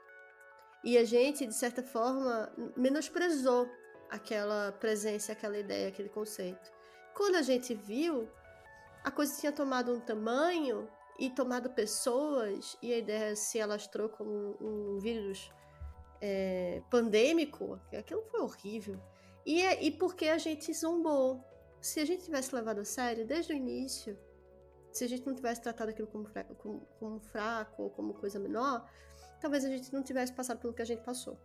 e a gente, de certa forma, menosprezou aquela presença, aquela ideia, aquele conceito. Quando a gente viu, a coisa tinha tomado um tamanho e tomado pessoas, e a ideia se alastrou como um, vírus é, pandêmico, aquilo foi horrível. E, é, e porque a gente zombou. Se a gente tivesse levado a sério desde o início, se a gente não tivesse tratado aquilo como fraco, como, como fraco ou como coisa menor, talvez a gente não tivesse passado pelo que a gente passou.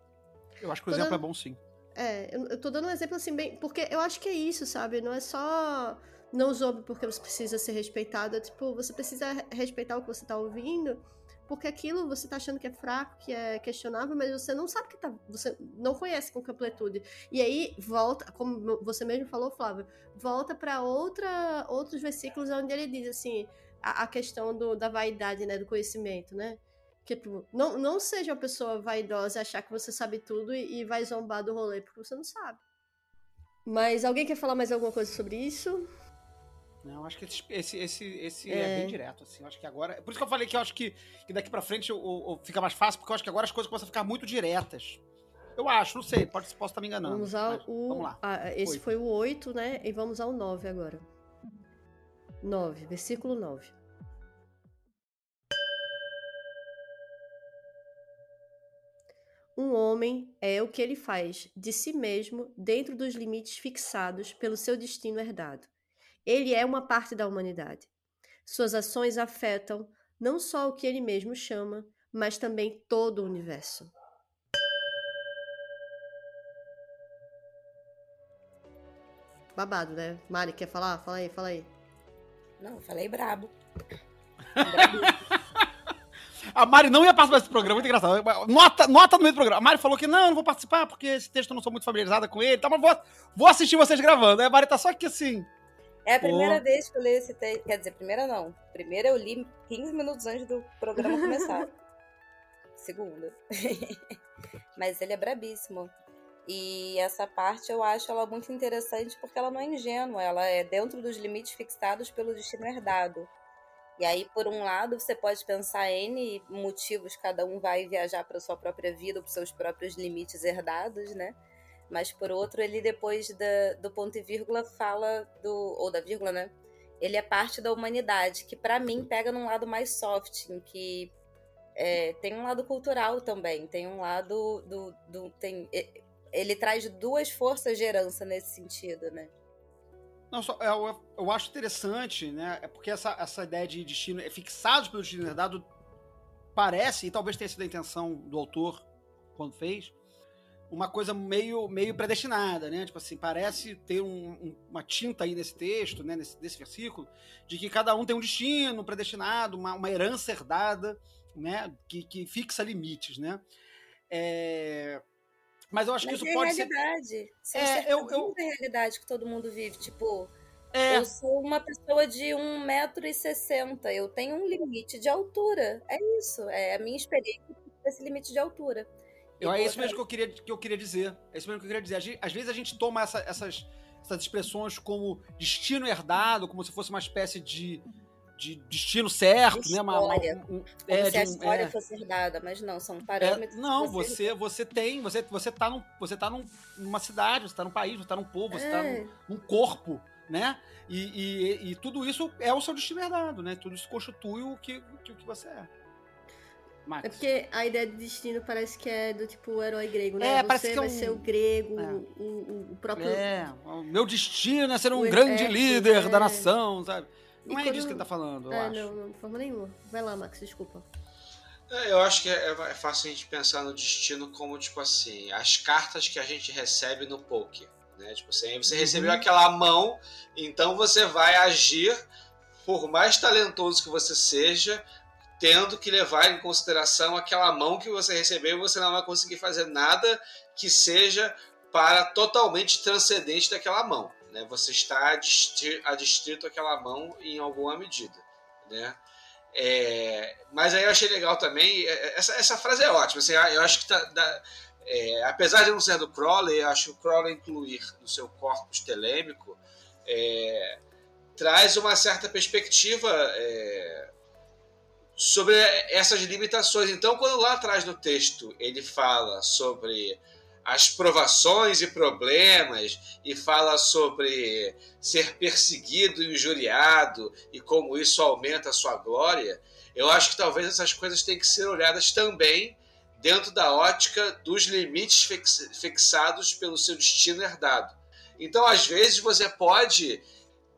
Eu acho que o tô exemplo dando... é bom sim. É, eu, eu tô dando um exemplo assim bem. Porque eu acho que é isso, sabe? Não é só não zobe porque você precisa ser respeitado. É tipo, você precisa respeitar o que você tá ouvindo, porque aquilo você tá achando que é fraco, que é questionável, mas você não sabe que tá. Você não conhece com completude. E aí volta, como você mesmo falou, Flávio, volta para outra outros versículos onde ele diz assim, a, a questão do, da vaidade, né? Do conhecimento, né? Tipo, não, não seja uma pessoa vaidosa achar que você sabe tudo e, e vai zombar do rolê, porque você não sabe. Mas alguém quer falar mais alguma coisa sobre isso? Não, acho que esse, esse, esse, esse é. é. bem direto, assim. acho que agora. Por isso que eu falei que eu acho que, que daqui pra frente eu, eu, fica mais fácil, porque eu acho que agora as coisas começam a ficar muito diretas. Eu acho, não sei, pode, posso estar me enganando. Vamos ao o, vamos lá. Ah, esse 8. foi o 8, né? E vamos ao 9 agora. 9, versículo 9. Um homem é o que ele faz de si mesmo dentro dos limites fixados pelo seu destino herdado. Ele é uma parte da humanidade. Suas ações afetam não só o que ele mesmo chama, mas também todo o universo. Babado, né? Mari, quer falar? Fala aí, fala aí. Não, falei brabo. (laughs) A Mari não ia participar desse programa, muito engraçado. Nota, nota no meio do programa. A Mari falou que não, não vou participar porque esse texto eu não sou muito familiarizada com ele, tá, mas vou, vou assistir vocês gravando. Aí a Mari tá só aqui assim. É a primeira vez que eu leio esse texto. Quer dizer, primeira não. Primeira eu li 15 minutos antes do programa começar. (laughs) Segunda. (laughs) mas ele é brabíssimo. E essa parte eu acho ela muito interessante porque ela não é ingênua, ela é dentro dos limites fixados pelo destino herdado. E aí, por um lado, você pode pensar N motivos, cada um vai viajar para sua própria vida, para seus próprios limites herdados, né? Mas por outro, ele depois da, do ponto e vírgula fala do. ou da vírgula, né? Ele é parte da humanidade, que para mim pega num lado mais soft, em que é, tem um lado cultural também, tem um lado do. do tem, ele traz duas forças de herança nesse sentido, né? Não, só, eu, é, eu acho interessante, né? É porque essa, essa ideia de destino é fixado pelo destino herdado parece, e talvez tenha sido a intenção do autor quando fez, uma coisa meio, meio predestinada, né? Tipo assim, parece ter um, um, uma tinta aí nesse texto, né? Nesse, nesse versículo, de que cada um tem um destino predestinado, uma, uma herança herdada, né? Que, que fixa limites, né? É... Mas eu acho Mas que isso é pode realidade. ser. Você é, eu, eu... a realidade que todo mundo vive. Tipo, é. eu sou uma pessoa de 1,60m. Eu tenho um limite de altura. É isso. É a minha experiência esse limite de altura. Eu, é isso mesmo que eu, queria, que eu queria dizer. É isso mesmo que eu queria dizer. Às vezes a gente toma essa, essas, essas expressões como destino herdado, como se fosse uma espécie de de destino certo, história. né? Uma, uma, um, é, Como se a história é, fosse herdada, mas não, são parâmetros. É, não, você, você tem, você, você tá, num, você tá num, numa cidade, você tá num país, você tá num povo, você tá num, é. num corpo, né? E, e, e, tudo isso é o seu destino herdado, né? Tudo isso constitui o que, o que, o que você é. Max. É porque a ideia de destino parece que é do tipo o herói grego, né? É, Você vai é um... ser o grego, é. o, o, próprio. É, o meu destino é ser um o grande líder da nação, sabe? Não e é disso que ele tá falando, eu é, acho. Não, não, de forma nenhuma. Vai lá, Max, desculpa. É, eu acho que é, é, fácil a gente pensar no destino como, tipo assim, as cartas que a gente recebe no poker. Né? Tipo assim, você uhum. recebeu aquela mão, então você vai agir, por mais talentoso que você seja, tendo que levar em consideração aquela mão que você recebeu você não vai conseguir fazer nada que seja para totalmente transcendente daquela mão. Né? Você está adstrito àquela mão em alguma medida. Né? É, mas aí eu achei legal também. Essa, essa frase é ótima. Assim, eu acho que tá, é, apesar de não ser do Crowley, eu acho que o Crowley incluir no seu corpus telêmico é, traz uma certa perspectiva é, sobre essas limitações. Então, quando lá atrás no texto ele fala sobre as provações e problemas e fala sobre ser perseguido e injuriado e como isso aumenta a sua glória, eu acho que talvez essas coisas tenham que ser olhadas também dentro da ótica dos limites fixados pelo seu destino herdado. Então, às vezes, você pode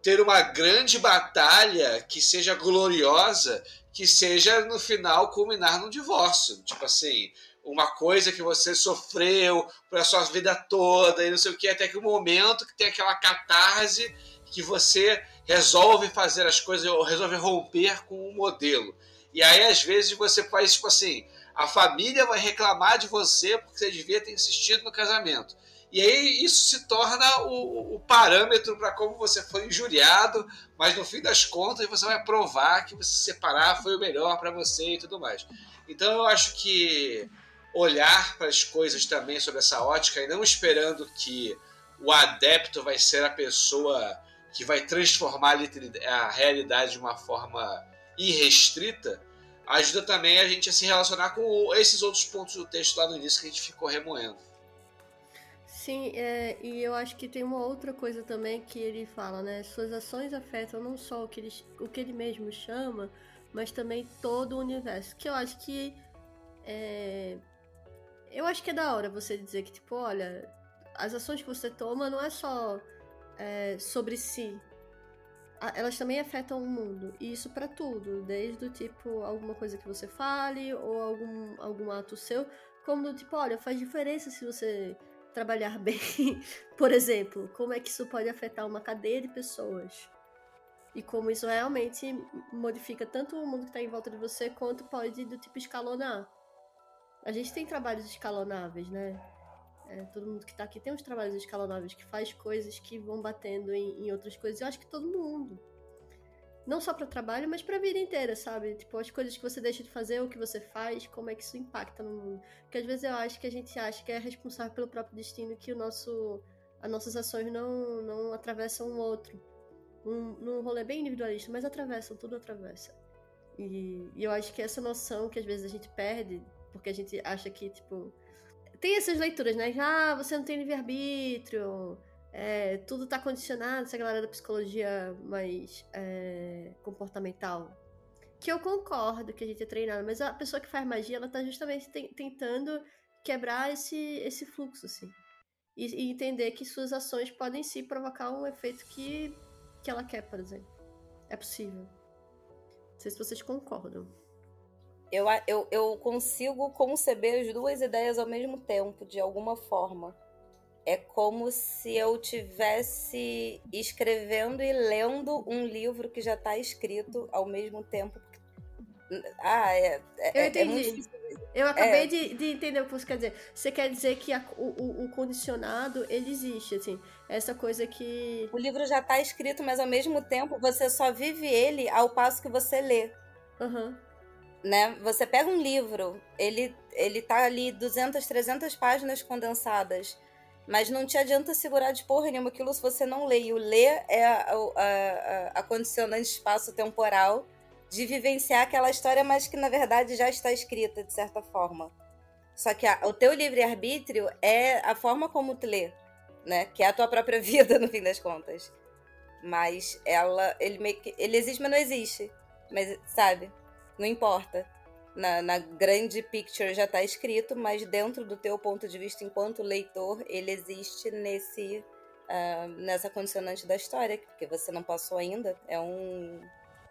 ter uma grande batalha que seja gloriosa, que seja no final culminar num divórcio. Tipo assim, uma coisa que você sofreu para sua vida toda e não sei o que, até que o momento que tem aquela catarse que você resolve fazer as coisas ou resolve romper com o um modelo. E aí, às vezes, você faz tipo assim: a família vai reclamar de você porque você devia ter insistido no casamento. E aí isso se torna o, o parâmetro para como você foi injuriado, mas no fim das contas você vai provar que você separar foi o melhor para você e tudo mais. Então eu acho que olhar para as coisas também sob essa ótica e não esperando que o adepto vai ser a pessoa que vai transformar a realidade de uma forma irrestrita, ajuda também a gente a se relacionar com esses outros pontos do texto lá no início que a gente ficou remoendo. Sim, é, e eu acho que tem uma outra coisa também que ele fala, né? Suas ações afetam não só o que ele, o que ele mesmo chama, mas também todo o universo. Que eu acho que é, eu acho que é da hora você dizer que, tipo, olha, as ações que você toma não é só é, sobre si. Elas também afetam o mundo. E isso para tudo. Desde o tipo, alguma coisa que você fale, ou algum, algum ato seu, como do tipo, olha, faz diferença se você trabalhar (laughs) bem. Por exemplo, como é que isso pode afetar uma cadeia de pessoas? E como isso realmente modifica tanto o mundo que está em volta de você, quanto pode do tipo escalonar. A gente tem trabalhos escalonáveis, né? É, todo mundo que tá aqui tem uns trabalhos escalonáveis que faz coisas que vão batendo em, em outras coisas. Eu acho que todo mundo. Não só para trabalho, mas para vida inteira, sabe? Tipo, as coisas que você deixa de fazer, o que você faz, como é que isso impacta no mundo. Porque às vezes eu acho que a gente acha que é responsável pelo próprio destino, que o nosso, as nossas ações não, não atravessam o outro. Um, num rolê bem individualista, mas atravessam, tudo atravessa. E, e eu acho que essa noção que às vezes a gente perde porque a gente acha que, tipo. Tem essas leituras, né? Ah, você não tem livre-arbítrio, é, tudo tá condicionado, essa galera da psicologia mais é, comportamental. Que eu concordo que a gente é treinado, mas a pessoa que faz magia, ela tá justamente tentando quebrar esse, esse fluxo, assim. E, e, entender que suas ações podem sim provocar um efeito que, que ela quer, por exemplo. É possível. Não sei se vocês concordam eu, eu, eu consigo conceber as duas ideias ao mesmo tempo, de alguma forma. É como se eu tivesse escrevendo e lendo um livro que já está escrito ao mesmo tempo. Ah, é. é eu é, entendi. É eu acabei é... de, de, entender o que você quer dizer. Você quer dizer que a, o, o, condicionado, ele existe, assim. Essa coisa que... O livro já está escrito, mas ao mesmo tempo você só vive ele ao passo que você lê. Uhum né? Você pega um livro, ele ele tá ali 200, 300 páginas condensadas, mas não te adianta segurar de porra nenhuma aquilo se você não lê. E o ler é a, a, a condicionante espaço-temporal de vivenciar aquela história, mas que na verdade já está escrita de certa forma. Só que a, o teu livre-arbítrio é a forma como tu lê, né? Que é a tua própria (laughs) vida, no fim das contas. Mas ela, ele meio que, ele existe, mas não existe. Mas, sabe? não importa. Na, na grande picture já está escrito, mas dentro do teu ponto de vista enquanto leitor, ele existe nesse uh, nessa condicionante da história, porque você não passou ainda. É um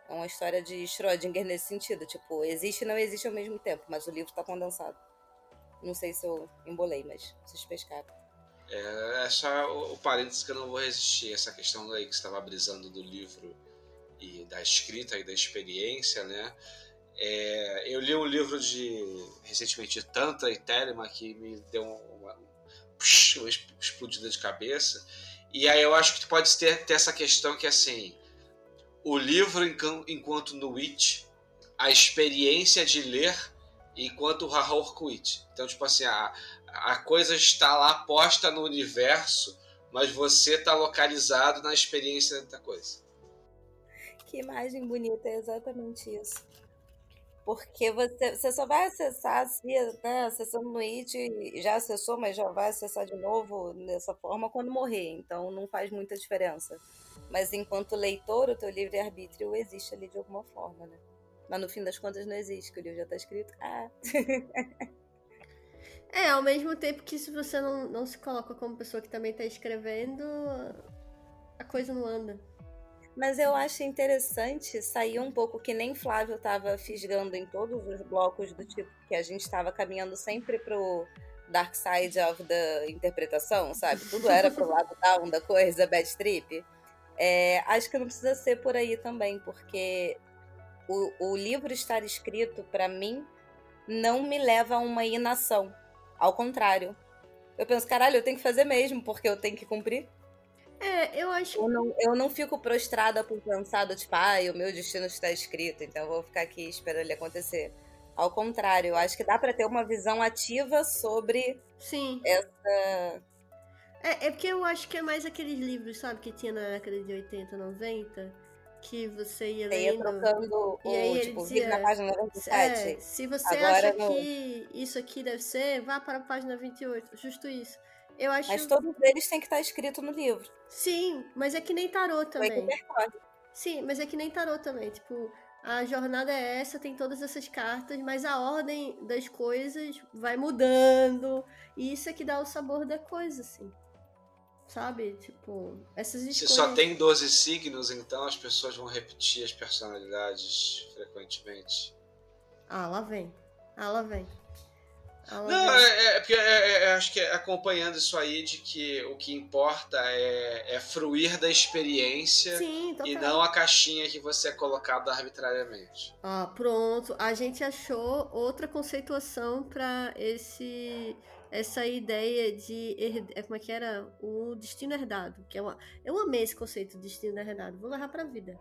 é uma história de Schrödinger nesse sentido, tipo, existe e não existe ao mesmo tempo, mas o livro está condensado. Não sei se eu embolei, mas vocês pescaram. É, é só o, o parênteses que eu não vou resistir, essa questão aí que você estava brisando do livro e da escrita e da experiência, né? É, eu li um livro de recentemente de Tantra e Telema que me deu uma, uma explodida de cabeça. E aí eu acho que pode ter, ter essa questão que assim, o livro enquanto Witch a experiência de ler enquanto quit. Então, tipo assim, a, a coisa está lá posta no universo, mas você está localizado na experiência da coisa. Que imagem bonita, é exatamente isso. Porque você, você só vai acessar, se né, acessando no IT, já acessou, mas já vai acessar de novo dessa forma quando morrer. Então não faz muita diferença. Mas enquanto leitor, o teu livre-arbítrio existe ali de alguma forma, né? Mas no fim das contas não existe, que o livro já está escrito. Ah. é, ao mesmo tempo que se você não, não se coloca como pessoa que também está escrevendo, a coisa não anda. Mas eu acho interessante sair um pouco que nem Flávio estava fisgando em todos os blocos do tipo que a gente estava caminhando sempre pro dark side of the interpretação, sabe? Tudo era pro lado down da coisa, bad trip. É, acho que não precisa ser por aí também, porque o, o livro estar escrito, para mim, não me leva a uma inação. Ao contrário. Eu penso, caralho, eu tenho que fazer mesmo, porque eu tenho que cumprir. É, eu acho. Eu não, eu não fico prostrada por pensado, tipo, ah, o meu destino está escrito, então eu vou ficar aqui esperando ele acontecer. Ao contrário, eu acho que dá para ter uma visão ativa sobre Sim. essa. É, é porque eu acho que é mais aqueles livros, sabe, que tinha na década de 80, 90, que você ia lendo. Ia trocando e aí tipo, dizia, na página 27. É, se você Agora acha que isso aqui deve ser, vá para a página 28. Justo isso. Eu acho... Mas todos eles têm que estar escrito no livro. Sim, mas é que nem tarô também. Sim, mas é que nem tarô também. Tipo, a jornada é essa, tem todas essas cartas, mas a ordem das coisas vai mudando. E isso é que dá o sabor da coisa, assim. Sabe? Tipo, essas escolhas... Se só tem 12 signos, então as pessoas vão repetir as personalidades frequentemente. Ah, lá vem. Ah, lá vem. Não, é, é, é porque é, é, é, acho que é acompanhando isso aí de que o que importa é, é fruir da experiência Sim, e não a caixinha que você é colocado arbitrariamente. Ah, pronto. A gente achou outra conceituação para esse essa ideia de como é que era o destino herdado, que é uma, eu amei esse conceito de destino herdado. Vou levar para a vida.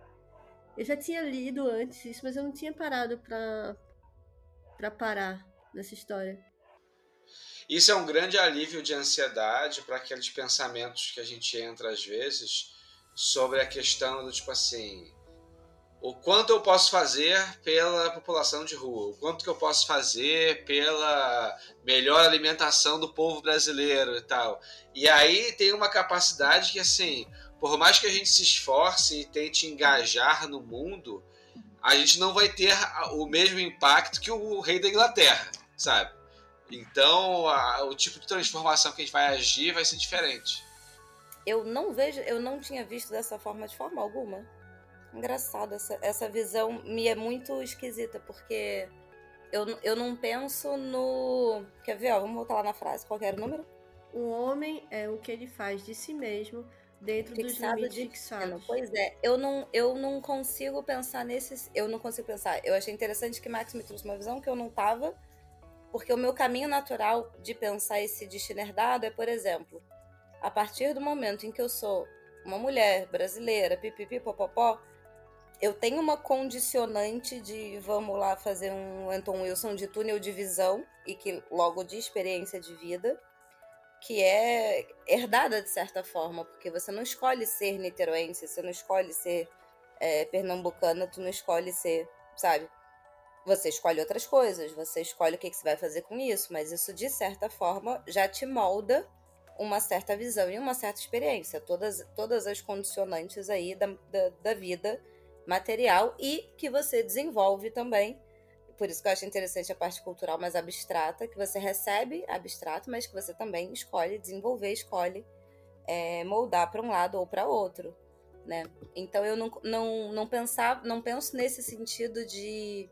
Eu já tinha lido antes isso, mas eu não tinha parado para para parar nessa história. Isso é um grande alívio de ansiedade para aqueles pensamentos que a gente entra às vezes sobre a questão do tipo assim, o quanto eu posso fazer pela população de rua, o quanto que eu posso fazer pela melhor alimentação do povo brasileiro e tal. E aí tem uma capacidade que assim, por mais que a gente se esforce e tente engajar no mundo, a gente não vai ter o mesmo impacto que o rei da Inglaterra, sabe? Então, a, o tipo de transformação que a gente vai agir vai ser diferente. Eu não vejo, eu não tinha visto dessa forma de forma alguma. Engraçado, essa, essa visão me é muito esquisita, porque eu, eu não penso no. Quer ver? Ó, vamos voltar lá na frase. Qual era o número? O homem é o que ele faz de si mesmo dentro Fixado dos limites de fixados. Pois é, eu não, eu não consigo pensar nesses. Eu não consigo pensar. Eu achei interessante que Max me trouxe uma visão que eu não tava porque o meu caminho natural de pensar esse destino herdado é, por exemplo, a partir do momento em que eu sou uma mulher brasileira, pipipi, popopó, eu tenho uma condicionante de vamos lá fazer um Anton Wilson de túnel de visão e que logo de experiência de vida, que é herdada de certa forma, porque você não escolhe ser niteroense, você não escolhe ser é, pernambucana, tu não escolhe ser, sabe? Você escolhe outras coisas, você escolhe o que, que você vai fazer com isso, mas isso, de certa forma, já te molda uma certa visão e uma certa experiência. Todas, todas as condicionantes aí da, da, da vida material e que você desenvolve também. Por isso que eu acho interessante a parte cultural mais abstrata, que você recebe abstrato, mas que você também escolhe desenvolver, escolhe é, moldar para um lado ou para outro. Né? Então eu não, não, não pensava, não penso nesse sentido de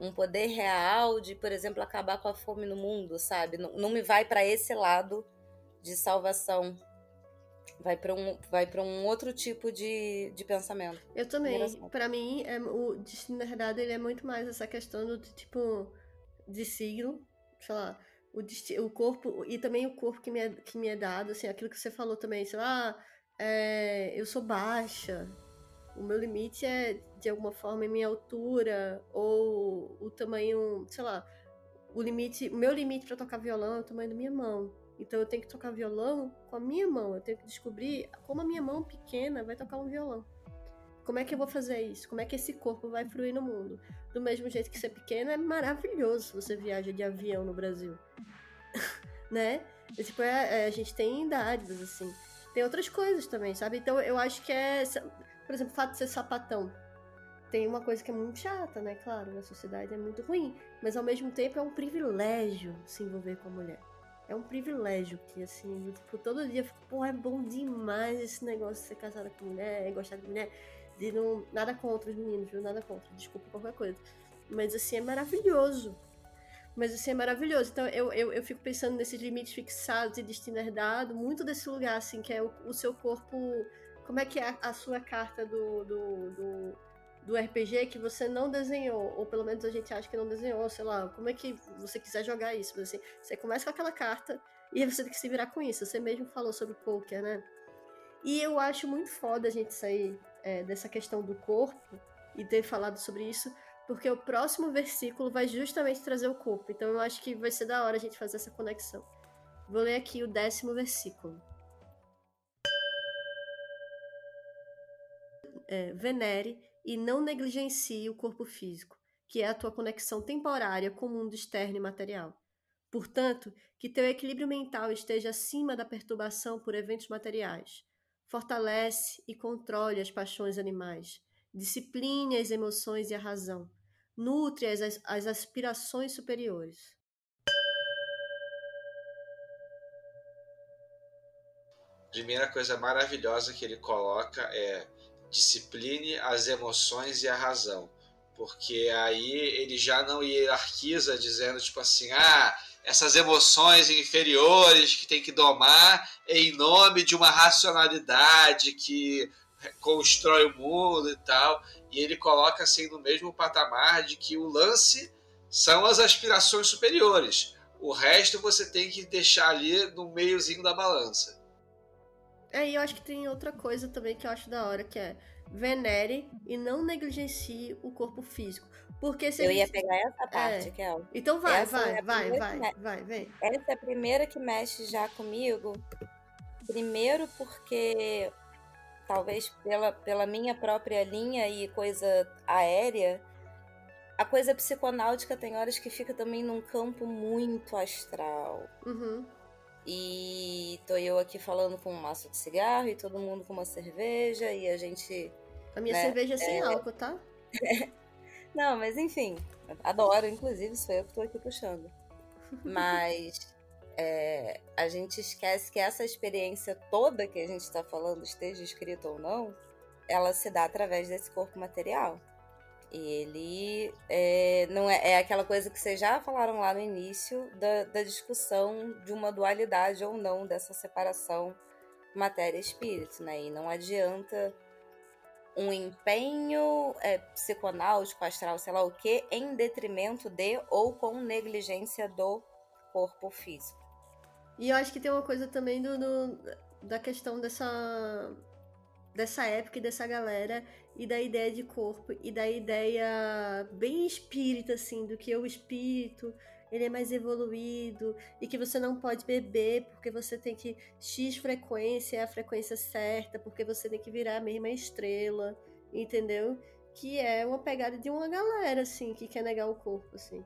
um poder real de, por exemplo, acabar com a fome no mundo, sabe? Não, não me vai para esse lado de salvação. Vai para um, vai para um outro tipo de, de pensamento. Eu também. Para mim, é, o destino herdado ele é muito mais essa questão do tipo de signo, sei lá, o, destino, o corpo e também o corpo que me é, que me é dado, assim, aquilo que você falou também, sei lá, é, eu sou baixa, O meu limite é, de alguma forma, a minha altura ou o tamanho, sei lá, o limite, meu limite para tocar violão é o tamanho da minha mão. Então eu tenho que tocar violão com a minha mão. Eu tenho que descobrir como a minha mão pequena vai tocar um violão. Como é que eu vou fazer isso? Como é que esse corpo vai fluir no mundo? Do mesmo jeito que ser pequeno é maravilhoso se você viaja de avião no Brasil. (laughs) né? E, tipo, é, é, a gente tem dádivas, assim. Tem outras coisas também, sabe? Então eu acho que é. Por exemplo, o fato de ser sapatão tem uma coisa que é muito chata, né? Claro, na sociedade é muito ruim, mas ao mesmo tempo é um privilégio se envolver com a mulher. É um privilégio que, assim, tipo, todo dia eu fico, pô, é bom demais esse negócio de ser casada com mulher, gostar de mulher. De não, nada contra os meninos, viu? Nada contra, desculpa qualquer coisa. Mas, assim, é maravilhoso. Mas, assim, é maravilhoso. Então, eu, eu, eu fico pensando nesses limites fixados e destino herdado, muito desse lugar, assim, que é o, o seu corpo. Como é que é a, sua carta do, do, do do RPG que você não desenhou, ou pelo menos a gente acha que não desenhou, sei lá, como é que você quiser jogar isso, mas assim, você começa com aquela carta e você tem que se virar com isso. Você mesmo falou sobre poker, né? E eu acho muito foda a gente sair é, dessa questão do corpo e ter falado sobre isso, porque o próximo versículo vai justamente trazer o corpo. Então eu acho que vai ser da hora a gente fazer essa conexão. Vou ler aqui o décimo versículo. É, venere e não negligencie o corpo físico, que é a tua conexão temporária com o mundo externo e material. Portanto, que teu equilíbrio mental esteja acima da perturbação por eventos materiais. Fortalece e controle as paixões animais. Discipline as emoções e a razão. Nutre as, as aspirações superiores. Primeira coisa maravilhosa que ele coloca é discipline as emoções e a razão. Porque aí ele já não hierarquiza dizendo, tipo assim, ah, essas emoções inferiores que tem que domar em nome de uma racionalidade que constrói o mundo e tal. E ele coloca assim no mesmo patamar de que o lance são as aspirações superiores. O resto você tem que deixar ali no meiozinho da balança. É, e eu acho que tem outra coisa também que eu acho da hora, que é venere e não negligencie o corpo físico. Porque se Eu ia pegar essa parte, é. Kel. Então vai, essa vai, é vai, vai, vai, vai, vem. Essa é a primeira que mexe já comigo. Primeiro porque talvez pela, pela minha própria linha e coisa aérea, a coisa psiconáutica tem horas que fica também num campo muito astral. Uhum. E tô eu aqui falando com um maço de cigarro e todo mundo com uma cerveja e a gente. A minha né, cerveja é sem é... álcool, tá? (laughs) Não, mas enfim, adoro, inclusive, sou eu que tô aqui puxando. Mas (laughs) é, a gente esquece que essa experiência toda que a gente está falando, esteja escrita ou não, ela se dá através desse corpo material. Ele é, não é, é aquela coisa que vocês já falaram lá no início da, da discussão de uma dualidade ou não dessa separação matéria-espírito, né? E não adianta um empenho é, psiconáutico, astral, sei lá o que, em detrimento de ou com negligência do corpo físico. E eu acho que tem uma coisa também do, do da questão dessa dessa época e dessa galera e da ideia de corpo e da ideia bem espírita assim do que o espírito ele é mais evoluído e que você não pode beber porque você tem que x frequência é a frequência certa porque você tem que virar a mesma estrela entendeu que é uma pegada de uma galera assim que quer negar o corpo assim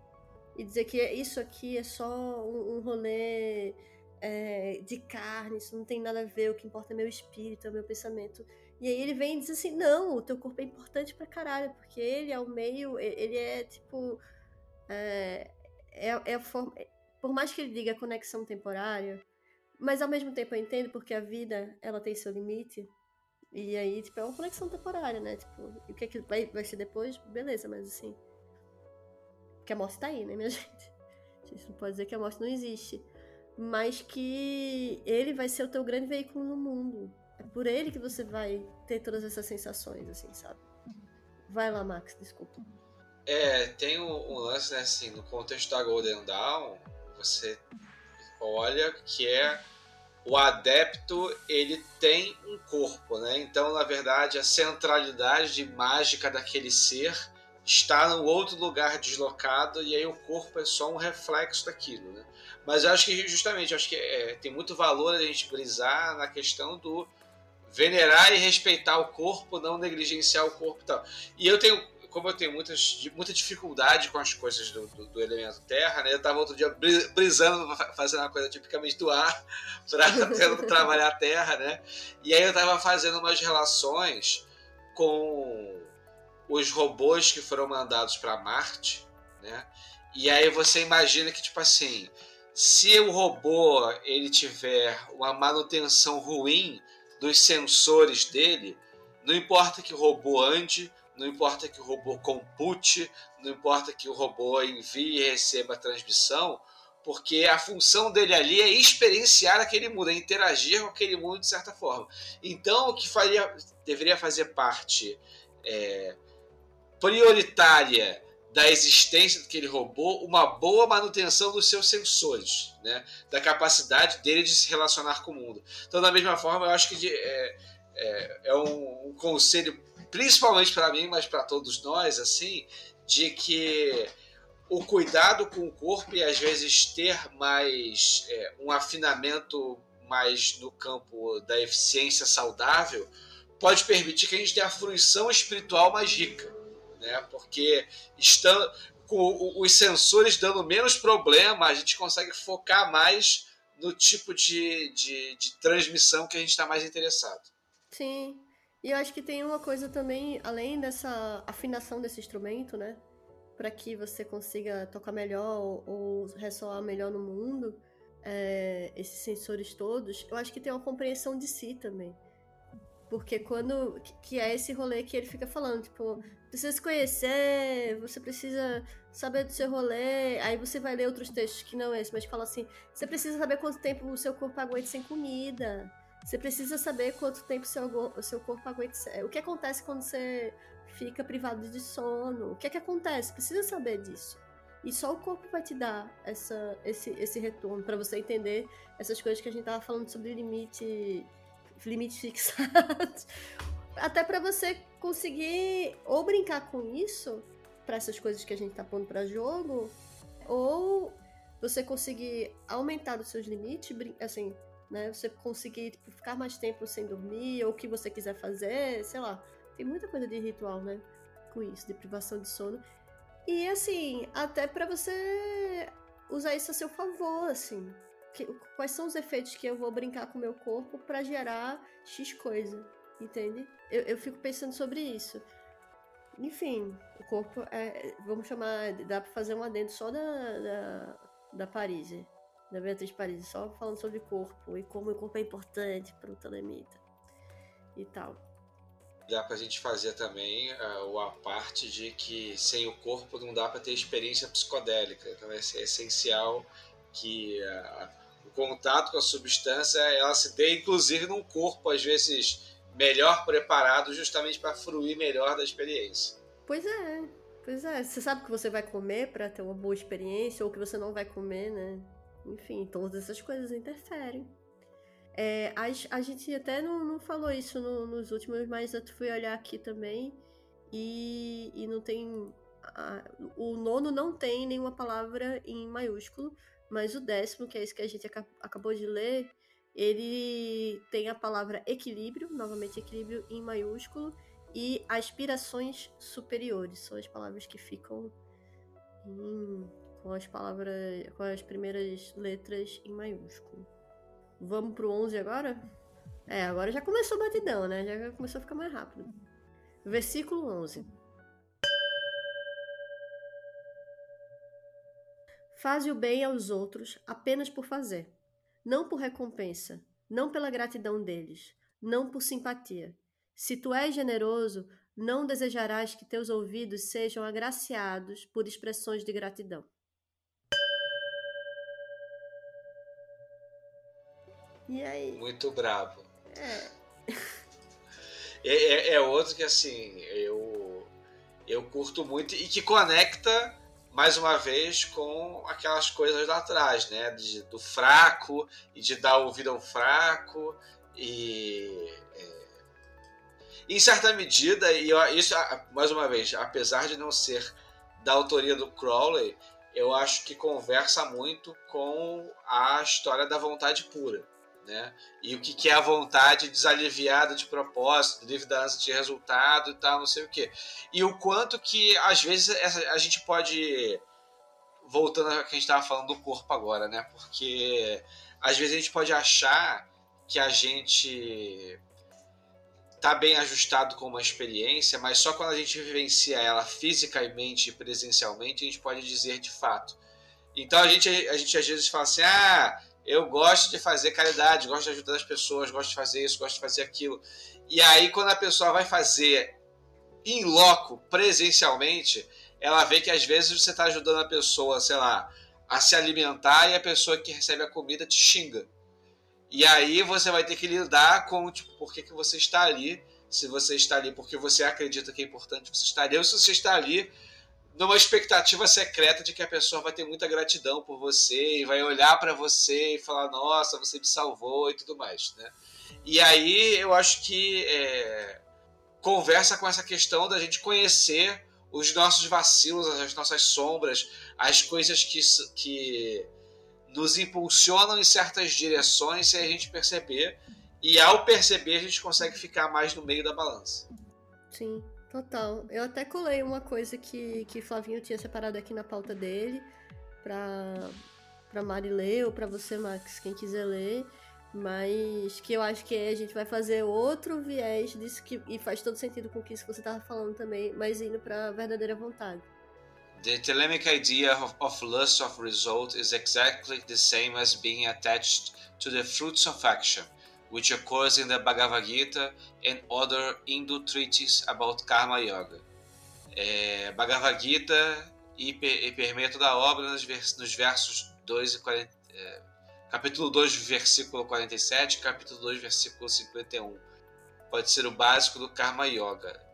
e dizer que isso aqui é só um, um rolê é, de carne, isso não tem nada a ver, o que importa é meu espírito, é meu pensamento. E aí ele vem e diz assim: não, o teu corpo é importante pra caralho, porque ele é o meio, ele é tipo. É, é, é a forma. Por mais que ele diga conexão temporária, mas ao mesmo tempo eu entendo porque a vida ela tem seu limite. E aí, tipo, é uma conexão temporária, né? Tipo, o que, é que vai, vai ser depois? Beleza, mas assim. Porque a morte tá aí, né, minha (laughs) gente? A gente não pode dizer que a morte não existe mas que ele vai ser o teu grande veículo no mundo. É por ele que você vai ter todas essas sensações, assim, sabe? Vai lá, Max, desculpa. É, tem um, um lance, né, assim, no contexto da Golden Dawn, você olha que é o adepto ele tem um corpo, né? Então, na verdade, a centralidade mágica daquele ser está no outro lugar deslocado e aí o corpo é só um reflexo daquilo, né? Mas eu acho que justamente, acho que é, tem muito valor a gente brisar na questão do venerar e respeitar o corpo, não negligenciar o corpo e tal. E eu tenho como eu tenho muitas, muita dificuldade com as coisas do, do, do elemento terra, né? Eu estava outro dia brisando, fazendo uma coisa tipicamente do ar, (laughs) para trabalhar a terra, né? E aí eu estava fazendo umas relações com os robôs que foram mandados para Marte, né? E aí você imagina que, tipo assim, se o robô ele tiver uma manutenção ruim dos sensores dele, não importa que o robô ande, não importa que o robô compute, não importa que o robô envie e receba a transmissão, porque a função dele ali é experienciar aquele mundo, é interagir com aquele mundo de certa forma. Então, o que faria, deveria fazer parte é, prioritária da existência daquele robô, uma boa manutenção dos seus sensores, né? da capacidade dele de se relacionar com o mundo. Então, da mesma forma, eu acho que de, é, é, é um, um conselho principalmente para mim, mas para todos nós, assim, de que o cuidado com o corpo e às vezes ter mais é, um afinamento mais no campo da eficiência saudável pode permitir que a gente tenha a fruição espiritual mais rica, né? Porque estando com os sensores dando menos problema, a gente consegue focar mais no tipo de, de, de transmissão que a gente está mais interessado. Sim, e eu acho que tem uma coisa também, além dessa afinação desse instrumento, né? Para que você consiga tocar melhor ou, ressoar melhor no mundo, é, esses sensores todos, eu acho que tem uma compreensão de si também. Porque quando. Que é esse rolê que ele fica falando, tipo, precisa se conhecer, você precisa saber do seu rolê. Aí você vai ler outros textos que não esse, mas fala assim: você precisa saber quanto tempo o seu corpo aguenta sem comida. Você precisa saber quanto tempo seu, o seu corpo aguenta. O que acontece quando você fica privado de sono? O que é que acontece? Precisa saber disso. E só o corpo vai te dar essa, esse, esse retorno para você entender essas coisas que a gente tava falando sobre limite, limite (laughs) fixado. Até para você conseguir ou brincar com isso, para essas coisas que a gente tá pondo para jogo, ou você conseguir aumentar os seus limites, assim, né? Você conseguir tipo, ficar mais tempo sem dormir, ou o que você quiser fazer, sei lá. Tem muita coisa de ritual, né? Com isso, de privação de sono. E assim, até para você usar isso a seu favor, assim. Que, quais são os efeitos que eu vou brincar com o meu corpo para gerar X coisa, entende? Eu, eu fico pensando sobre isso. Enfim, o corpo é. Vamos chamar. Dá pra fazer um adendo só da, da, da Paris da Beatriz Paris, só falando sobre corpo e como o corpo é importante para o telemita e tal. Dá para a gente fazer também uh, a parte de que sem o corpo não dá para ter experiência psicodélica. Então é, é essencial que uh, o contato com a substância ela se dê, inclusive, num corpo às vezes melhor preparado, justamente para fruir melhor da experiência. Pois é, pois é. Você sabe o que você vai comer para ter uma boa experiência ou o que você não vai comer, né? Enfim, todas essas coisas interferem. É, a, a, gente até não, não falou isso no, nos últimos, mas eu fui olhar aqui também e, e não tem. A, o nono não tem nenhuma palavra em maiúsculo, mas o décimo, que é esse que a gente acabou de ler, ele tem a palavra equilíbrio, novamente equilíbrio em maiúsculo, e aspirações superiores. São as palavras que ficam em com as palavras, com as primeiras letras em maiúsculo. Vamos pro 11 agora? É, agora já começou a batidão, né? Já começou a ficar mais rápido. Versículo 11. Faze o bem aos outros apenas por fazer, não por recompensa, não pela gratidão deles, não por simpatia. Se tu és generoso, não desejarás que teus ouvidos sejam agraciados por expressões de gratidão. E aí? Muito brabo. É. (laughs) é. É, é, outro que assim, eu, eu curto muito e que conecta mais uma vez com aquelas coisas lá atrás, né? De, do fraco e de dar ouvido ao fraco e é, em certa medida e isso mais uma vez, apesar de não ser da autoria do Crowley, eu acho que conversa muito com a história da vontade pura. Né? E o que, que é a vontade desaliviada de propósito, livre da ânsia de resultado e tal, não sei o quê. E o quanto que, às vezes, a gente pode. Voltando ao que a gente estava falando do corpo agora, né? Porque às vezes a gente pode achar que a gente tá bem ajustado com uma experiência, mas só quando a gente vivencia ela fisicamente e presencialmente a gente pode dizer de fato. Então a gente, a gente às vezes fala assim: ah, eu gosto de fazer caridade, gosto de ajudar as pessoas, gosto de fazer isso, gosto de fazer aquilo. E aí, quando a pessoa vai fazer em loco, presencialmente, ela vê que às vezes você está ajudando a pessoa, sei lá, a se alimentar e a pessoa que recebe a comida te xinga. E aí você vai ter que lidar com tipo, por que, que você está ali, se você está ali porque você acredita que é importante você estar ali, ou se você está ali numa expectativa secreta de que a pessoa vai ter muita gratidão por você e vai olhar para você e falar nossa você me salvou e tudo mais né? E aí eu acho que é, conversa com essa questão da gente conhecer os nossos vacilos as nossas sombras as coisas que, que nos impulsionam em certas direções sem a gente perceber. E ao perceber a gente consegue ficar mais no meio da balança. Sim Total. Eu até colei uma coisa que, que Flavinho tinha separado aqui na pauta dele pra, pra Mari ler ou pra você, Max, quem quiser ler. Mas que eu acho que a gente vai fazer outro viés disso que, e faz todo sentido com isso que você estava falando também, mas indo pra verdadeira vontade. The telemic idea of, of lust of result is exactly the same as being attached to the fruits of action which occurs in the Bhagavad Gita and other Hindu treatises about Karma Yoga. É, Bhagavad Gita e, e permeia toda obra nos, nos versos 2 e 40, é, capítulo 2, versículo 47 capítulo 2, versículo 51. Pode ser o básico do Karma Yoga.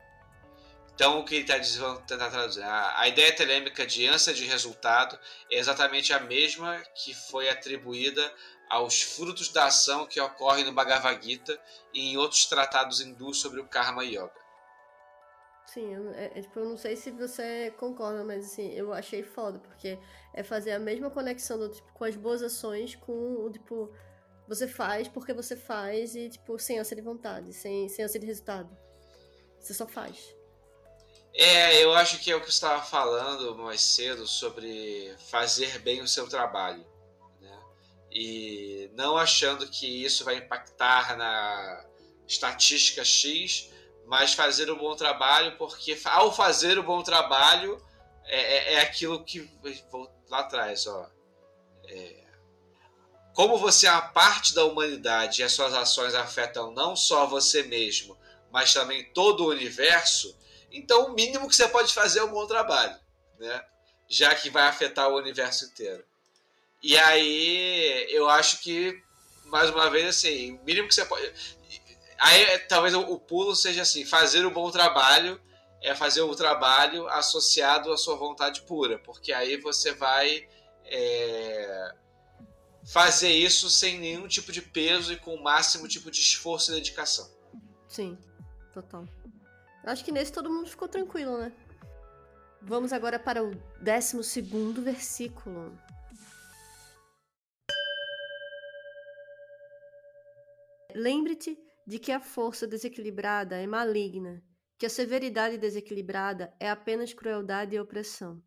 Então, o que ele está tentar traduzir? A, a ideia telêmica de ânsia de resultado é exatamente a mesma que foi atribuída aos frutos da ação que ocorrem no Bhagavad Gita e em outros tratados hindus sobre o Karma Yoga. Sim, eu, é, é, tipo, eu não sei se você concorda, mas assim, eu achei foda, porque é fazer a mesma conexão do, tipo, com as boas ações com o tipo, você faz porque você faz e tipo, sem ânsia de vontade, sem, sem ânsia de resultado. Você só faz. É, eu acho que é o que você estava falando mais cedo sobre fazer bem o seu trabalho e não achando que isso vai impactar na estatística X, mas fazer um bom trabalho, porque ao fazer o um bom trabalho é, é, é, aquilo que vou lá atrás, ó. É, como você é uma parte da humanidade e as suas ações afetam não só você mesmo, mas também todo o universo, então o mínimo que você pode fazer é um bom trabalho, né? Já que vai afetar o universo inteiro. E aí eu acho que, mais uma vez, assim, o mínimo que você pode. Aí talvez o, pulo seja assim: fazer o bom trabalho é fazer o trabalho associado à sua vontade pura, porque aí você vai é, fazer isso sem nenhum tipo de peso e com o máximo tipo de esforço e dedicação. Sim, total. Acho que nesse todo mundo ficou tranquilo, né? Vamos agora para o 12 segundo versículo. Lembre-te de que a força desequilibrada é maligna, que a severidade desequilibrada é apenas crueldade e opressão,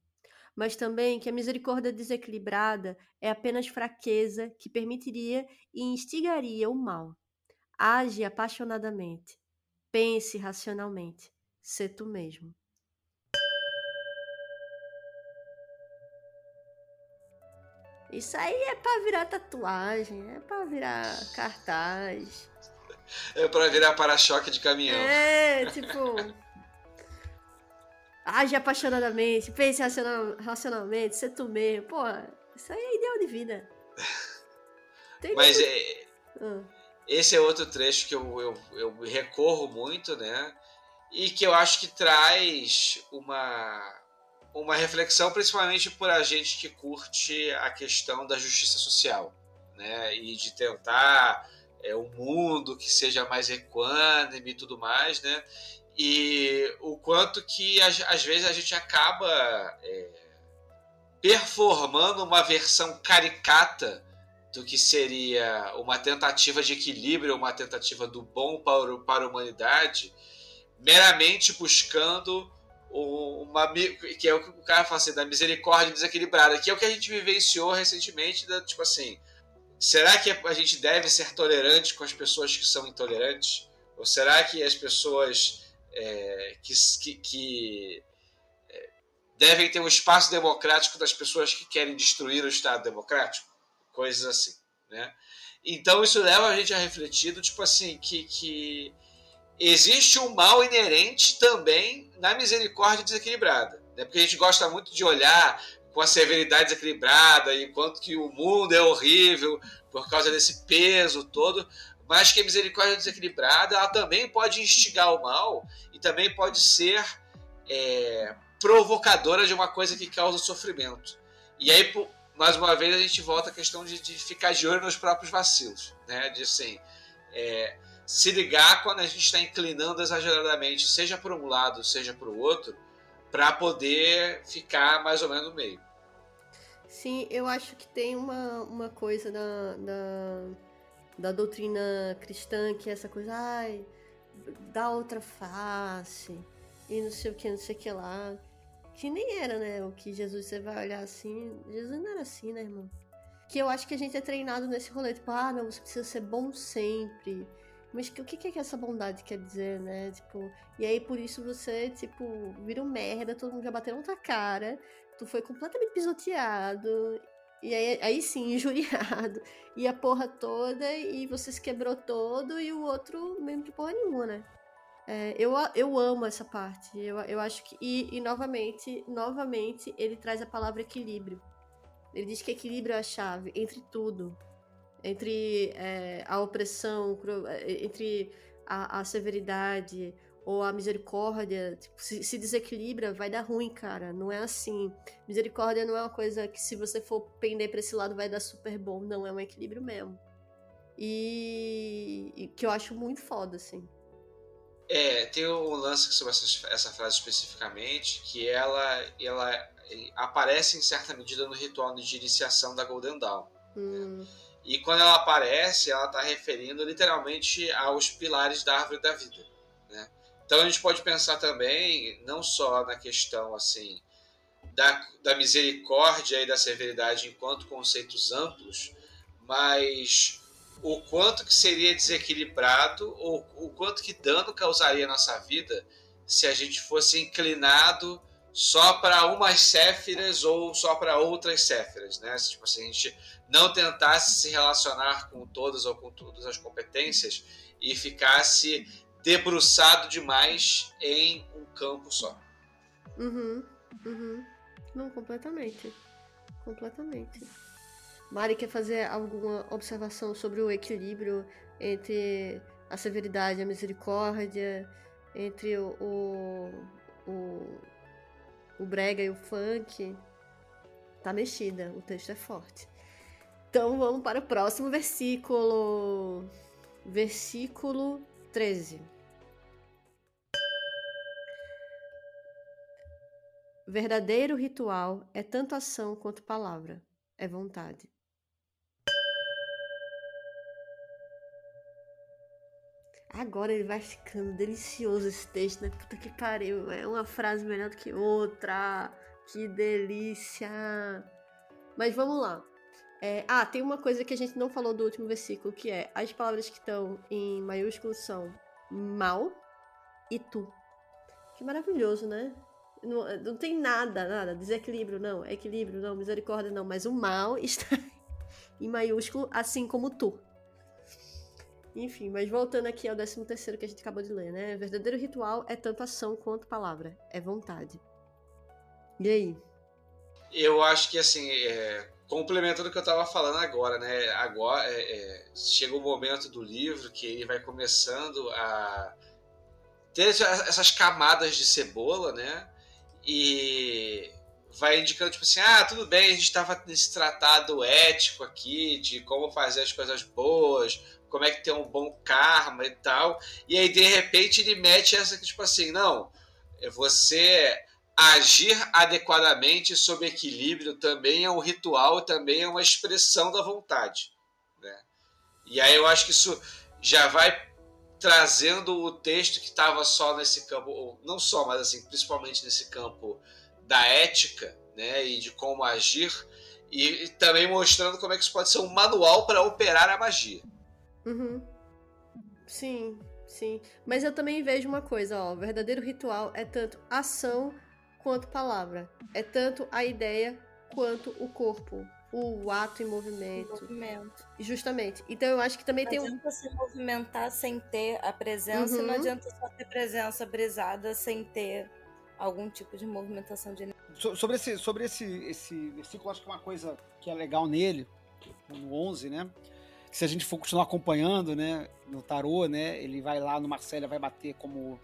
mas também que a misericórdia desequilibrada é apenas fraqueza que permitiria e instigaria o mal. Age apaixonadamente, pense racionalmente, sê tu mesmo. Isso aí é pra virar tatuagem, é pra virar cartaz. É pra virar para-choque de caminhão. É, tipo. Age apaixonadamente, pense racional, racionalmente, ser tu mesmo. Pô, isso aí é ideal de vida. Tem Mas é, ah. esse é outro trecho que eu, eu, eu recorro muito, né? E que eu acho que traz uma uma reflexão principalmente por a gente que curte a questão da justiça social, né? E de tentar é, um mundo que seja mais equânime e tudo mais, né? E o quanto que às vezes a gente acaba é, performando uma versão caricata do que seria uma tentativa de equilíbrio, uma tentativa do bom para, para a humanidade, meramente buscando uma que é o que o cara fala assim, da misericórdia desequilibrada, que é o que a gente vivenciou recentemente, da, tipo assim, será que a gente deve ser tolerante com as pessoas que são intolerantes? Ou será que as pessoas é, que, que, que é, devem ter um espaço democrático das pessoas que querem destruir o Estado democrático? Coisas assim, né? Então isso leva a gente a refletir, tipo assim, que, que existe um mal inerente também na misericórdia desequilibrada. Né? Porque a gente gosta muito de olhar com a severidade desequilibrada, enquanto que o mundo é horrível por causa desse peso todo, mas que a misericórdia desequilibrada ela também pode instigar o mal e também pode ser é, provocadora de uma coisa que causa sofrimento. E aí, mais uma vez, a gente volta à questão de, de ficar de olho nos próprios vacilos, né? De assim, é, se ligar quando a gente está inclinando exageradamente, seja para um lado, seja para o outro, para poder ficar mais ou menos no meio. Sim, eu acho que tem uma, uma coisa da, da, da doutrina cristã que é essa coisa, ai, dá outra face, e não sei o que, não sei o que lá. Que nem era, né? O que Jesus, você vai olhar assim. Jesus não era assim, né, irmão? Que eu acho que a gente é treinado nesse rolê, tipo, ah, não, você precisa ser bom sempre mas o que, que essa bondade quer dizer, né? Tipo, e aí por isso você, tipo, vira um merda, todo mundo já bateu na tua cara, tu foi completamente pisoteado, e aí, aí sim, (laughs) injuriado, e a porra toda, e você se quebrou todo, e o outro mesmo de porra nenhuma, né? É, eu, eu amo essa parte. Eu, eu acho que. E, e novamente, novamente, ele traz a palavra equilíbrio. Ele diz que equilíbrio é a chave entre tudo entre é, a opressão, é, entre a, a, severidade ou a misericórdia, tipo, se, se, desequilibra, vai dar ruim, cara. Não é assim. Misericórdia não é uma coisa que se você for pender para esse lado vai dar super bom. Não, é um equilíbrio mesmo. E, e que eu acho muito foda, assim. É, tem um lance sobre essa, essa frase especificamente, que ela, ela aparece em certa medida no ritual de iniciação da Golden Dawn. Hum. Né? E quando ela aparece, ela está referindo literalmente aos pilares da árvore da vida. Né? Então a gente pode pensar também, não só na questão assim da, da misericórdia e da severidade enquanto conceitos amplos, mas o quanto que seria desequilibrado ou o quanto que dano causaria à nossa vida se a gente fosse inclinado só para umas céfiras ou só para outras céfiras, né? Tipo assim, a gente não tentasse se relacionar com todas ou com todas as competências e ficasse debruçado demais em um campo só. Uhum, uhum. Não, completamente. Completamente. Mari quer fazer alguma observação sobre o equilíbrio entre a severidade e a misericórdia, entre o, o, o, o brega e o funk? Tá mexida, o texto é forte. Então vamos para o próximo versículo. Versículo 13. Verdadeiro ritual é tanto ação quanto palavra, é vontade. Agora ele vai ficando delicioso esse texto, né? Puta que pariu, é uma frase melhor do que outra. Que delícia! Mas vamos lá. É, ah, tem uma coisa que a gente não falou do último versículo, que é as palavras que estão em maiúsculo são mal e tu. Que maravilhoso, né? Não, não tem nada, nada, desequilíbrio, não, equilíbrio, não, misericórdia, não, mas o mal (laughs) está em maiúsculo, assim como tu. Enfim, mas voltando aqui ao 13 terceiro que a gente acabou de ler, né? Verdadeiro ritual é tanto ação quanto palavra, é vontade. E aí? Eu acho que, assim, é, complementando o que eu estava falando agora, né? Agora é, é, chega o momento do livro que ele vai começando a ter essas camadas de cebola, né? E vai indicando, tipo assim, ah, tudo bem, a gente estava nesse tratado ético aqui, de como fazer as coisas boas, como é que tem um bom karma e tal. E aí, de repente, ele mete essa que, tipo assim, não, você agir adequadamente sob equilíbrio também é um ritual, também é uma expressão da vontade. Né? E aí eu acho que isso já vai trazendo o texto que estava só nesse campo, não só, mas assim, principalmente nesse campo da ética né, e de como agir, e também mostrando como é que isso pode ser um manual para operar a magia. Uhum. Sim, sim. Mas eu também vejo uma coisa, ó, o verdadeiro ritual é tanto ação quanto palavra. É tanto a ideia quanto o corpo. O ato em movimento. O movimento. Justamente. Então eu acho que também não tem um. Não adianta se movimentar sem ter a presença, uhum. e não adianta só ter presença brisada sem ter algum tipo de movimentação de energia. So- sobre esse, sobre esse, esse versículo, acho que uma coisa que é legal nele, no 11, né? Se a gente for continuar acompanhando, né? No tarô, né? Ele vai lá no Marcélia, vai bater como,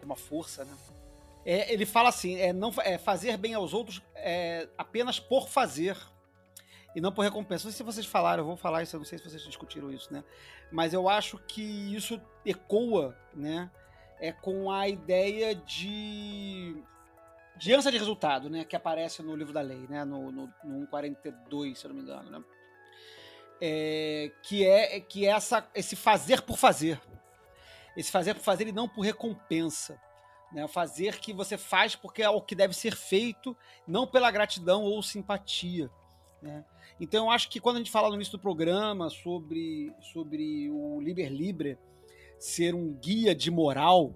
como uma força, né? É, ele fala assim, é, não, é fazer bem aos outros é, apenas por fazer e não por recompensa. Não sei se vocês falaram, eu vou falar isso, eu não sei se vocês discutiram isso, né? Mas eu acho que isso ecoa, né? É com a ideia de de ânsia de resultado, né, que aparece no livro da lei, né, no, no, no 142, se eu não me engano, né, é, que é que é essa, esse fazer por fazer, esse fazer por fazer e não por recompensa, né, fazer que você faz porque é o que deve ser feito, não pela gratidão ou simpatia, né. Então eu acho que quando a gente fala no início do programa sobre sobre o Liber Libre ser um guia de moral,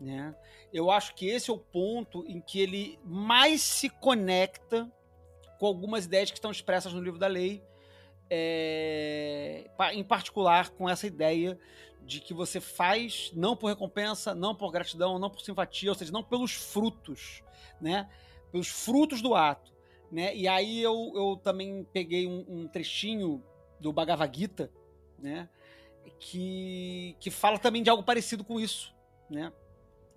né? Eu acho que esse é o ponto em que ele mais se conecta com algumas ideias que estão expressas no livro da lei, é, em particular com essa ideia de que você faz não por recompensa, não por gratidão, não por simpatia, ou seja, não pelos frutos, né? Pelos frutos do ato, né? E aí eu, eu também peguei um, um trechinho do Bhagavad Gita, né? Que, que fala também de algo parecido com isso, né?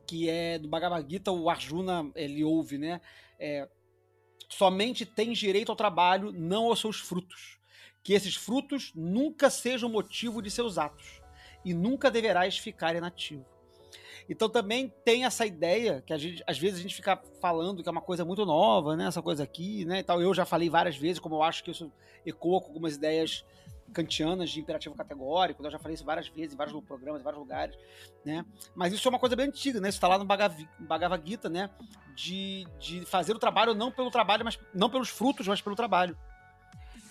que é do Bhagavad Gita, o Arjuna, ele ouve, né? É, somente tens direito ao trabalho, não aos seus frutos. Que esses frutos nunca sejam motivo de seus atos e nunca deverás ficar inativo. Então também tem essa ideia que gente, às vezes a gente fica falando que é uma coisa muito nova, né? Essa coisa aqui, né? E tal. Eu já falei várias vezes, como eu acho que isso ecoa com algumas ideias kantianas de imperativo categórico. Eu já falei isso várias vezes, em vários programas, em vários lugares, né? Mas isso é uma coisa bem antiga, né? Isso está lá no Bhagav- Bhagavad Gita, né? De, de fazer o trabalho não pelo trabalho, mas não pelos frutos, mas pelo trabalho.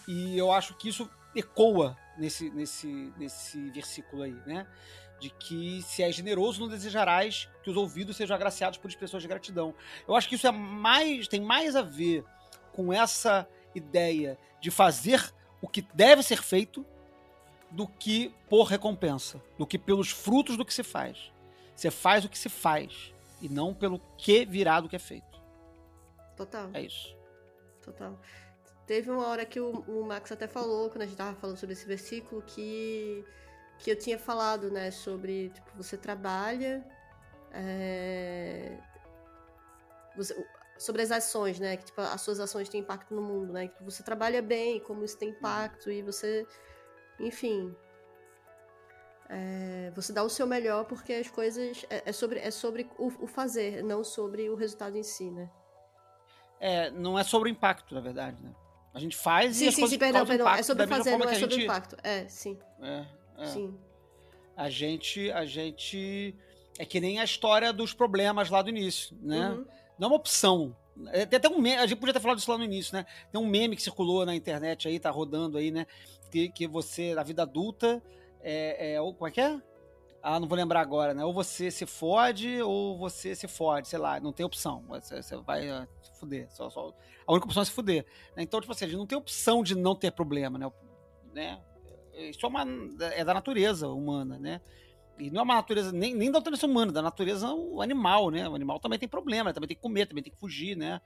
E eu acho que isso ecoa nesse, nesse, nesse versículo aí, né? De que se és generoso, não desejarás que os ouvidos sejam agraciados por expressões de gratidão. Eu acho que isso é mais, tem mais a ver com essa ideia de fazer o que deve ser feito do que por recompensa, do que pelos frutos do que se faz. Você faz o que se faz e não pelo que virá do que é feito. Total. É isso. Total. Teve uma hora que o, o Max até falou, quando a gente tava falando sobre esse versículo, que, que eu tinha falado, né, sobre, tipo, você trabalha, é, você- sobre as ações, né, que, tipo, as suas ações têm impacto no mundo, né, que você trabalha bem, como isso tem impacto, e você, enfim, é, você dá o seu melhor porque as coisas, é, é sobre, é sobre o, o fazer, não sobre o resultado em si, né. É, não é sobre o impacto, na verdade, né? A gente faz e Sim, as sim, coisas sim, perdão, perdão. É impacto sobre da mesma fazer, não é sobre gente- impacto. É, sim, É, é. sim. A gente, a gente é que nem a história dos problemas lá do início, né? Uhum. Não é uma opção. É, Tem até um meme, a gente podia ter falado isso lá no início, né? Tem um meme que circulou na internet aí, tá rodando aí, né? Que, que você, na vida adulta, é, é. ou- Como é que é? Ah, não vou lembrar agora, né? Ou você se fode, ou você se fode, sei lá, não tem opção. Você, você vai ah, se fuder. Só, só- a única opção é se fuder. né? Então, tipo assim, a gente não tem opção de não ter problema, né? né? Isso é, uma, é da natureza humana, né? E não é uma natureza, nem, nem da natureza humana, da natureza o animal, né? O animal também tem problema, também tem que comer, também tem que fugir, né?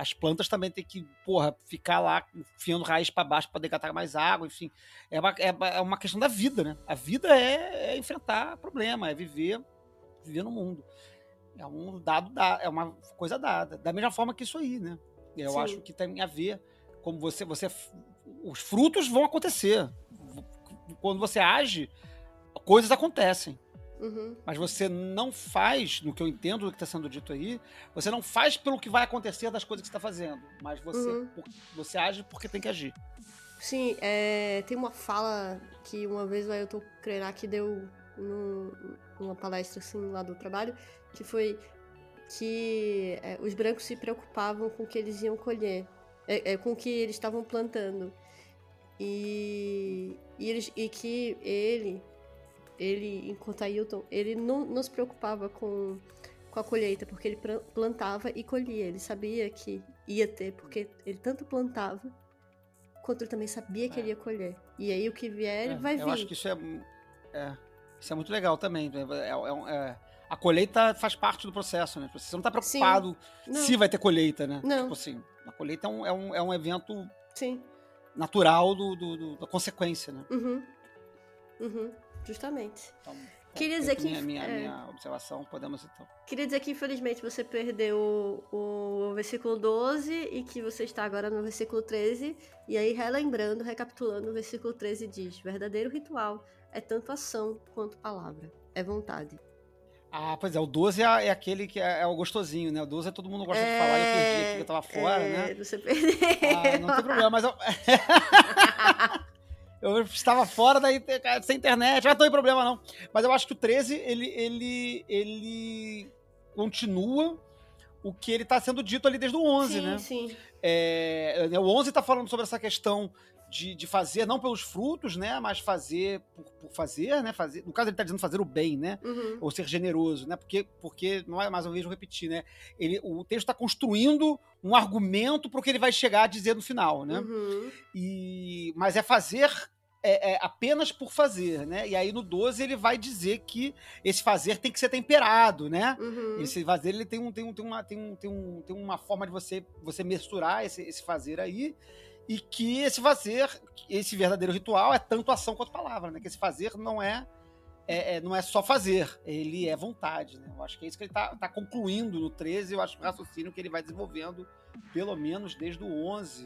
As plantas também tem que, porra, ficar lá enfiando raiz para baixo para degatar mais água, enfim. É uma, é, é uma questão da vida, né? A vida é, é enfrentar problema, é viver, viver no mundo. É um dado, da- é uma coisa dada. Da mesma forma que isso aí, né? Eu Sim. acho que tem a ver como você, você. Os frutos vão acontecer. Quando você age, coisas acontecem. Uhum. Mas você não faz, no que eu entendo do que está sendo dito aí, você não faz pelo que vai acontecer das coisas que você está fazendo. Mas você, Uhum. por- você age porque tem que agir. Sim, é, tem uma fala que uma vez o Ailton Krenak deu num- numa palestra assim lá do trabalho, que foi que é, os brancos se preocupavam com o que eles iam colher, é, é, com o que eles estavam plantando. E, e, eles, e que ele, ele, enquanto Ailton, ele não, se preocupava com, com a colheita, porque ele plantava e colhia. Ele sabia que ia ter, porque ele tanto plantava quanto ele também sabia que É. ele ia colher. E aí o que vier, ele É, vai eu vir. acho que isso é, é, isso é muito legal também. É- é- é é- a colheita faz parte do processo, né? Você não está preocupado Não. se vai ter colheita, né? Não. Tipo assim, a colheita é um, é um, é um evento Sim. natural do, do- do- da consequência, né? Uhum. Uhum. Justamente. Então, Queria é dizer que- Minha, minha, é. minha observação, podemos então. Queria dizer que infelizmente você perdeu o, o versículo 12 e que você está agora no versículo 13. E aí, relembrando, recapitulando, o versículo 13 diz: Verdadeiro ritual é tanto ação quanto palavra. É vontade. Ah, pois é, o 12 é, é aquele que é, é o gostosinho, né? O 12 é todo mundo gosta de falar e eu perdi aqui, eu tava fora, é, né? Você perdeu. Ah, não tem problema, mas eu. (laughs) eu estava fora da sem internet, mas não tem problema não. Mas eu acho que o 13, ele, ele, ele continua o que ele está sendo dito ali desde o 11, sim, né? sim. É, né, o 11 está falando sobre essa questão de, de fazer, não pelos frutos, né? Mas fazer por, por fazer, né? Fazer, no caso, ele está dizendo fazer o bem, né? Uhum. ou ser generoso, né? Porque, porque não é mais uma vez vou repetir, né? Ele, o texto está construindo um argumento para o que ele vai chegar a dizer no final, né? Uhum. E, mas é fazer é, é apenas por fazer, né? E aí no 12 ele vai dizer que esse fazer tem que ser temperado, né? Uhum. Esse fazer ele tem, um, tem, um, tem, uma, tem, um, tem, um, tem uma forma de você, você mensurar esse, esse fazer aí. E que esse fazer, esse verdadeiro ritual, é tanto ação quanto palavra, né? Que esse fazer não é, é, é- não é só fazer, ele é vontade, né? Eu acho que é isso que ele tá, tá concluindo no 13, eu acho que o raciocínio que ele vai desenvolvendo, pelo menos desde o 11.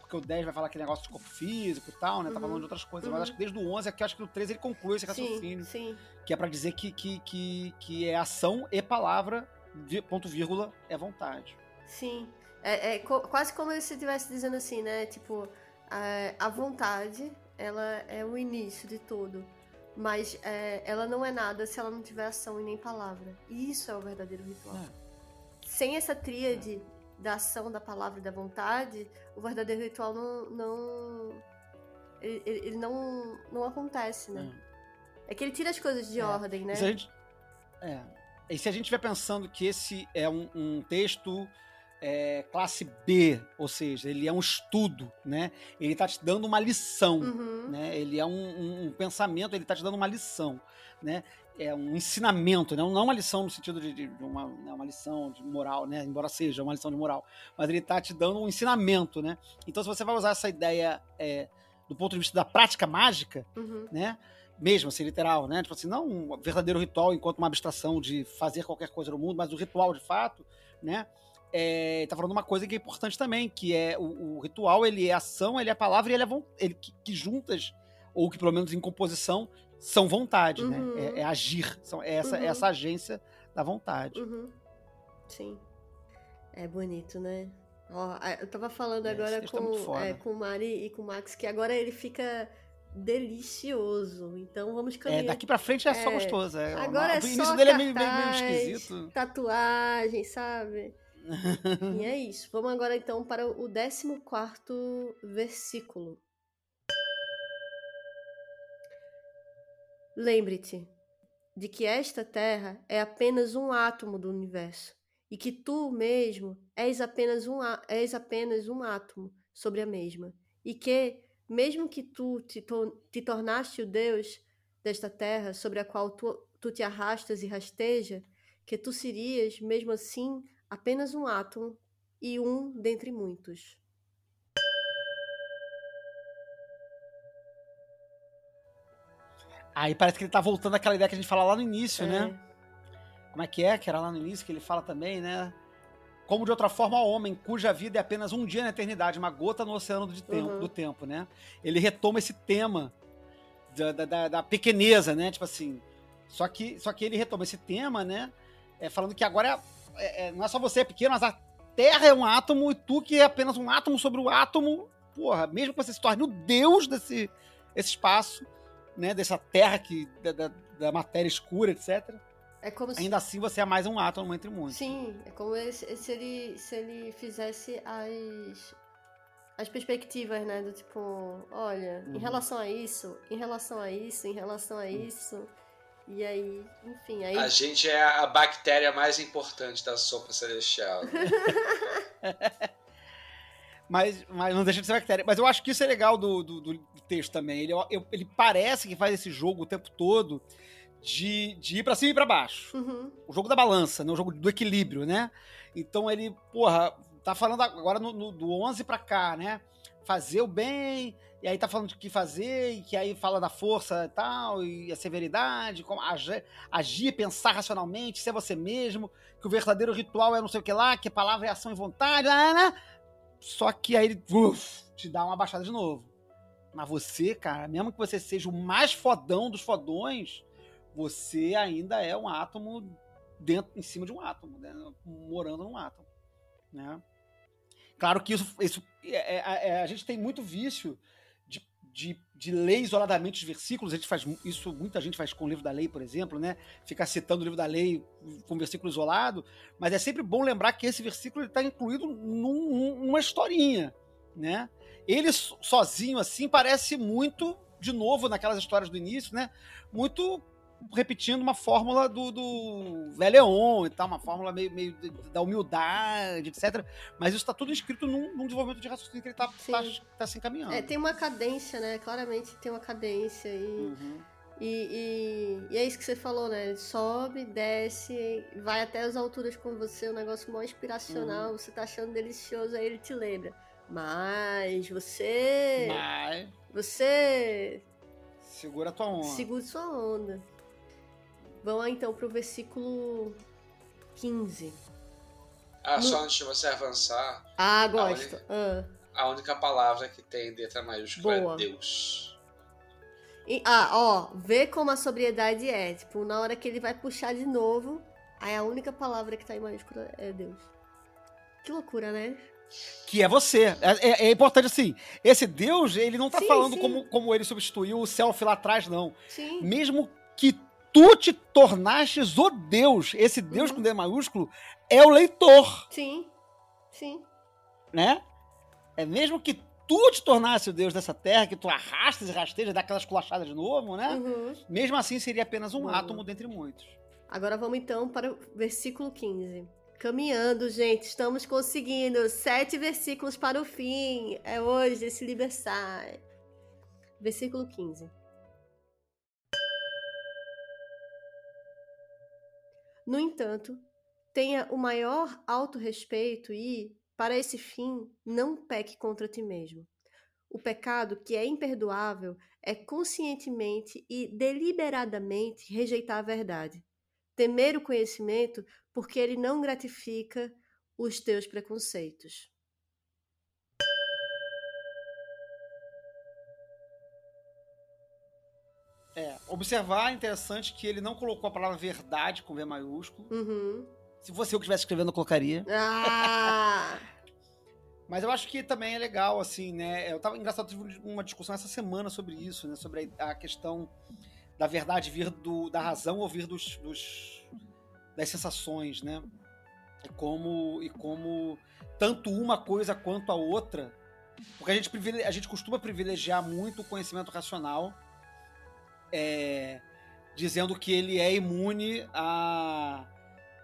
Porque o 10 vai falar aquele negócio de corpo físico e tal, né? Tá Uhum. falando de outras coisas. Uhum. Mas acho que desde o 11 aqui, acho que no 13 ele conclui esse raciocínio Sim, sim. que é pra dizer que, que, que, que é ação e palavra, ponto vírgula, é vontade. Sim. É, é co- quase como se estivesse dizendo assim, né? Tipo, a, a vontade, ela é o início de tudo. Mas é, ela não é nada se ela não tiver ação e nem palavra. E isso é o verdadeiro ritual. É. Sem essa tríade da ação, da palavra e da vontade, o verdadeiro ritual não. não ele, ele- não, não acontece, né? É que ele tira as coisas de É. ordem, né? E se a gente, é, e se a gente estiver pensando que esse é um, um texto é, classe B, ou seja, ele é um estudo, né? Ele está te dando uma lição. Uhum. né? Ele é um, um- um pensamento, ele está te dando uma lição, né? É um ensinamento, né? não uma lição no sentido de, de- uma, né, uma lição de moral, né? Embora seja uma lição de moral, mas ele está te dando um ensinamento, né? Então, se você vai usar essa ideia é, do ponto de vista da prática mágica, Uhum. né? Mesmo assim, literal, né? Tipo assim, não um verdadeiro ritual enquanto uma abstração de fazer qualquer coisa no mundo, mas o ritual de fato, né? É, tá falando uma coisa que é importante também, que é o, o ritual, ele é ação, ele é palavra e ele é ele, que, que juntas, ou que pelo menos em composição, são vontade, né? Uhum. É, é agir, são, é essa, Uhum. é essa agência da vontade. Uhum. Sim. É bonito, né? Ó, eu tava falando É, agora é com, é, com o Mari e com o Max que agora ele fica delicioso. Então vamos É, caminhar. daqui pra frente é só É, gostoso. É, Agora é o início só dele é meio, meio, meio esquisito. Tatuagem, sabe? E (laughs) é isso. Vamos agora então para o 14 versículo. Lembre-te de que esta terra é apenas um átomo do universo e que tu mesmo és apenas um, és apenas um átomo sobre a mesma e que, mesmo que tu te, to- te tornaste o Deus desta terra sobre a qual tu, tu te arrastas e rasteja, que tu serias, mesmo assim, apenas um átomo e um dentre muitos. Aí parece que ele tá voltando àquela ideia que a gente fala lá no início, É. né? Como é que é? Que era lá no início que ele fala também, né? como de outra forma o homem, cuja vida é apenas um dia na eternidade, uma gota no oceano do tempo, Uhum. do tempo né? Ele retoma esse tema da, da- da- da pequeneza, né? Tipo assim. Só que, só que ele retoma esse tema, né? É, falando que agora é- é- não é só você é pequeno, mas a Terra é um átomo e tu que é apenas um átomo sobre o átomo, porra, mesmo que você se torne o deus desse esse espaço, né? Dessa Terra que, da, da- da matéria escura, etc. É como se. Ainda assim você é mais um átomo entre muitos. Sim, é como se, se ele, se ele fizesse as, as perspectivas, né? Do tipo, olha, em Uhum. relação a isso, em relação a isso, em relação a isso. E aí, enfim, aí. A gente é a bactéria mais importante da sopa celestial. (laughs) Mas, mas não deixa de ser bactéria. Mas eu acho que isso é legal do, do, do texto também. Ele, eu- ele parece que faz esse jogo o tempo todo de, de ir pra cima e pra baixo. Uhum, O jogo da balança, né? O jogo do equilíbrio, né? Então ele, porra, tá falando agora no, no- do 11 pra cá, né? Fazer o bem, e aí tá falando de que fazer, e que aí fala da força e tal, e a severidade, como agir, agir, pensar racionalmente, ser você mesmo, que o verdadeiro ritual é não sei o que lá, que palavra é ação e vontade, lá, lá, lá. Só que aí ele uf, te dá uma baixada de novo. Mas você, cara, mesmo que você seja o mais fodão dos fodões, você ainda é um átomo dentro, em cima de um átomo, né? morando num átomo, né? Claro que isso, isso é- é- é- a gente tem muito vício de, de, de ler isoladamente os versículos. A gente faz isso, muita gente faz com o livro da lei, por exemplo, né? Ficar citando o livro da lei com versículo isolado, mas é sempre bom lembrar que esse versículo está incluído num- num- numa historinha, né? Ele so- sozinho assim parece muito de novo naquelas histórias do início, né? Muito repetindo uma fórmula do, do Veleon e tal, uma fórmula meio, meio da humildade, etc. Mas isso está tudo escrito num, num desenvolvimento de raciocínio que ele está tá, Sim. tá se encaminhando. É, tem uma cadência, né? Claramente tem uma cadência e, Uhum. e, e, e é isso que você falou, né? Ele sobe, desce, vai até as alturas com você, um negócio mó inspiracional, você tá achando delicioso, aí ele te lembra. Mas você. Mas Você segura a tua onda. segura sua onda. Vamos lá então pro versículo 15. Ah, só antes de você avançar, Ah, gosto. olha. Ah. a única palavra que tem letra maiúscula Boa. é Deus. E- ah, ó, vê como a sobriedade é. Tipo, na hora que ele vai puxar de novo, aí a única palavra que tá em maiúscula é Deus. Que loucura, né? Que é você. É, é- é importante assim. Esse Deus, ele não tá Sim, falando sim. Como, como ele substituiu o self lá atrás, não. Sim. Mesmo que tu te tornastes o Deus, esse Deus Uhum. com D maiúsculo é o leitor, Sim. Sim. né? É mesmo que tu te tornasse o Deus dessa terra, que tu arrastas e rastejas, dá aquelas culachadas de novo, né? Uhum. Mesmo assim seria apenas um Boa. átomo dentre muitos. Agora vamos então para o versículo 15. Caminhando, gente, estamos conseguindo. Sete versículos para o fim. É hoje esse Libersai. Versículo 15. No entanto, tenha o maior autorrespeito e, para esse fim, não peque contra ti mesmo. O pecado que é imperdoável é conscientemente e deliberadamente rejeitar a verdade. Temer o conhecimento porque ele não gratifica os teus preconceitos. Observar é interessante que ele não colocou a palavra verdade com V maiúsculo. Uhum. Se fosse eu que estivesse escrevendo, eu colocaria. Ah! (laughs) Mas eu acho que também é legal, assim, né? Eu tava engraçado, tive uma discussão essa semana sobre isso, né? Sobre a a questão da verdade vir do, da razão ou vir dos, dos- das sensações, né? E como, e como tanto uma coisa quanto a outra. Porque a gente, a gente costuma privilegiar muito o conhecimento racional, é, dizendo que ele é imune a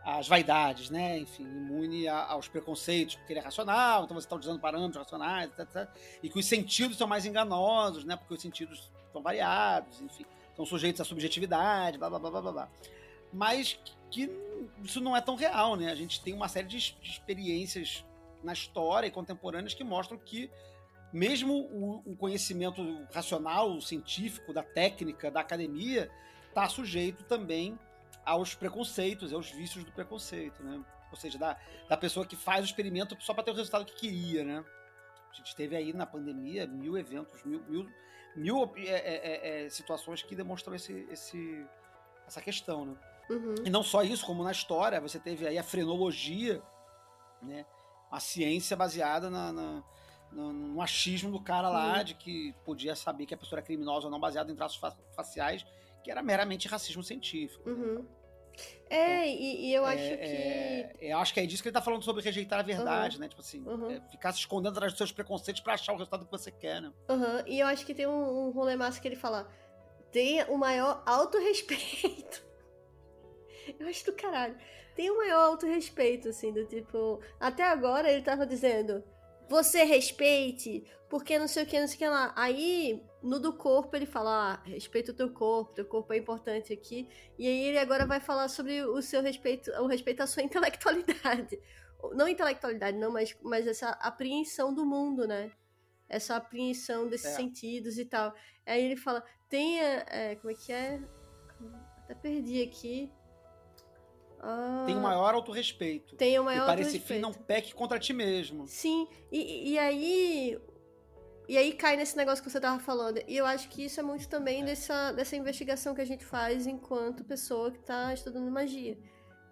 às vaidades, né? Enfim, imune a- aos preconceitos, porque ele é racional, então você está utilizando parâmetros racionais, etc, etc. E que os sentidos são mais enganosos, né? Porque os sentidos são variados, enfim, são sujeitos à subjetividade, blá blá blá blá blá. Mas que isso não é tão real, né? A gente tem uma série de, de experiências na história e contemporâneas que mostram que mesmo o, o conhecimento racional, científico, da técnica, da academia, está sujeito também aos preconceitos, aos vícios do preconceito, né? Ou seja, da, da pessoa que faz o experimento só para ter o resultado que queria, né? A gente teve aí na pandemia mil eventos, mil, mil, mil é, é, é, situações que demonstram esse, esse, essa questão, né? Uhum. E não só isso, como na história, você teve aí a frenologia, né? A ciência baseada na, na no, no, achismo do cara lá, Uhum. de que podia saber que a pessoa era criminosa ou não, baseado em traços fa- faciais, que era meramente racismo científico. né? Uhum. É, e, e eu acho É, que. é, eu acho que é disso que ele tá falando sobre rejeitar a verdade, né? Tipo assim, Uhum. é, ficar se escondendo atrás dos seus preconceitos pra achar o resultado que você quer, né? Aham, E eu acho que tem um, um rolê massa que ele fala: tenha o maior autorrespeito. (laughs) eu acho do caralho. Tem o maior autorrespeito, assim, do tipo. Até agora ele tava dizendo: você respeite, porque não sei o que, não sei o que lá. Aí, no do corpo, ele fala: ah, respeita o teu corpo, teu corpo é importante aqui. E aí ele agora vai falar sobre o seu respeito, o respeito à sua (laughs) intelectualidade. Não intelectualidade, não, mas, mas essa apreensão do mundo, né? essa apreensão desses É. sentidos e tal. Aí ele fala, tenha. é, como é que é? Até perdi aqui. Ah, Tem o maior autorrespeito. tenha o e maior para esse fim não peque contra ti mesmo. Sim, e, e aí. E aí cai nesse negócio que você tava falando. E eu acho que isso é muito também dessa, dessa investigação que a gente faz enquanto pessoa que tá estudando magia.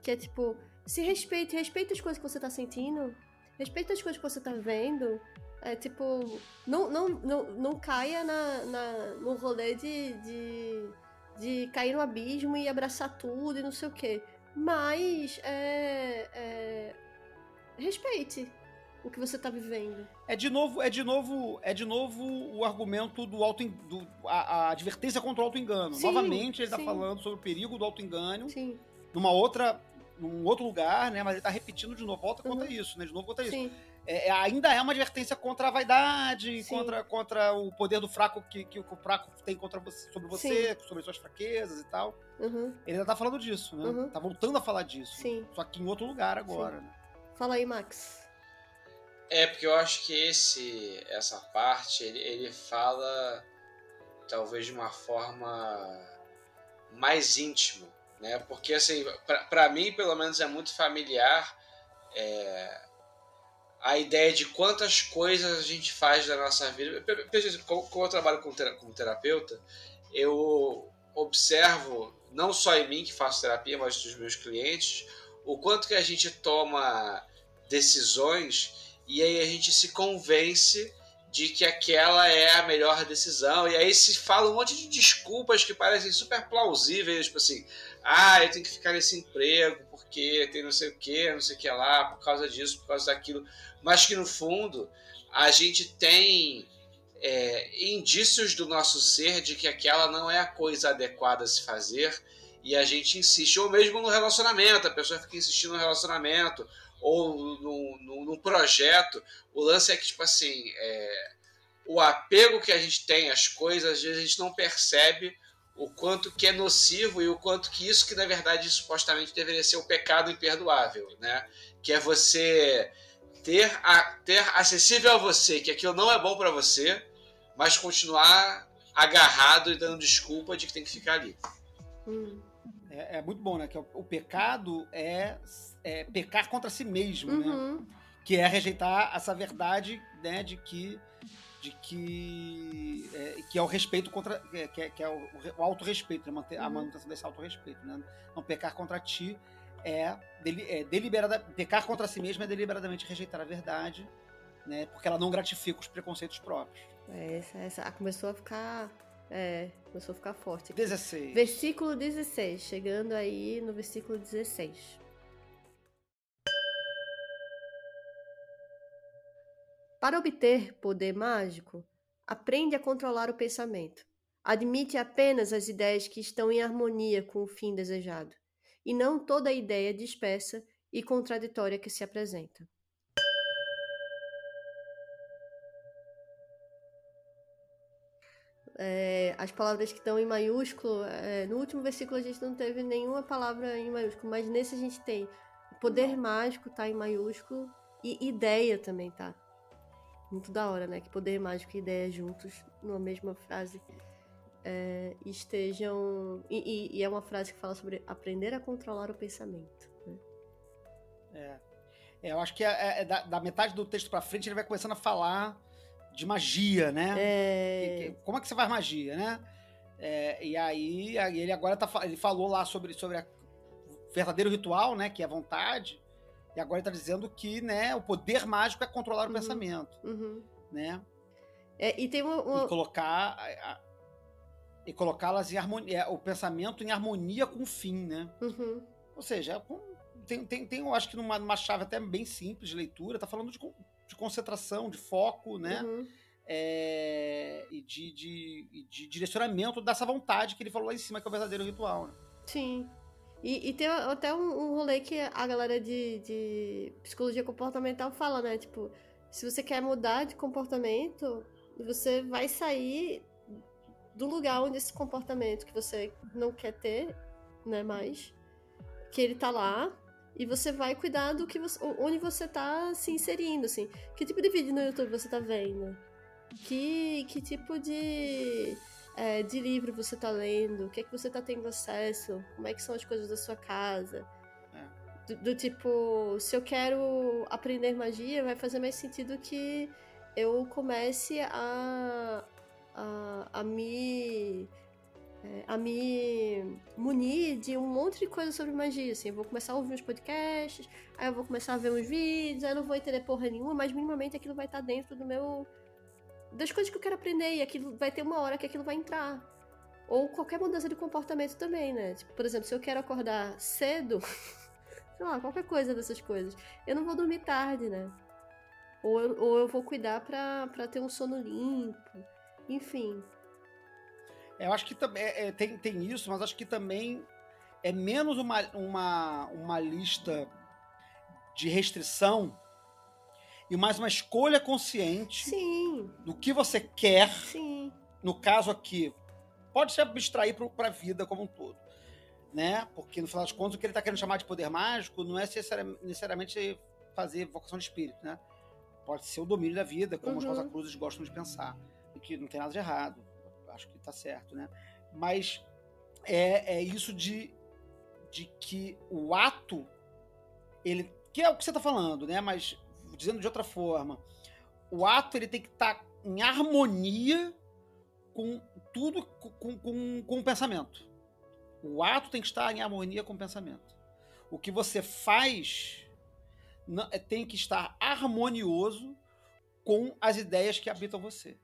Que é tipo, se respeite, respeita as coisas que você tá sentindo, respeita as coisas que você tá vendo. É tipo, não, não, não, não caia na, na, no rolê de, de, de cair no abismo e abraçar tudo e não sei o quê. Mas é, é, respeite o que você tá vivendo. É de novo, é de novo, é de novo o argumento do auto do, a, a advertência contra o auto-engano. Novamente ele está falando sobre o perigo do auto-engano Sim, numa outra num outro lugar, né? Mas ele tá repetindo de novo, volta contra Uhum. isso, né? De novo contra isso. sim, É, é, ainda é uma advertência contra a vaidade, Sim. contra, contra o poder do fraco que, que o fraco tem contra você, sobre você, sobre suas fraquezas e tal. uhum, Ele ainda tá falando disso, né? Uhum. Tá voltando a falar disso. sim. Só que em outro lugar agora, né? Fala aí, Max. É, porque eu acho que esse, essa parte, ele, ele fala talvez de uma forma mais íntima, né? Porque, assim, pra- pra mim, pelo menos, é muito familiar é, a ideia de quantas coisas a gente faz da nossa vida. Como eu trabalho como terapeuta, eu observo, não só em mim que faço terapia, mas dos meus clientes, o quanto que a gente toma decisões e aí a gente se convence de que aquela é a melhor decisão. E aí se fala um monte de desculpas que parecem super plausíveis, tipo assim, ah, eu tenho que ficar nesse emprego porque tem não sei o que, não sei o que lá, por causa disso, por causa daquilo. Mas que no fundo a gente tem é, indícios do nosso ser de que aquela não é a coisa adequada a se fazer e a gente insiste, ou mesmo no relacionamento, a pessoa fica insistindo no relacionamento, ou no projeto. O lance é que, tipo assim, é, o apego que a gente tem às coisas, às vezes a gente não percebe o quanto que é nocivo e o quanto que isso que, na verdade, supostamente deveria ser o pecado imperdoável, né? Que é você ter, a, ter acessível a você que aquilo não é bom para você, mas continuar agarrado e dando desculpa de que tem que ficar ali. Hum, É, é muito bom, né? Que o, o pecado é, é pecar contra si mesmo, né? uhum, que é rejeitar essa verdade né, de que de que é, que é o respeito contra é, que é, que é o, o autorrespeito, né, manter, a Uhum. manutenção desse autorrespeito, né? Não pecar contra ti é, deli, é deliberada, pecar contra si mesmo é deliberadamente rejeitar a verdade, né? Porque ela não gratifica os preconceitos próprios. é, essa, essa ah, começou a ficar. É, começou a ficar forte. aqui. 16. Versículo 16, chegando aí no versículo 16. Para obter poder mágico, aprende a controlar o pensamento. Admite apenas as ideias que estão em harmonia com o fim desejado, e não toda ideia dispersa e contraditória que se apresenta. É, as palavras que estão em maiúsculo, é, no último versículo a gente não teve nenhuma palavra em maiúsculo, mas nesse a gente tem. Poder mágico tá em maiúsculo e ideia também tá. Muito da hora, né? Que poder mágico e ideia juntos numa mesma frase é, estejam. E, e- e é uma frase que fala sobre aprender a controlar o pensamento. né? É. É, eu acho que é, é da, da, metade do texto pra frente ele vai começando a falar de magia, né? É... como é que você faz magia, né? É, e aí, ele agora tá, ele falou lá sobre, sobre o verdadeiro ritual, né? Que é a vontade. E agora ele tá dizendo que né, o poder mágico é controlar o Uhum. pensamento, Uhum. né? É, e tem uma. uma- E colocar... a- a- e colocá-las em harmonia, o pensamento em harmonia com o fim, né? Uhum. Ou seja, é tem, tem, tem, eu acho que numa, numa chave até bem simples de leitura, tá falando de, de concentração, de foco, né? Uhum. É, e de, de, de direcionamento dessa vontade que ele falou lá em cima, que é o verdadeiro ritual, né? Sim. E, e tem até um, um rolê que a galera de, de psicologia comportamental fala, né? Tipo, se você quer mudar de comportamento, você vai sair do lugar onde esse comportamento que você não quer ter, né, mais, que ele tá lá, e você vai cuidar do que você, onde você tá se inserindo, assim. Que tipo de vídeo no YouTube você tá vendo? Que, que tipo de é, de livro você tá lendo, o que é que você tá tendo acesso, como é que são as coisas da sua casa. Do, do tipo, se eu quero aprender magia, vai fazer mais sentido que eu comece a, a, a me é, a me munir de um monte de coisa sobre magia, assim, eu vou começar a ouvir uns podcasts, aí eu vou começar a ver uns vídeos, aí eu não vou entender porra nenhuma, mas minimamente aquilo vai estar dentro do meu das coisas que eu quero aprender e aquilo vai ter uma hora que aquilo vai entrar. Ou qualquer mudança de comportamento também, né? Tipo, por exemplo, se eu quero acordar cedo, (laughs) sei lá, qualquer coisa dessas coisas, eu não vou dormir tarde, né? Ou eu, ou eu vou cuidar pra, pra ter um sono limpo. Enfim. Eu acho que também é, tem, tem isso, mas acho que também é menos uma, uma, uma lista de restrição e mais uma escolha consciente Sim, do que você quer, sim. no caso aqui, pode se abstrair para a vida como um todo. Né? Porque no final das contas, o que ele está querendo chamar de poder mágico não é necessari- necessariamente fazer vocação de espírito, né? Pode ser o domínio da vida, como os Uhum. Rosa Cruzes gostam de pensar. E que não tem nada de errado. Acho que tá certo, né? Mas é, é isso de, de que o ato, ele. Que é o que você tá falando, né? Mas dizendo de outra forma, o ato ele tem que estar em harmonia com tudo, com, com, com o pensamento. O ato tem que estar em harmonia com o pensamento. O que você faz não- é- tem que estar harmonioso com as ideias que habitam você.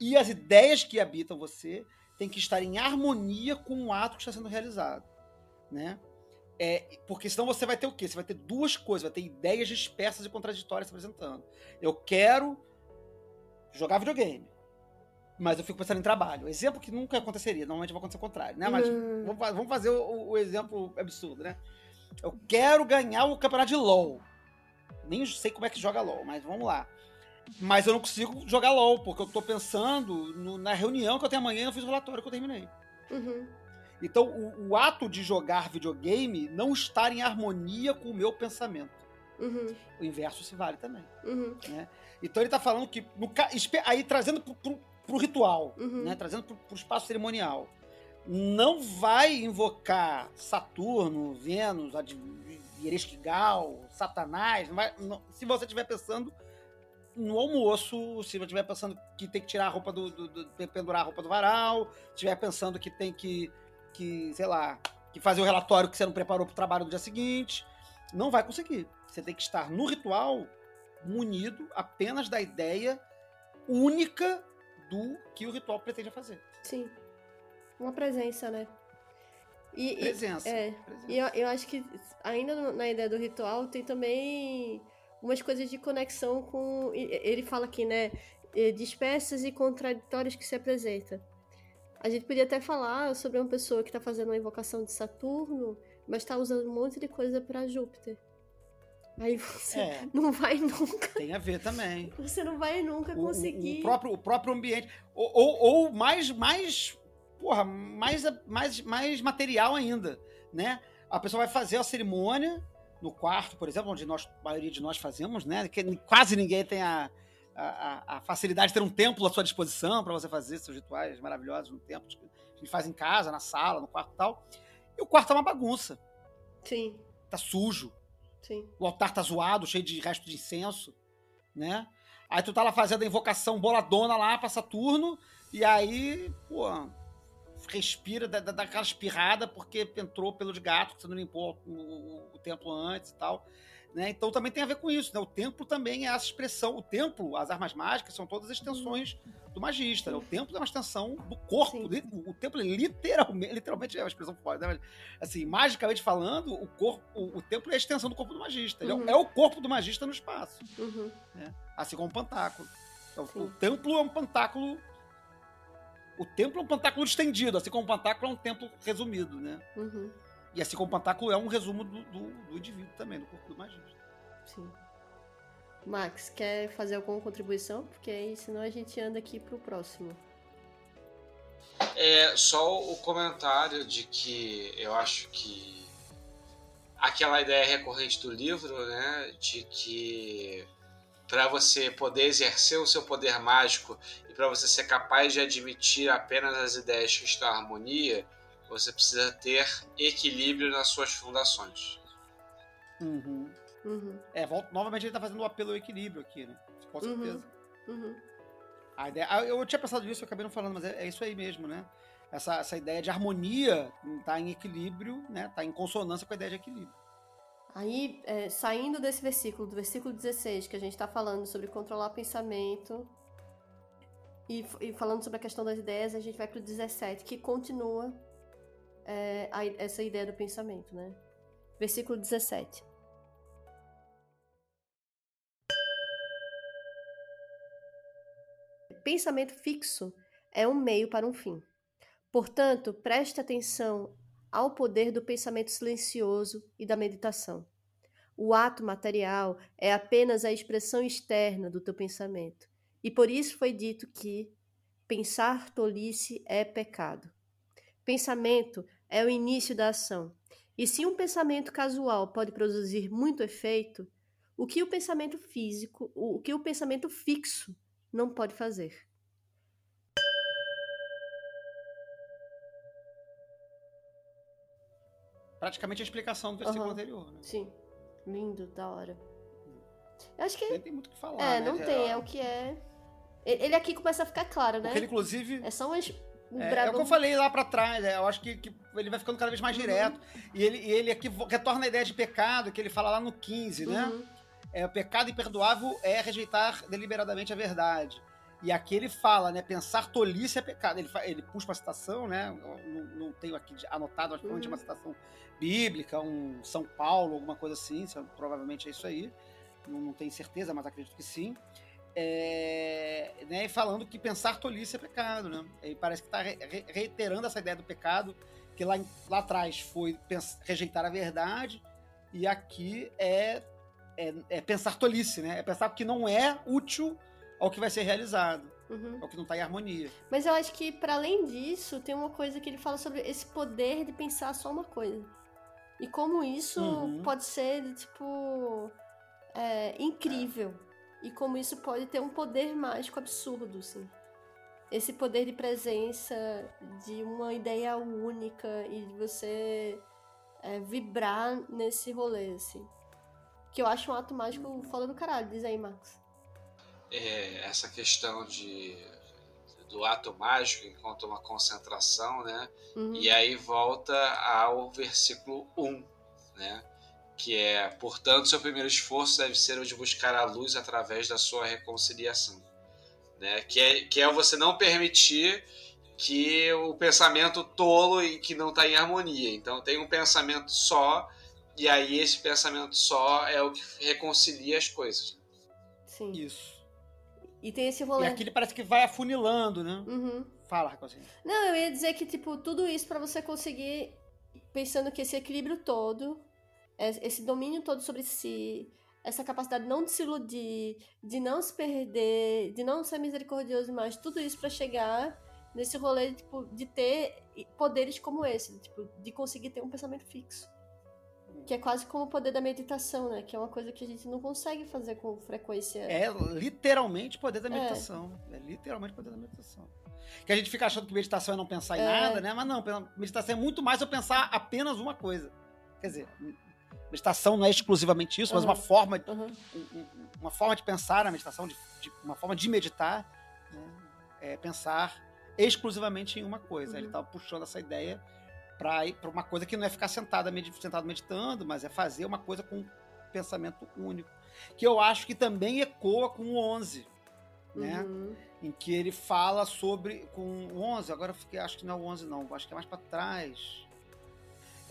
E as ideias que habitam você têm que estar em harmonia com o ato que está sendo realizado. Né? É, porque senão você vai ter o quê? Você vai ter duas coisas, vai ter ideias dispersas e contraditórias se apresentando. Eu quero jogar videogame, mas eu fico pensando em trabalho. Exemplo que nunca aconteceria, normalmente vai acontecer o contrário, né? Mas Hum. vamos, fa- vamos fazer o, o exemplo absurdo, né? Eu quero ganhar o campeonato de LoL. Nem sei como é que joga LoL, mas vamos lá. Mas eu não consigo jogar LoL, porque eu tô pensando no- na reunião que eu tenho amanhã e eu fiz o relatório que eu terminei. Uhum. Então, o, o ato de jogar videogame não estar em harmonia com o meu pensamento. Uhum. O inverso se vale também. Uhum. Então ele tá falando que. no aí trazendo pro, pro ritual, Uhum. né? Trazendo pro, pro espaço cerimonial. Não vai invocar Saturno, Vênus, Erestigal, Satanás. não vai- não- se você estiver pensando no almoço, se você estiver pensando que tem que tirar a roupa do, do- do- pendurar a roupa do varal, se estiver pensando que tem que, que, sei lá, que fazer o relatório que você não preparou pro trabalho do dia seguinte, não vai conseguir. Você tem que estar no ritual munido apenas da ideia única do que o ritual pretende fazer. Sim. Uma presença, né? E, e- Presença. é. presença. E eu, eu acho que ainda na ideia do ritual tem também umas coisas de conexão com. e- Ele fala aqui, né? eh, Dispersas e contraditórias que se apresenta. A gente podia até falar sobre uma pessoa que está fazendo uma invocação de Saturno, mas está usando um monte de coisa para Júpiter. Aí você É, (laughs) não vai nunca. tem a ver também. Você não vai nunca O, o- conseguir. o próprio, o próprio ambiente. Ou, ou, ou mais, mais, porra, mais, mais, mais material ainda, né? A pessoa vai fazer a cerimônia no quarto, por exemplo, onde nós, a maioria de nós fazemos, né? Que quase ninguém tem a, a, a- facilidade de ter um templo à sua disposição para você fazer seus rituais maravilhosos no templo. A gente faz em casa, na sala, no quarto e tal. E o quarto é uma bagunça. Sim. tá sujo, Sim. O altar tá zoado, cheio de resto de incenso, né? Aí tu tá lá fazendo a invocação boladona lá pra Saturno, e aí, pô, respira, dá, dá aquela espirrada porque entrou pelo de gato, você não limpou o, o, o templo antes e tal. Né? Então também tem a ver com isso. Né? O templo também é essa expressão. O templo, as armas mágicas, são todas extensões do magista. Né? O templo é uma extensão do corpo. O, o templo é literalmente, literalmente é uma expressão forte. Né? Assim, magicamente falando, o corpo, o, o, templo é a extensão do corpo do magista. Uhum. É, é, o corpo do magista no espaço. Uhum. Né? Assim como o pantáculo. Então, o templo é um pantáculo. O templo é um pantáculo estendido, assim como o pantáculo é um templo resumido, né? Uhum. E assim como o pantáculo é um resumo do, do, do indivíduo também, do corpo do magista. Sim. Max, quer fazer alguma contribuição? Porque aí senão a gente anda aqui pro próximo. É só o comentário de que eu acho que aquela ideia recorrente do livro, né, de que para você poder exercer o seu poder mágico e para você ser capaz de admitir apenas as ideias que estão em harmonia, você precisa ter equilíbrio nas suas fundações. Uhum. Uhum. É, volta, novamente ele está fazendo o um apelo ao equilíbrio aqui, né? Com Uhum. certeza. Uhum. A ideia, eu tinha pensado nisso, eu acabei não falando, mas é, é isso aí mesmo, né? Essa, essa ideia de harmonia está em equilíbrio, né? Está em consonância com a ideia de equilíbrio. Aí, é, saindo desse versículo, do versículo 16, que a gente está falando sobre controlar pensamento, e, e, falando sobre a questão das ideias, a gente vai para o 17, que continua é, a, essa ideia do pensamento, né? Versículo 17. Pensamento fixo é um meio para um fim. Portanto, preste atenção ao poder do pensamento silencioso e da meditação. O ato material é apenas a expressão externa do teu pensamento, e por isso foi dito que pensar tolice é pecado. Pensamento é o início da ação. E se um pensamento casual pode produzir muito efeito, o que o pensamento físico, o que o pensamento fixo não pode fazer? Praticamente a explicação do versículo Uhum. anterior, né? Sim. Lindo, da hora. Eu acho que Nem tem muito o que falar, é, né? não tem, é o que é. Ele aqui começa a ficar claro, né? Porque ele, inclusive, É só umas. É, é o que eu falei lá pra trás, é, eu acho que, que ele vai ficando cada vez mais Uhum. direto. E ele, ele aqui retorna a ideia de pecado, que ele fala lá no 15, né? Uhum. É, o pecado imperdoável é rejeitar deliberadamente a verdade. E aqui ele fala, né? Pensar tolice é pecado. Ele, ele puxa uma citação, né? Não, não tenho aqui anotado, acho que é uma citação bíblica, um São Paulo, alguma coisa assim. Provavelmente é isso aí. Não, não tenho certeza, mas acredito que sim. É, né, falando que pensar tolice é pecado, né? E parece que está reiterando essa ideia do pecado, que lá, lá atrás foi rejeitar a verdade, e aqui é, é, é pensar tolice, né? É pensar que não é útil ao que vai ser realizado, Uhum. ao que não está em harmonia. Mas eu acho que, para além disso, tem uma coisa que ele fala sobre esse poder de pensar só uma coisa. E como isso Uhum. pode ser, tipo, é, incrível. E como isso pode ter um poder mágico absurdo, assim. Esse poder de presença, de uma ideia única e de você é, vibrar nesse rolê, assim. Que eu acho um ato mágico foda do caralho, diz aí, Max. É, essa questão de do ato mágico enquanto uma concentração, né? Uhum. E aí volta ao versículo 1, né? Que é, portanto, seu primeiro esforço deve ser o de buscar a luz através da sua reconciliação. Né? Que, é, que é você não permitir que o pensamento tolo e que não está em harmonia. Então tem um pensamento só, e aí esse pensamento só é o que reconcilia as coisas. Sim. Isso. E tem esse E rolê. aqui ele parece que vai afunilando, né? Uhum. Fala, Racosinha. Não, eu ia dizer que, tipo, tudo isso pra você conseguir, pensando que esse equilíbrio todo, esse domínio todo sobre si, essa capacidade não de se iludir, de não se perder, de não ser misericordioso demais, tudo isso pra chegar nesse rolê, tipo, de ter poderes como esse, tipo, de conseguir ter um pensamento fixo. Que é quase como o poder da meditação, né? Que é uma coisa que a gente não consegue fazer com frequência. É literalmente poder da meditação. É, literalmente poder da meditação. Que a gente fica achando que meditação é não pensar em É. nada, né? Mas não, meditação é muito mais eu pensar apenas uma coisa. Quer dizer, Meditação não é exclusivamente isso, mas Uhum. uma forma, Uhum. um- um- uma forma de pensar a meditação, de, de- uma forma de meditar, né, é pensar exclusivamente em uma coisa. Uhum. Ele estava puxando essa ideia para uma coisa que não é ficar sentada, sentado meditando, mas é fazer uma coisa com um pensamento único. Que eu acho que também ecoa com o 11, né? Uhum. Em que ele fala sobre. Com o 11, agora eu fiquei, acho que não é o 11, não, acho que é mais para trás.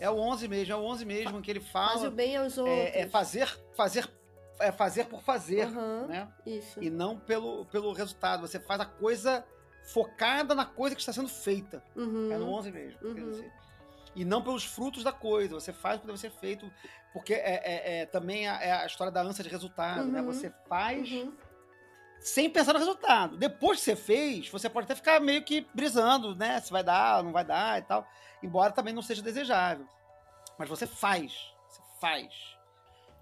É o 11 mesmo, é o 11 mesmo, que ele Faz o fala. bem aos outros. É, é fazer, fazer, é fazer por fazer, Aham, né? Isso. E não pelo, pelo resultado. Você faz a coisa focada na coisa que está sendo feita. Uhum. É no 11 mesmo. quer Uhum. dizer. E não pelos frutos da coisa. Você faz o que deve ser feito. Porque é, é- é também a, é a história da ânsia de resultado, né? Uhum. Você faz Uhum. Sem pensar no resultado. Depois que você fez, você pode até ficar meio que brisando, né? Se vai dar, não vai dar e tal. Embora também não seja desejável. Mas você faz. Você faz.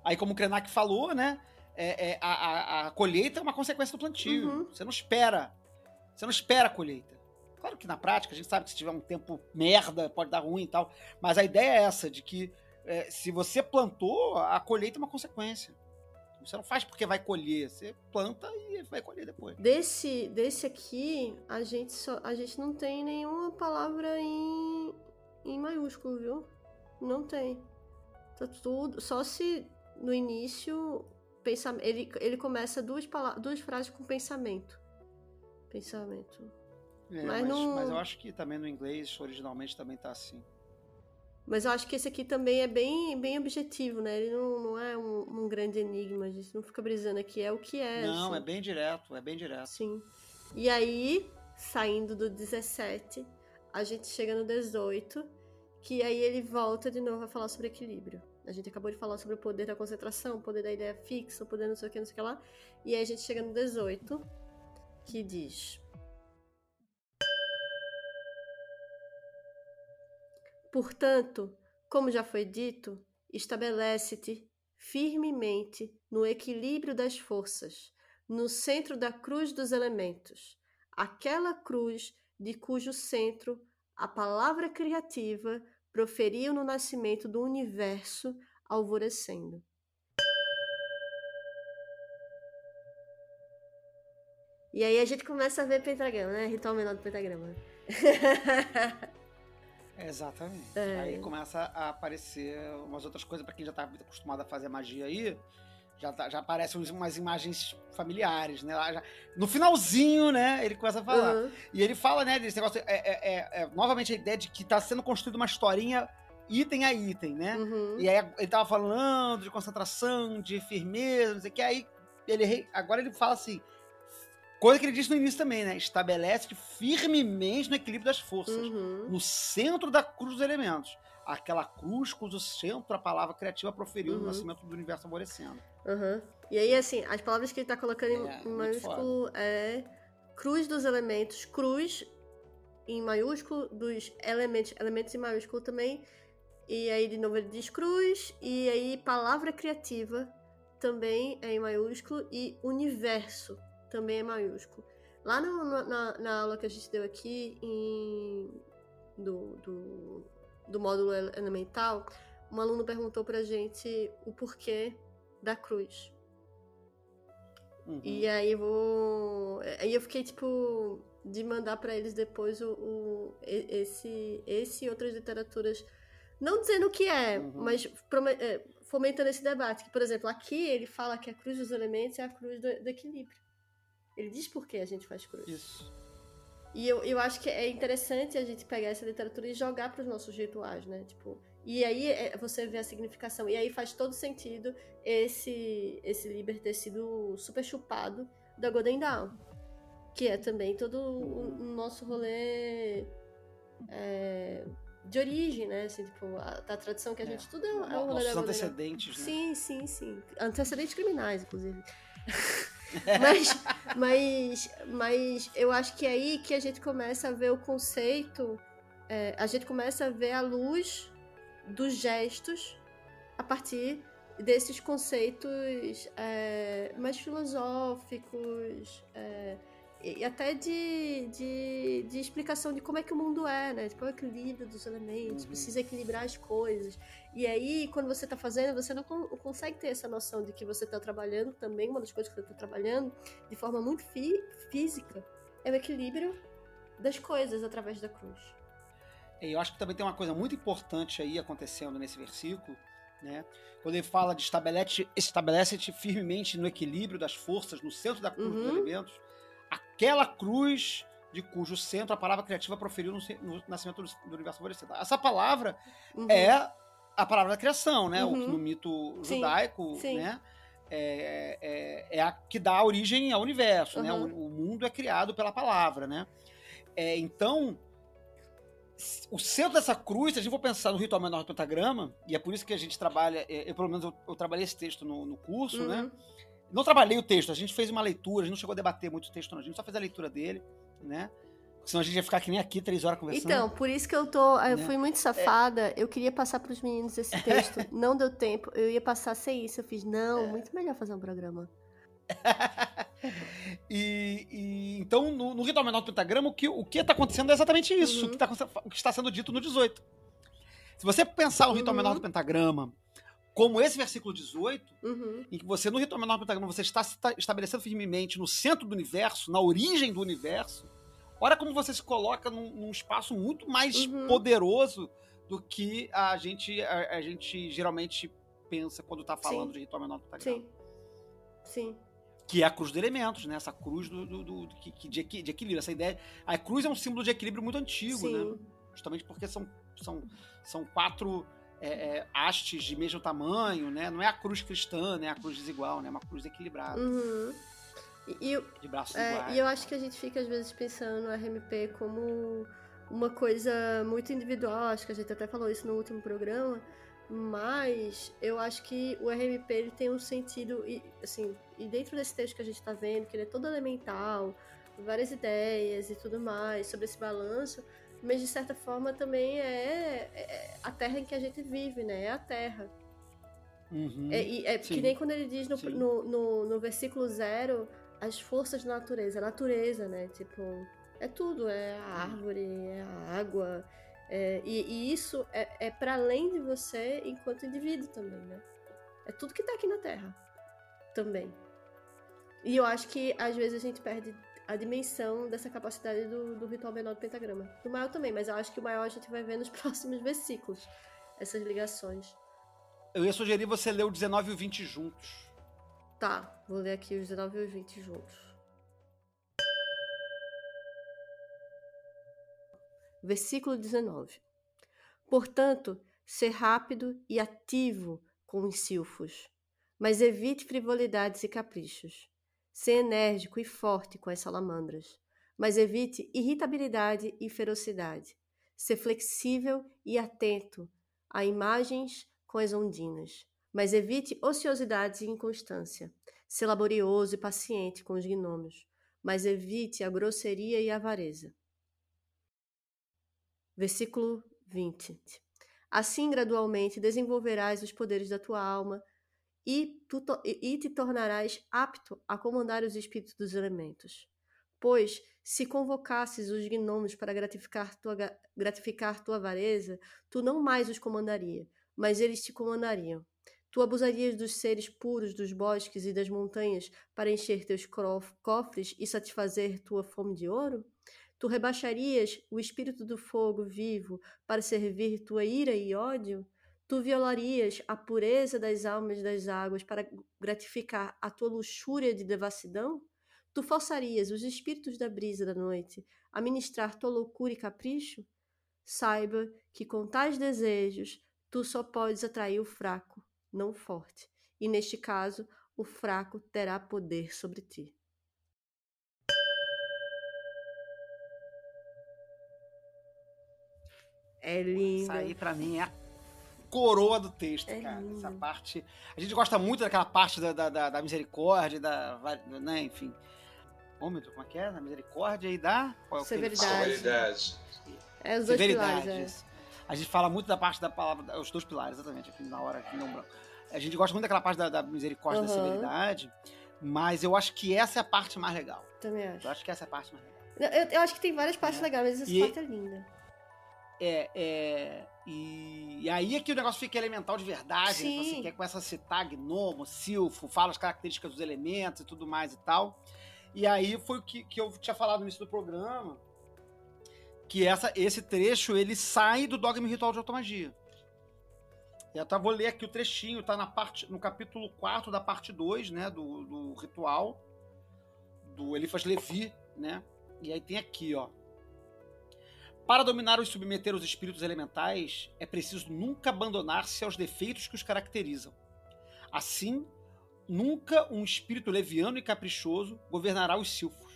Aí, como o Krenak falou, né? é- é, a, a- a colheita é uma consequência do plantio. Uhum. Você não espera. Você não espera a colheita. Claro que na prática a gente sabe que se tiver um tempo merda, pode dar ruim e tal. Mas a ideia é essa, de que é, se você plantou, a colheita é uma consequência. Você não faz porque vai colher, você planta e vai colher depois. Desse, desse aqui, a gente, só, a gente não tem nenhuma palavra em, em maiúsculo, viu? Não tem. Tá tudo. Só se no início pensam, ele, ele começa duas, pala- duas frases com pensamento. Pensamento. É, Mas mas, não- mas eu acho que também no inglês, originalmente, também tá assim. Mas eu acho que esse aqui também é bem, bem objetivo, né? Ele não, não é um, um grande enigma, a gente não fica brisando aqui, é o que é. não, assim. é bem direto, é bem direto. Sim. E aí, saindo do 17, a gente chega no 18, que aí ele volta de novo a falar sobre equilíbrio. A gente acabou de falar sobre o poder da concentração, o poder da ideia fixa, o poder não sei o que, não sei o que lá. E aí a gente chega no 18, que diz. Portanto, como já foi dito, estabelece-te firmemente no equilíbrio das forças, no centro da cruz dos elementos, aquela cruz de cujo centro a palavra criativa proferiu no nascimento do universo alvorecendo. E aí a gente começa a ver pentagrama, né? Ritual menor do pentagrama. (laughs) Exatamente. É. Aí começa a aparecer umas outras coisas pra quem já tá acostumado a fazer magia aí. Já, tá- já aparecem umas imagens familiares, né? Já- no finalzinho, né? Ele começa a falar. Uhum. E ele fala, né, desse negócio. É, é- é- é, novamente a ideia de que tá sendo construída uma historinha item a item, né? Uhum. E aí ele tava falando de concentração, de firmeza, não sei o que. Aí ele agora ele fala assim. Coisa que ele disse no início também, né? Estabelece firmemente no equilíbrio das forças Uhum. no centro da cruz dos elementos. Aquela cruz cujo centro a palavra criativa proferiu no Uhum. nascimento do universo alvorecendo. Uhum. E aí, assim, as palavras que ele tá colocando em, É, em maiúsculo é cruz dos elementos, cruz em maiúsculo dos elementos, elementos em maiúsculo também. E aí, de novo, ele diz cruz, e aí palavra criativa também é em maiúsculo, e universo também é maiúsculo. Lá no- na, na aula que a gente deu aqui, em, do, do, do módulo ele- elemental, um aluno perguntou pra gente o porquê da cruz. Uhum. E aí eu vou. Aí eu fiquei tipo de mandar pra eles depois o, o- e- esse esse e outras literaturas, não dizendo o que é, Uhum. mas é, fomentando esse debate. Que, por exemplo, aqui ele fala que a cruz dos elementos é a cruz do, do equilíbrio. Ele diz por que a gente faz cruz. Isso. E eu, eu acho que é interessante a gente pegar essa literatura e jogar para os nossos rituais, né? Tipo, e aí é, você vê a significação. E aí faz todo sentido esse, esse Liber ter sido super chupado da Golden Dawn. Que é também todo o, o nosso rolê é, de origem, né? Assim, tipo, a, da tradição que a É. gente tudo é, é o rolê Nossos da Golden Dawn. antecedentes, né? Sim, sim, sim. Antecedentes criminais, inclusive. (laughs) mas, mas, mas eu acho que é aí que a gente começa a ver o conceito, é, a gente começa a ver a luz dos gestos a partir desses conceitos é, mais filosóficos, é, e até de, de, de, explicação de como é que o mundo é, né? Tipo, o equilíbrio dos elementos, uhum. precisa equilibrar as coisas. E aí, quando você está fazendo, você não consegue ter essa noção de que você está trabalhando também, uma das coisas que você está trabalhando, de forma muito física, é o equilíbrio das coisas através da cruz. Eu acho que também tem uma coisa muito importante aí acontecendo nesse versículo, né? Quando ele fala de estabelece-te estabelece firmemente no equilíbrio das forças, no centro da cruz uhum. dos elementos, aquela cruz de cujo centro a palavra criativa proferiu no, no nascimento do, do universo favorecido. Essa palavra uhum. é a palavra da criação, né? Uhum. no mito judaico, Sim. né? É, é, é, a que dá origem ao universo, né? O, o, mundo é criado pela palavra, né? É, então, o centro dessa cruz, se a gente for pensar no ritual menor do pentagrama, e é por isso que a gente trabalha, é, eu, pelo menos eu, eu trabalhei esse texto no, no curso, né? Uhum. Não trabalhei o texto, a gente fez uma leitura, a gente não chegou a debater muito o texto, não, a gente só fez a leitura dele, né? Senão a gente ia ficar que nem aqui três horas conversando. Então, por isso que eu tô. Eu né? fui muito safada. É. Eu queria passar para os meninos esse (laughs) texto. não deu tempo. Eu ia passar sem isso. Eu fiz, não, é. muito melhor fazer um programa. (laughs) e, e, então, no, no ritual menor do pentagrama, o que o que está acontecendo é exatamente isso, uhum. o, que tá, o, que está sendo dito no 18. Se você pensar o ritual uhum. menor do pentagrama como esse versículo 18, uhum. em que você, no ritual menor do pentagrama, você está se estabelecendo firmemente no centro do universo, na origem do universo, olha como você se coloca num, num espaço muito mais uhum. poderoso do que a gente, a, a gente geralmente pensa quando está falando Sim. de ritual menor do pentagrama. Sim. Sim que é a cruz de elementos, né? Essa cruz do, do, do de, de, de, equilíbrio. Essa ideia. A cruz é um símbolo de equilíbrio muito antigo, Sim. né? Justamente porque são, são, são quatro é, é, hastes de mesmo tamanho, né? Não é a cruz cristã, né? A cruz desigual, né? É uma cruz equilibrada. Uhum. E, e, de braços é, iguais. E eu acho que a gente fica, às vezes, pensando no RMP como uma coisa muito individual. Acho que a gente até falou isso no último programa mas eu acho que o RMP ele tem um sentido, e, assim, e dentro desse texto que a gente está vendo, que ele é todo elemental, várias ideias e tudo mais sobre esse balanço, mas de certa forma também é, é a terra em que a gente vive, né? É a terra. Uhum, é, é que nem quando ele diz no, no, no, no, versículo zero as forças da natureza, a natureza, né? Tipo, é tudo, é a árvore, é a água, é, e, e, isso é, é para além de você enquanto indivíduo também, né? É tudo que tá aqui na Terra também. E eu acho que às vezes a gente perde a dimensão dessa capacidade do, do ritual menor do pentagrama. Do maior também, mas eu acho que o maior a gente vai ver nos (laughs) próximos versículos, essas ligações. Eu ia sugerir você ler o 19 e o 20 juntos. Tá, vou ler aqui os 19 e o 20 juntos. versículo 19. Portanto, ser rápido e ativo com os silfos, mas evite frivolidades e caprichos. Ser enérgico e forte com as salamandras, mas evite irritabilidade e ferocidade. Ser flexível e atento a imagens com as ondinas, mas evite ociosidade e inconstância. Ser laborioso e paciente com os gnomos, mas evite a grosseria e a avareza. Versículo 20. Assim, gradualmente, desenvolverás os poderes da tua alma e, tu, e te tornarás apto a comandar os espíritos dos elementos. Pois, se convocasses os gnomos para gratificar tua, gratificar tua avareza, tu não mais os comandaria, mas eles te comandariam. Tu abusarias dos seres puros dos bosques e das montanhas para encher teus cofres e satisfazer tua fome de ouro? Tu rebaixarias o espírito do fogo vivo para servir tua ira e ódio? Tu violarias a pureza das almas das águas para gratificar a tua luxúria de devassidão? Tu forçarias os espíritos da brisa da noite a ministrar tua loucura e capricho? Saiba que com tais desejos tu só podes atrair o fraco, não o forte, e neste caso o fraco terá poder sobre ti. É lindo. Isso aí, pra mim, é coroa do texto, é cara. Lindo. Essa parte. A gente gosta muito daquela parte da, da, da misericórdia, da. Né, enfim. Ômetro, como é que é? Da misericórdia e da. Qual é Severidade. Severidade. É os dois Severidade, pilares, é. A gente fala muito da parte da palavra. Os dois pilares, exatamente, aqui na hora aqui não branco. A gente gosta muito daquela parte da, da misericórdia, uhum. da severidade, Mas eu acho que essa é a parte mais legal. Também acho. Eu acho que essa é a parte mais legal. Eu, eu acho que tem várias partes É. legais, mas essa E- parte é linda. É, é. E, e aí é que o negócio fica elemental de verdade, né? Sim. Você quer começa a citar gnomo, silfo, fala as características dos elementos e tudo mais e tal. E aí foi o que, que eu tinha falado no início do programa, que essa, esse trecho ele sai do dogma ritual de automagia. Eu até vou ler aqui o trechinho, tá na parte, no capítulo 4 da parte 2, né, do, do ritual, do Elifas Levi, né? E aí tem aqui, ó. Para dominar ou submeter os espíritos elementais, é preciso nunca abandonar-se aos defeitos que os caracterizam. Assim, nunca um espírito leviano e caprichoso governará os silfos.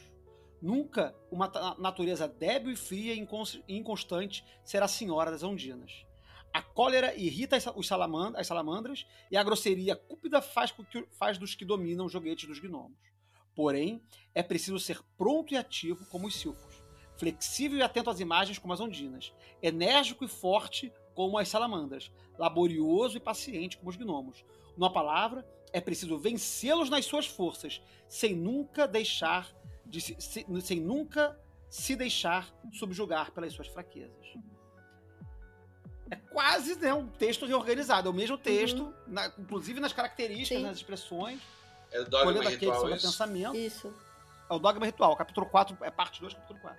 Nunca uma natureza débil e fria e incons- inconstante será senhora das ondinas. A cólera irrita os salaman- as salamandras e a grosseria cúpida faz, faz dos que dominam os joguetes dos gnomos. Porém, é preciso ser pronto e ativo como os silfos flexível e atento às imagens como as ondinas, enérgico e forte como as salamandras, laborioso e paciente como os gnomos. Numa palavra, é preciso vencê-los nas suas forças, sem nunca deixar de se, se- sem nunca se deixar subjugar pelas suas fraquezas. É quase né, um texto reorganizado, é o mesmo texto, na- inclusive nas características, Sim. nas expressões, É do dogma ritual isso. pensamento. Isso. É o Dogma Ritual, capítulo 4, é parte 2, capítulo 4.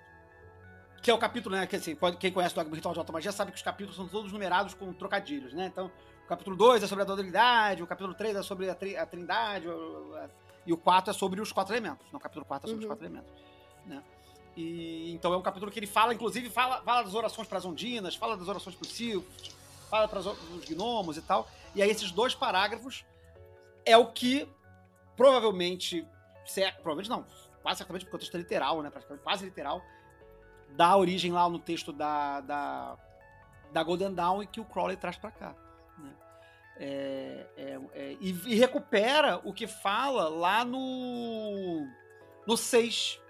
Que é o capítulo, né? Que assim, quem conhece o Dogma Ritual de Automagia sabe que os capítulos são todos numerados com trocadilhos, né? Então, o capítulo 2 é sobre a dualidade, o capítulo 3 é sobre a, tri- a trindade, e o 4 é sobre os quatro elementos. Não, o capítulo 4 é sobre Uhum. os quatro elementos. Né? E, então é um capítulo que ele fala, inclusive, fala, fala das orações para as ondinas, fala das orações para os silfos, fala para os gnomos e tal. E aí esses dois parágrafos é o que provavelmente, cer- provavelmente não, quase certamente porque o texto é literal, né? Praticamente quase literal, dá origem lá no texto da, da, da Golden Dawn e que o Crowley traz para cá. Né? É, é, é, e, e recupera o que fala lá no no 6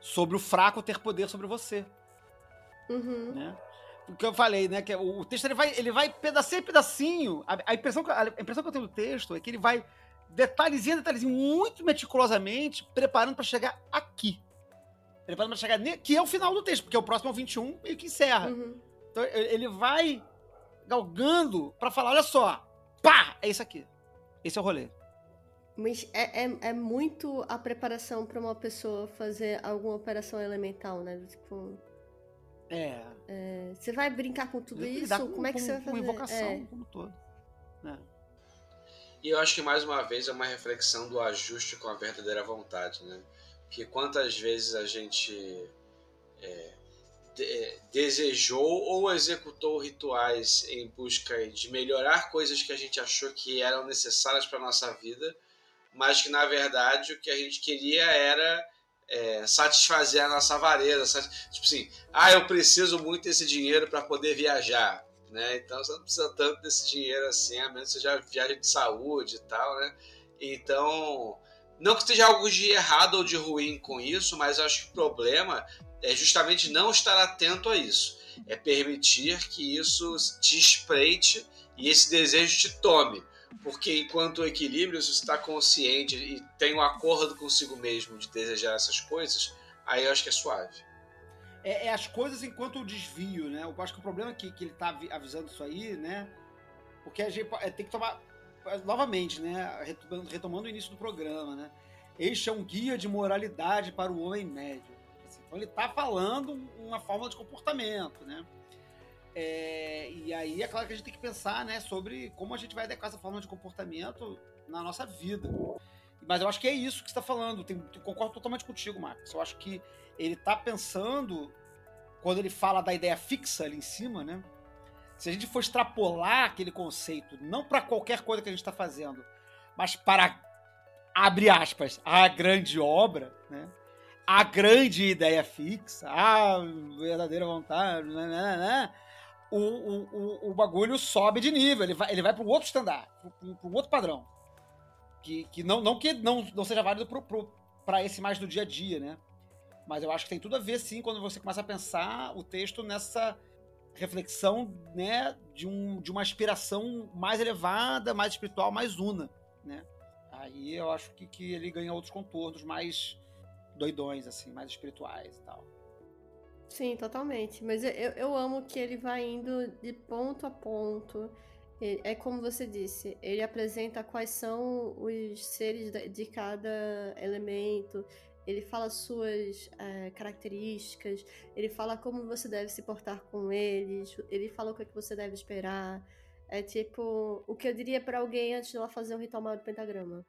sobre o fraco ter poder sobre você Uhum. né? O que eu falei, né? Que o, o texto ele vai, ele vai pedacinho a pedacinho. A, a impressão, que- a impressão que eu tenho do texto é que ele vai detalhezinho a detalhezinho, muito meticulosamente, preparando para chegar aqui. Preparando para chegar que é o final do texto, porque o próximo é o 21 e que encerra. Uhum. Então ele ele vai galgando para falar: olha só, pá, é isso aqui. Esse é o rolê. Mas é, é, é muito a preparação pra uma pessoa fazer alguma operação elemental, né? Tipo, É. é, você vai brincar com tudo isso? com- Como é que com- você vai com fazer? invocação É. como um todo. né? E eu acho que mais uma vez é uma reflexão do ajuste com a verdadeira vontade, né? Porque quantas vezes a gente é, de- desejou ou executou rituais em busca de melhorar coisas que a gente achou que eram necessárias para nossa vida, mas que na verdade o que a gente queria era é, satisfazer a nossa avareza, tipo assim, ah, eu preciso muito desse dinheiro para poder viajar, né? Então você não precisa tanto desse dinheiro assim, a menos que seja viagem de saúde e tal, né? Então, não que esteja algo de errado ou de ruim com isso, mas acho que o problema é justamente não estar atento a isso. É permitir que isso te espreite e esse desejo te tome. Porque enquanto o equilíbrio, se você está consciente e tem um acordo consigo mesmo de desejar essas coisas, aí eu acho que é suave. é, é as coisas enquanto o desvio, né? Eu acho que o problema é que, que ele tá avi- avisando isso aí, né? Porque a gente é, tem que tomar. Novamente, né? Retomando, o início do programa, né? Este é um guia de moralidade para o homem médio. Assim, Então ele tá falando uma forma de comportamento, né? É, e aí é claro que a gente tem que pensar, né, sobre como a gente vai adequar essa forma de comportamento na nossa vida. Mas eu acho que é isso que está falando. Tem, concordo totalmente contigo, Marcos. Eu acho que ele tá pensando, quando ele fala da ideia fixa ali em cima, né? Se a gente for extrapolar aquele conceito, não para qualquer coisa que a gente está fazendo, mas para, abre aspas, a grande obra, né? A grande ideia fixa, a verdadeira vontade, né, né, né, o, o, o, o bagulho sobe de nível, ele vai, ele vai para um outro standard, para um outro padrão. Que, que não, não que não, não seja válido para esse mais do dia a dia, né? Mas eu acho que tem tudo a ver, sim, quando você começa a pensar o texto nessa reflexão, né, de, um, de uma aspiração mais elevada, mais espiritual, mais una, né? Aí eu acho que, que ele ganha outros contornos mais doidões, assim, mais espirituais e tal. Sim, totalmente. Mas eu, eu amo que ele vai indo de ponto a ponto. É como você disse, ele apresenta quais são os seres de cada elemento, ele fala suas é, características, ele fala como você deve se portar com eles, ele fala o que, é que você deve esperar. É tipo o que eu diria para alguém antes de ela fazer um ritual maior do pentagrama.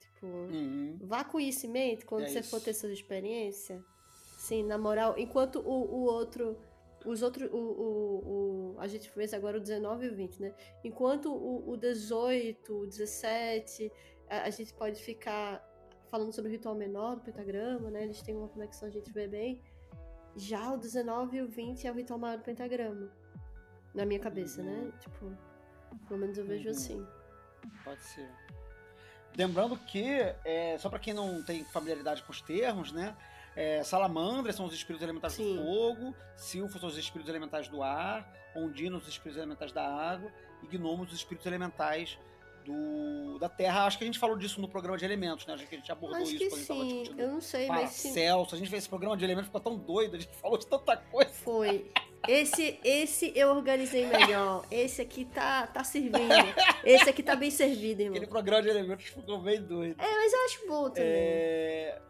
Tipo, uhum. vá com conhecimento quando é você isso. for ter sua experiência. Sim, na moral, enquanto o, o outro. Os outros. O, o, o, a gente fez agora o 19 e o 20, né? Enquanto o, o 18, o 17, a, a gente pode ficar falando sobre o ritual menor do pentagrama, né? Eles têm uma conexão, a gente vê bem. Já o 19 e o 20 é o ritual maior do pentagrama. Na minha cabeça, né? uhum. Tipo, pelo menos eu vejo uhum. assim. Pode ser. Lembrando que, é, só para quem não tem familiaridade com os termos, né? É, salamandras são os espíritos elementares Sim. do fogo, silfos são os espíritos elementares do ar, ondinos os espíritos elementares da água e gnomos os espíritos elementais do, da Terra. Acho que a gente falou disso no programa de elementos, né? Acho que a gente abordou Acho isso quando sim. a gente tava discutindo. Eu não sei, mas. Celso, a gente fez esse programa de elementos, ficou tão doido, a gente (laughs) falou de tanta coisa. Foi. Esse, esse eu organizei melhor. Esse aqui tá, tá servindo. Esse aqui tá bem servido, irmão. Aquele programa de elementos ficou bem doido. É, mas eu acho bom também. É,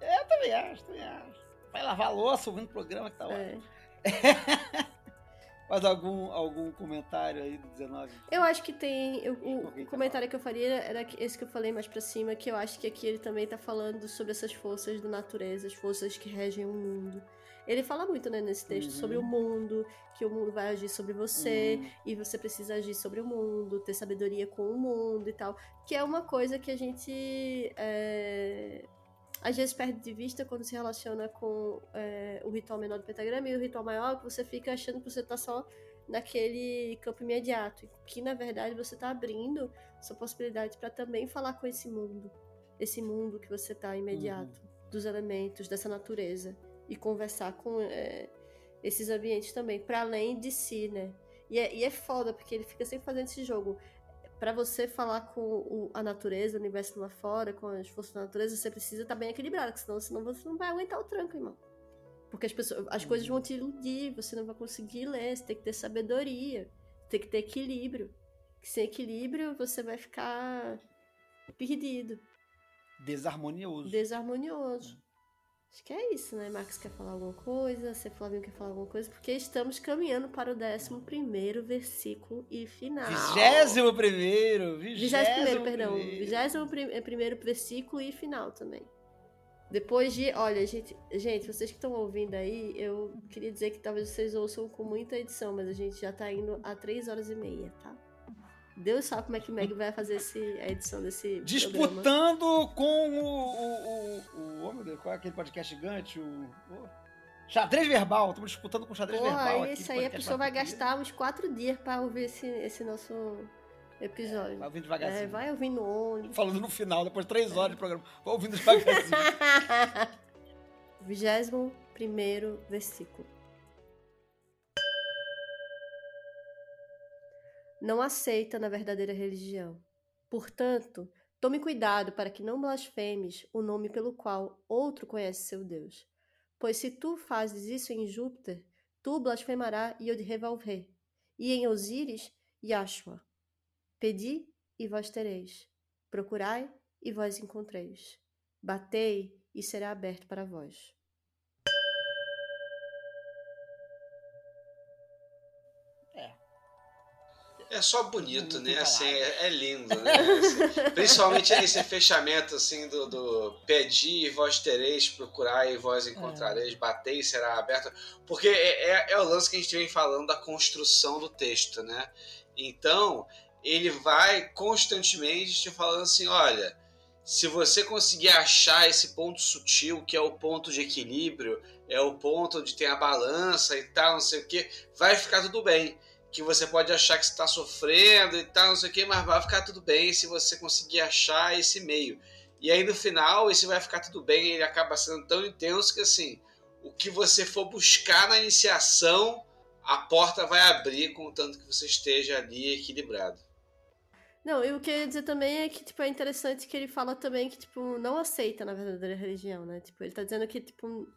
é eu também acho, também acho. Vai lavar louça ouvindo o programa que tá é. (laughs) Mais algum, algum comentário aí do 19? Eu acho que tem. Eu, o, o comentário que eu faria era esse que eu falei mais pra cima, que eu acho que aqui ele também tá falando sobre essas forças da natureza, as forças que regem o mundo. Ele fala muito, né, nesse texto, uhum. sobre o mundo, que o mundo vai agir sobre você, uhum. e você precisa agir sobre o mundo, ter sabedoria com o mundo e tal. Que é uma coisa que a gente. É às vezes perde de vista quando se relaciona com é, o ritual menor do pentagrama e o ritual maior, que você fica achando que você está só naquele campo imediato, que na verdade você está abrindo sua possibilidade para também falar com esse mundo, esse mundo que você está imediato, uhum. dos elementos, dessa natureza, e conversar com é, esses ambientes também, para além de si, né? E é, e é foda, porque ele fica sempre fazendo esse jogo para você falar com o, a natureza, o universo lá fora, com as forças da natureza, você precisa estar tá bem equilibrado, senão, senão você não vai aguentar o tranco, irmão. Porque as, pessoas, as coisas vão te iludir, você não vai conseguir ler, você tem que ter sabedoria, tem que ter equilíbrio. Sem equilíbrio, você vai ficar perdido. Desarmonioso. Desarmonioso. Acho que é isso, né? Marcos quer falar alguma coisa, você Flavinho quer falar alguma coisa, porque estamos caminhando para o 11 versículo e final. Vigésimo primeiro! Vigésimo primeiro, perdão. Vigésimo é, primeiro versículo e final também. Depois de. Olha, gente, gente, vocês que estão ouvindo aí, eu queria dizer que talvez vocês ouçam com muita edição, mas a gente já tá indo a 3 horas e meia, tá? Deus sabe como é que o Meg vai fazer esse, a edição desse Disputando programa. com o, o, o, o, Deus, qual é aquele podcast gigante? O, xadrez verbal. Estamos disputando com xadrez Porra, verbal. Isso aí a pessoa vai gastar uns quatro dias para ouvir esse, esse nosso episódio. É, vai ouvindo devagarzinho. É, vai ouvindo onde. Falando no final, depois de três horas de programa. Vai ouvindo devagarzinho. (laughs) Vigésimo primeiro versículo. Não aceita na verdadeira religião. Portanto, tome cuidado para que não blasfemes o nome pelo qual outro conhece seu Deus. Pois se tu fazes isso em Júpiter, tu blasfemará Yod-Revolver, e em Osíris, Yashua. Pedi, e vós tereis. Procurai, e vós encontreis. Batei, e será aberto para vós. É só bonito, né? Assim, é, é, lindo, né? Assim, (laughs) principalmente esse fechamento assim do, do pedir e vós tereis, procurar e vós encontrareis, é. bater e será aberto. Porque é, é, é, o lance que a gente vem falando da construção do texto, né? Então, ele vai constantemente te falando assim: olha, se você conseguir achar esse ponto sutil, que é o ponto de equilíbrio, é o ponto onde tem a balança e tal, não sei o que, vai ficar tudo bem que você pode achar que está sofrendo e tal, não sei o que, mas vai ficar tudo bem se você conseguir achar esse meio. E aí no final, esse vai ficar tudo bem, ele acaba sendo tão intenso que assim, o que você for buscar na iniciação, a porta vai abrir, contanto que você esteja ali equilibrado. Não, e o que eu ia dizer também é que, tipo, é interessante que ele fala também que, tipo, não aceita na verdadeira religião, né? Tipo, ele tá dizendo que, tipo,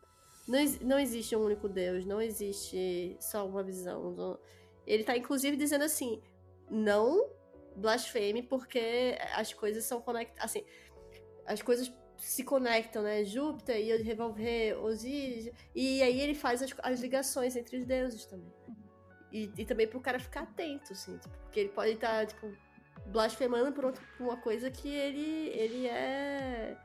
não, não existe um único Deus, não existe só uma visão. não- Ele tá, inclusive, dizendo assim, não blasfeme porque as coisas são conectadas, assim, as coisas se conectam, né? Júpiter e revolver Osíris, e aí ele faz as, as ligações entre os deuses também. E, e também pro cara ficar atento, assim, tipo, porque ele pode estar, tipo, blasfemando por uma coisa que ele, ele é.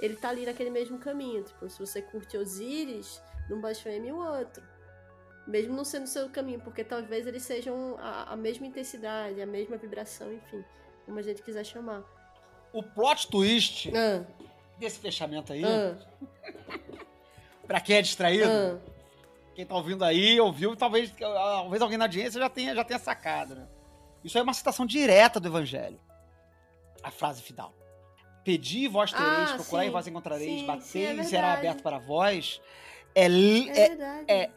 Ele tá ali naquele mesmo caminho. Tipo, se você curte Osíris, não blasfeme o outro. Mesmo não sendo o seu caminho, porque talvez eles sejam a, a mesma intensidade, a mesma vibração, enfim, como a gente quiser chamar. O plot twist Ah, desse fechamento aí, ah, (laughs) pra quem é distraído, ah. quem tá ouvindo aí, ouviu, talvez, talvez alguém na audiência já tenha, já tenha sacado, né? Isso é uma citação direta do Evangelho. A frase final. Pedi e vós tereis, Ah, procurai e sim. vós encontrareis, Sim, batei sim, é e será aberto para vós. É, É, verdade. é-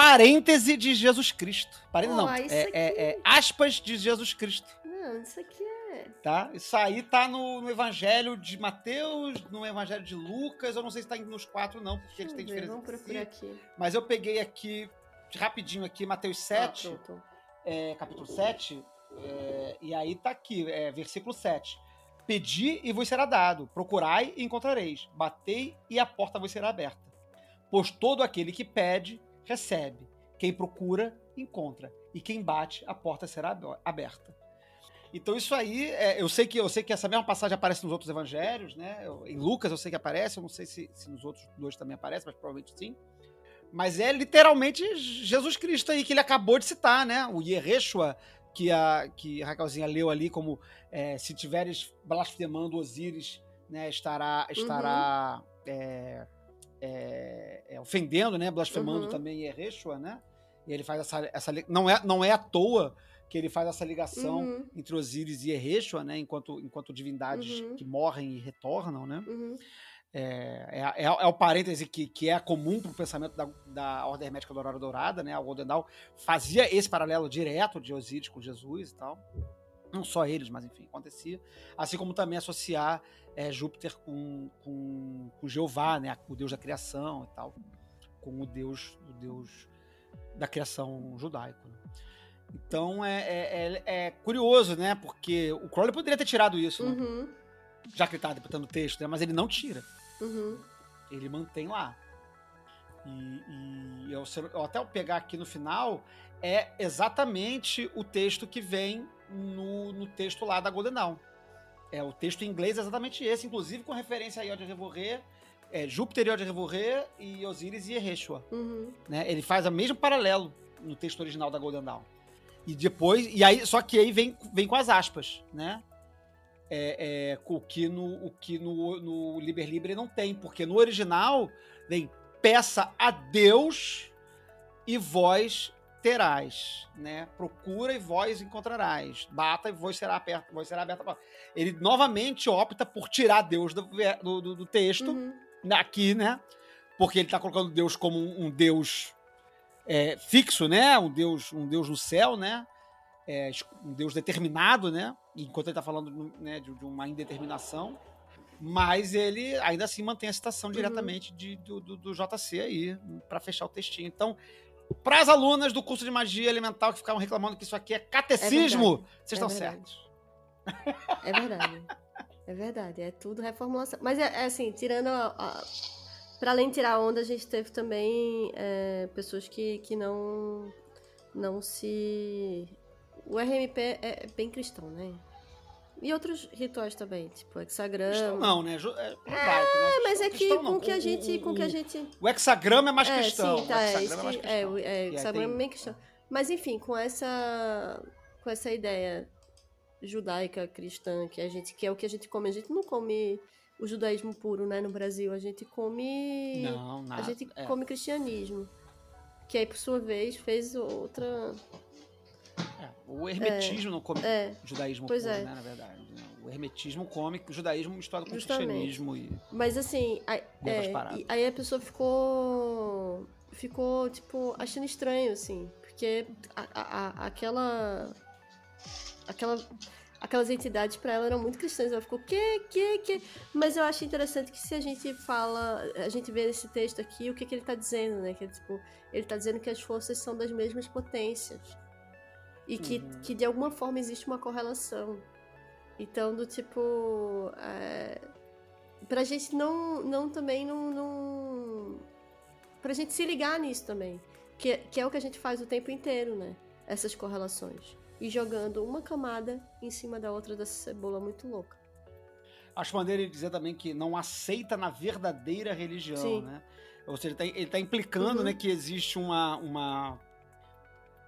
parêntese de Jesus Cristo. Parêntese Ó, não, é, aqui- é- é aspas de Jesus Cristo. Não, isso aqui é. Tá? Isso aí tá no, no Evangelho de Mateus, no Evangelho de Lucas, eu não sei se tá nos quatro não, porque eles têm ver, diferença. Vamos entre si. procurar aqui. Mas eu peguei aqui, rapidinho aqui, Mateus 7, Ah, é, capítulo 7, é, e aí tá aqui, é, versículo 7. Pedi e vos será dado, procurai e encontrareis, batei e a porta vos será aberta. Pois todo aquele que pede, recebe. Quem procura, encontra. E quem bate, a porta será aberta. Então isso aí, é, eu sei que eu sei que essa mesma passagem aparece nos outros evangelhos, né? Eu- em Lucas eu sei que aparece, eu não sei se, se nos outros dois também aparece, mas provavelmente sim. Mas é literalmente Jesus Cristo aí que ele acabou de citar, né? O Yeshua, que a, que a Raquelzinha leu ali como é, se tiveres blasfemando Osíris, né, estará, estará é, é, é, ofendendo, né? Blasfemando Uhum. também Yeshua, né? E ele faz essa, essa não é não é à toa que ele faz essa ligação Uhum, entre Osíris e Yeshua, né? Enquanto enquanto divindades Uhum. que morrem e retornam, né? uhum. É, é, é, é o parêntese que, que é comum para o pensamento da, da Ordem Hermética da Aurora Dourada, né? A Golden Dawn fazia esse paralelo direto de Osíris com Jesus e tal. Não só eles, mas enfim, acontecia. Assim como também associar é, Júpiter com, com, com Jeová, né? O deus da criação e tal. Com o deus, o deus da criação judaico. né? Então é, é, é- é curioso, né? Porque o Crowley poderia ter tirado isso, né? Uhum, já que ele tá interpretando o texto, né? Mas ele não tira uhum. ele mantém lá. E, e eu, eu até eu pegar aqui no final, é exatamente o texto que vem no, no texto lá da Golden Dawn. É, o texto em inglês é exatamente esse, inclusive com referência a Yod Revoré, é, Júpiter Yod Revoré e Osíris e Ereshua. Uhum. Né? Ele faz o mesmo paralelo no texto original da Golden Dawn. E depois, e aí, só que aí vem, vem com as aspas, né? É, é, o que, no, o que no, no Liber Libre não tem, porque no original vem peça a Deus e vós terás, né? Procura e vós encontrarás. Bata e vós será aberta, vós será aberta. Ele novamente opta por tirar Deus do, do, do- texto, Uhum. aqui, né? Porque ele tá colocando Deus como um, um Deus é, fixo, né? Um Deus, um Deus no céu, né? É, um Deus determinado, né? Enquanto ele tá falando né, de, de uma indeterminação. Mas ele ainda assim mantém a citação diretamente de- do, do, do JC aí, para fechar o textinho. Então, para as alunas do curso de magia elemental que ficavam reclamando que isso aqui é catecismo, vocês É estão verdade. certos. É verdade. É verdade. É tudo reformulação. Mas é, é assim, tirando a. a para além de tirar onda, a gente teve também é, pessoas que, que não. Não se. O RMP é bem cristão, né? E outros rituais também, tipo hexagrama. Cristão não, né? É, judaico, né? É, mas é que com que a gente. o- Com que a gente. O hexagrama é mais é, cristão. sim, tá, o é, hexagrama é mais que- cristão. é, o- é, hexagrama é bem cristão. Mas enfim, com essa. Com essa ideia judaica cristã que a gente que é o que a gente come, a gente não come o judaísmo puro, né, no Brasil, a gente come Não, nada. a gente é. come cristianismo. Que aí por sua vez fez outra É, o hermetismo não come é, judaísmo Pois puro, é. né, na verdade. né? O hermetismo come o judaísmo misturado com o Justamente. cristianismo e Mas assim, aí, é, aí a pessoa ficou. Ficou, tipo, achando estranho, assim. Porque a, a- a- aquela. Aquela. aquelas entidades para ela eram muito cristãs. Ela ficou, que, que, que. Mas eu acho interessante que se a gente fala, a gente vê nesse texto aqui o que, que ele tá dizendo, né? Que tipo, ele tá dizendo que as forças são das mesmas potências. E que, Uhum. que de alguma forma existe uma correlação. Então, do tipo. É, pra gente não, não também não, não. Pra gente se ligar nisso também. Que, que é o que a gente faz o tempo inteiro, né? Essas correlações. E jogando uma camada em cima da outra dessa cebola muito louca. Acho maneiro ele dizer também que não aceita na verdadeira religião, Sim. né? Ou seja, ele tá, ele tá implicando, Uhum. né, que existe uma, uma,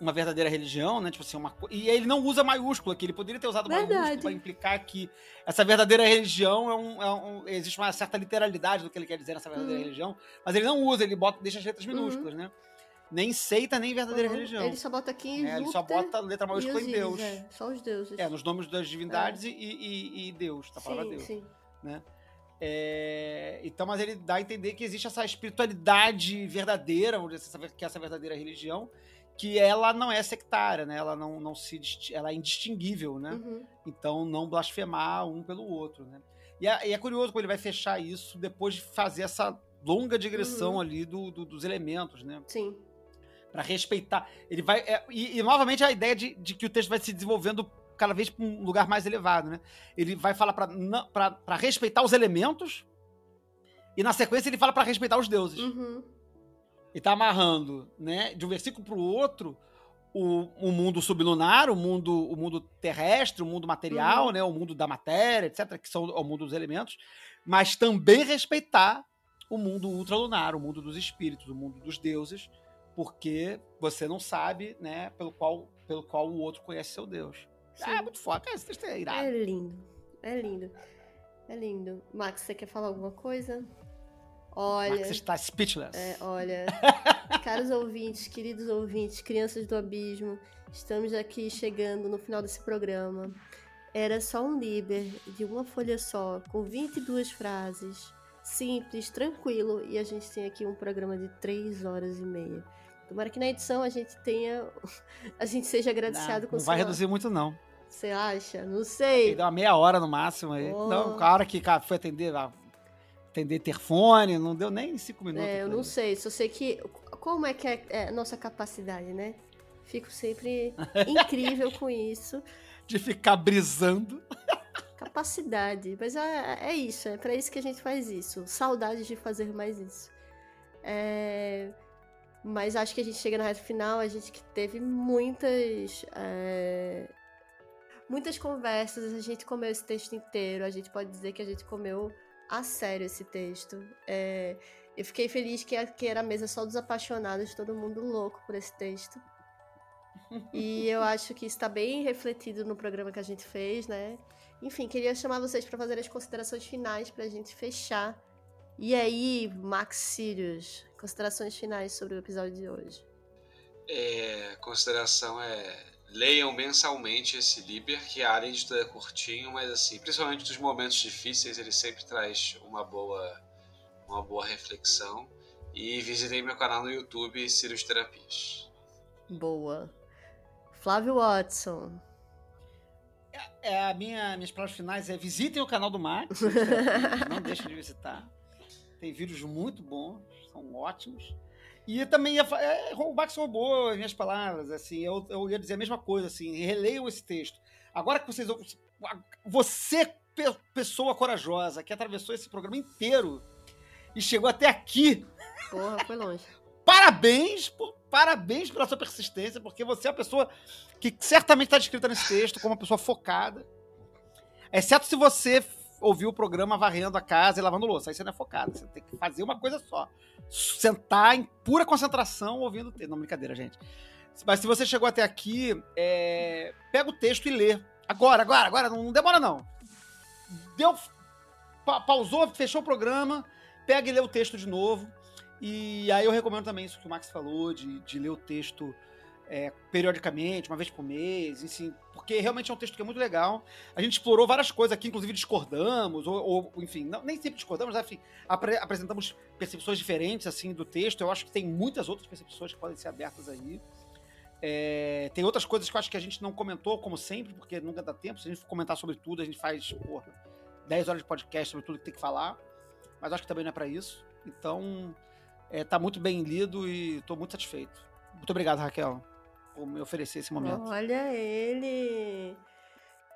uma verdadeira religião, né? Tipo assim, uma E ele não usa maiúscula, que ele poderia ter usado Verdade. maiúscula para implicar que essa verdadeira religião é um, é um- Existe uma certa literalidade do que ele quer dizer nessa verdadeira Uhum. religião, mas ele não usa, ele bota, deixa as letras minúsculas, né? Nem seita, nem verdadeira Uhum. religião. Ele só bota aqui em É, ele só bota letra maiúscula em Deus. É, só os deuses. É, nos nomes das divindades e, e, e Deus, tá palavra sim, Deus. sim. É, então, mas ele dá a entender que existe essa espiritualidade verdadeira, vamos dizer, essa- que é essa verdadeira religião, que ela não é sectária, né? Ela não, não se ela é indistinguível, né? Uhum. Então, não blasfemar um pelo outro, né? E é, e é curioso como ele vai fechar isso depois de fazer essa longa digressão Uhum. ali do- do- dos elementos, né? Sim. Pra respeitar. Ele vai. é, e, e, novamente a ideia de, de que o texto vai se desenvolvendo cada vez para um lugar mais elevado, né? Ele vai falar para respeitar os elementos e na sequência ele fala para respeitar os deuses. Uhum. E tá amarrando, né, de um versículo para o outro, o, o mundo sublunar, o mundo, o mundo terrestre, o mundo material, Uhum. né, o mundo da matéria, etc, que são o mundo dos elementos, mas também respeitar o mundo ultralunar, o mundo dos espíritos, o mundo dos deuses, porque você não sabe, né, pelo qual, pelo qual o outro conhece seu Deus. Sim. Ah, é muito foda. Cara, esse texto é irado. É lindo. É lindo. É lindo. Max, você quer falar alguma coisa? Olha. Max está speechless. É, olha, (laughs) caros ouvintes, queridos ouvintes, crianças do abismo, estamos aqui chegando no final desse programa. Era só um Liber de uma folha só, com 22 frases, simples, tranquilo, e a gente tem aqui um programa de 3 horas e meia. Tomara que na edição a gente tenha. (laughs) A gente seja agraciado não, com não vai reduzir muito, não. Você acha? Não sei. deu uma meia hora no máximo aí. Oh. Não, a hora que foi atender, atender interfone, não deu nem cinco minutos. É, eu não sei, só sei que. Como é que é, é a nossa capacidade, né? Fico sempre (laughs) incrível com isso. De ficar brisando. Capacidade. Mas é, é isso, é pra isso que a gente faz isso. Saudade de fazer mais isso. É, Mas acho que a gente chega na reta final, a gente que teve muitas. é, Muitas conversas, a gente comeu esse texto inteiro, a gente pode dizer que a gente comeu a sério esse texto. É, Eu fiquei feliz que, que era a mesa só dos apaixonados, todo mundo louco por esse texto. E eu (laughs) acho que está bem refletido no programa que a gente fez, né? Enfim, queria chamar vocês para fazer as considerações finais para a gente fechar. E aí, Max Sirius, considerações finais sobre o episódio de hoje. É, consideração é leiam mensalmente esse Liber, que além de tudo é curtinho, mas assim, principalmente dos momentos difíceis, ele sempre traz uma boa, uma boa reflexão. E visitem meu canal no YouTube, Sirius Terapias. Boa. Flávio Watson. É, a minha, minhas palavras finais é visitem o canal do Max. não deixem de visitar. Tem vídeos muito bons, são ótimos. E também ia, é, o Max roubou as minhas palavras, assim, eu, eu ia dizer a mesma coisa, assim, releiam esse texto. Agora que vocês. Você, pe- pessoa corajosa, que atravessou esse programa inteiro e chegou até aqui, Porra, foi longe. (laughs) parabéns, por, parabéns pela sua persistência, porque você é a pessoa que certamente está descrita nesse texto como uma pessoa focada. Exceto se você ouviu o programa varrendo a casa e lavando louça. Aí você não é focado. Você tem que fazer uma coisa só. Sentar em pura concentração ouvindo. Não, brincadeira, gente. Mas se você chegou até aqui, é, pega o texto e lê. Agora, agora, agora. Não demora, não. Deu. pa- pausou, fechou o programa. Pega e lê o texto de novo. E aí eu recomendo também isso que o Max falou, de, de ler o texto é, periodicamente, uma vez por mês, enfim, porque realmente é um texto que é muito legal. A gente explorou várias coisas aqui, inclusive discordamos, ou, ou, enfim, não- nem sempre discordamos, mas, enfim, apre- apresentamos percepções diferentes assim do texto. Eu acho que tem muitas outras percepções que podem ser abertas aí. É, tem outras coisas que eu acho que a gente não comentou, como sempre, porque nunca dá tempo. Se a gente for comentar sobre tudo, a gente faz, porra, 10 horas de podcast sobre tudo que tem que falar. Mas acho que também não é para isso. Então, é, tá muito bem lido e tô muito satisfeito. Muito obrigado, Raquel, por me oferecer esse momento. Olha ele!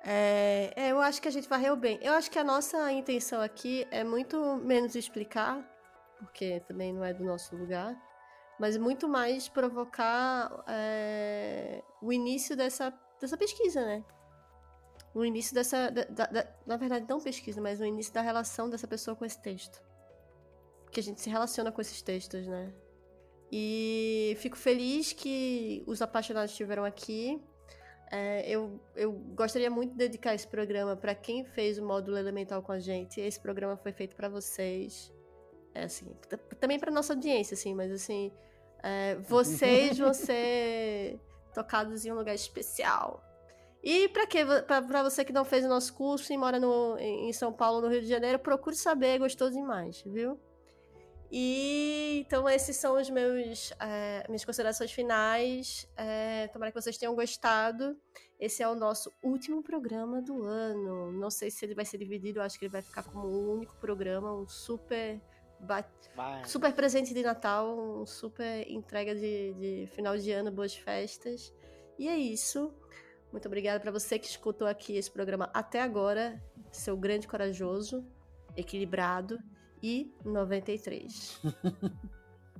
É, é, eu acho que a gente varreu bem. Eu acho que a nossa intenção aqui é muito menos explicar, porque também não é do nosso lugar, mas muito mais provocar é, o início dessa, dessa pesquisa, né? O início dessa. Da, da, na verdade, não pesquisa, mas o início da relação dessa pessoa com esse texto. Que a gente se relaciona com esses textos, né? E fico feliz que os apaixonados estiveram aqui. É, eu, eu gostaria muito de dedicar esse programa para quem fez o módulo elemental com a gente. Esse programa foi feito para vocês. É assim, também para nossa audiência, assim, mas assim, é, vocês vão (laughs) ser tocados em um lugar especial. E para que para você que não fez o nosso curso e mora no, em São Paulo, no Rio de Janeiro, procure saber, gostou demais, viu? E então esses são os meus é, minhas considerações finais. É, tomara que vocês tenham gostado. Esse é o nosso último programa do ano. Não sei se ele vai ser dividido, acho que ele vai ficar como um único programa, um super super presente de Natal, um super entrega de, de final de ano, boas festas. E é isso. Muito obrigada para você que escutou aqui esse programa até agora, seu grande corajoso, equilibrado e 93.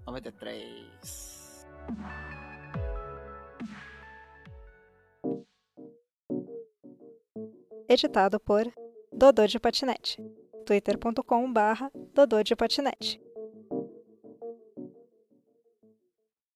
93. (laughs) Editado por Dodô de Patinete. twitter.com barra Dodô de Patinete.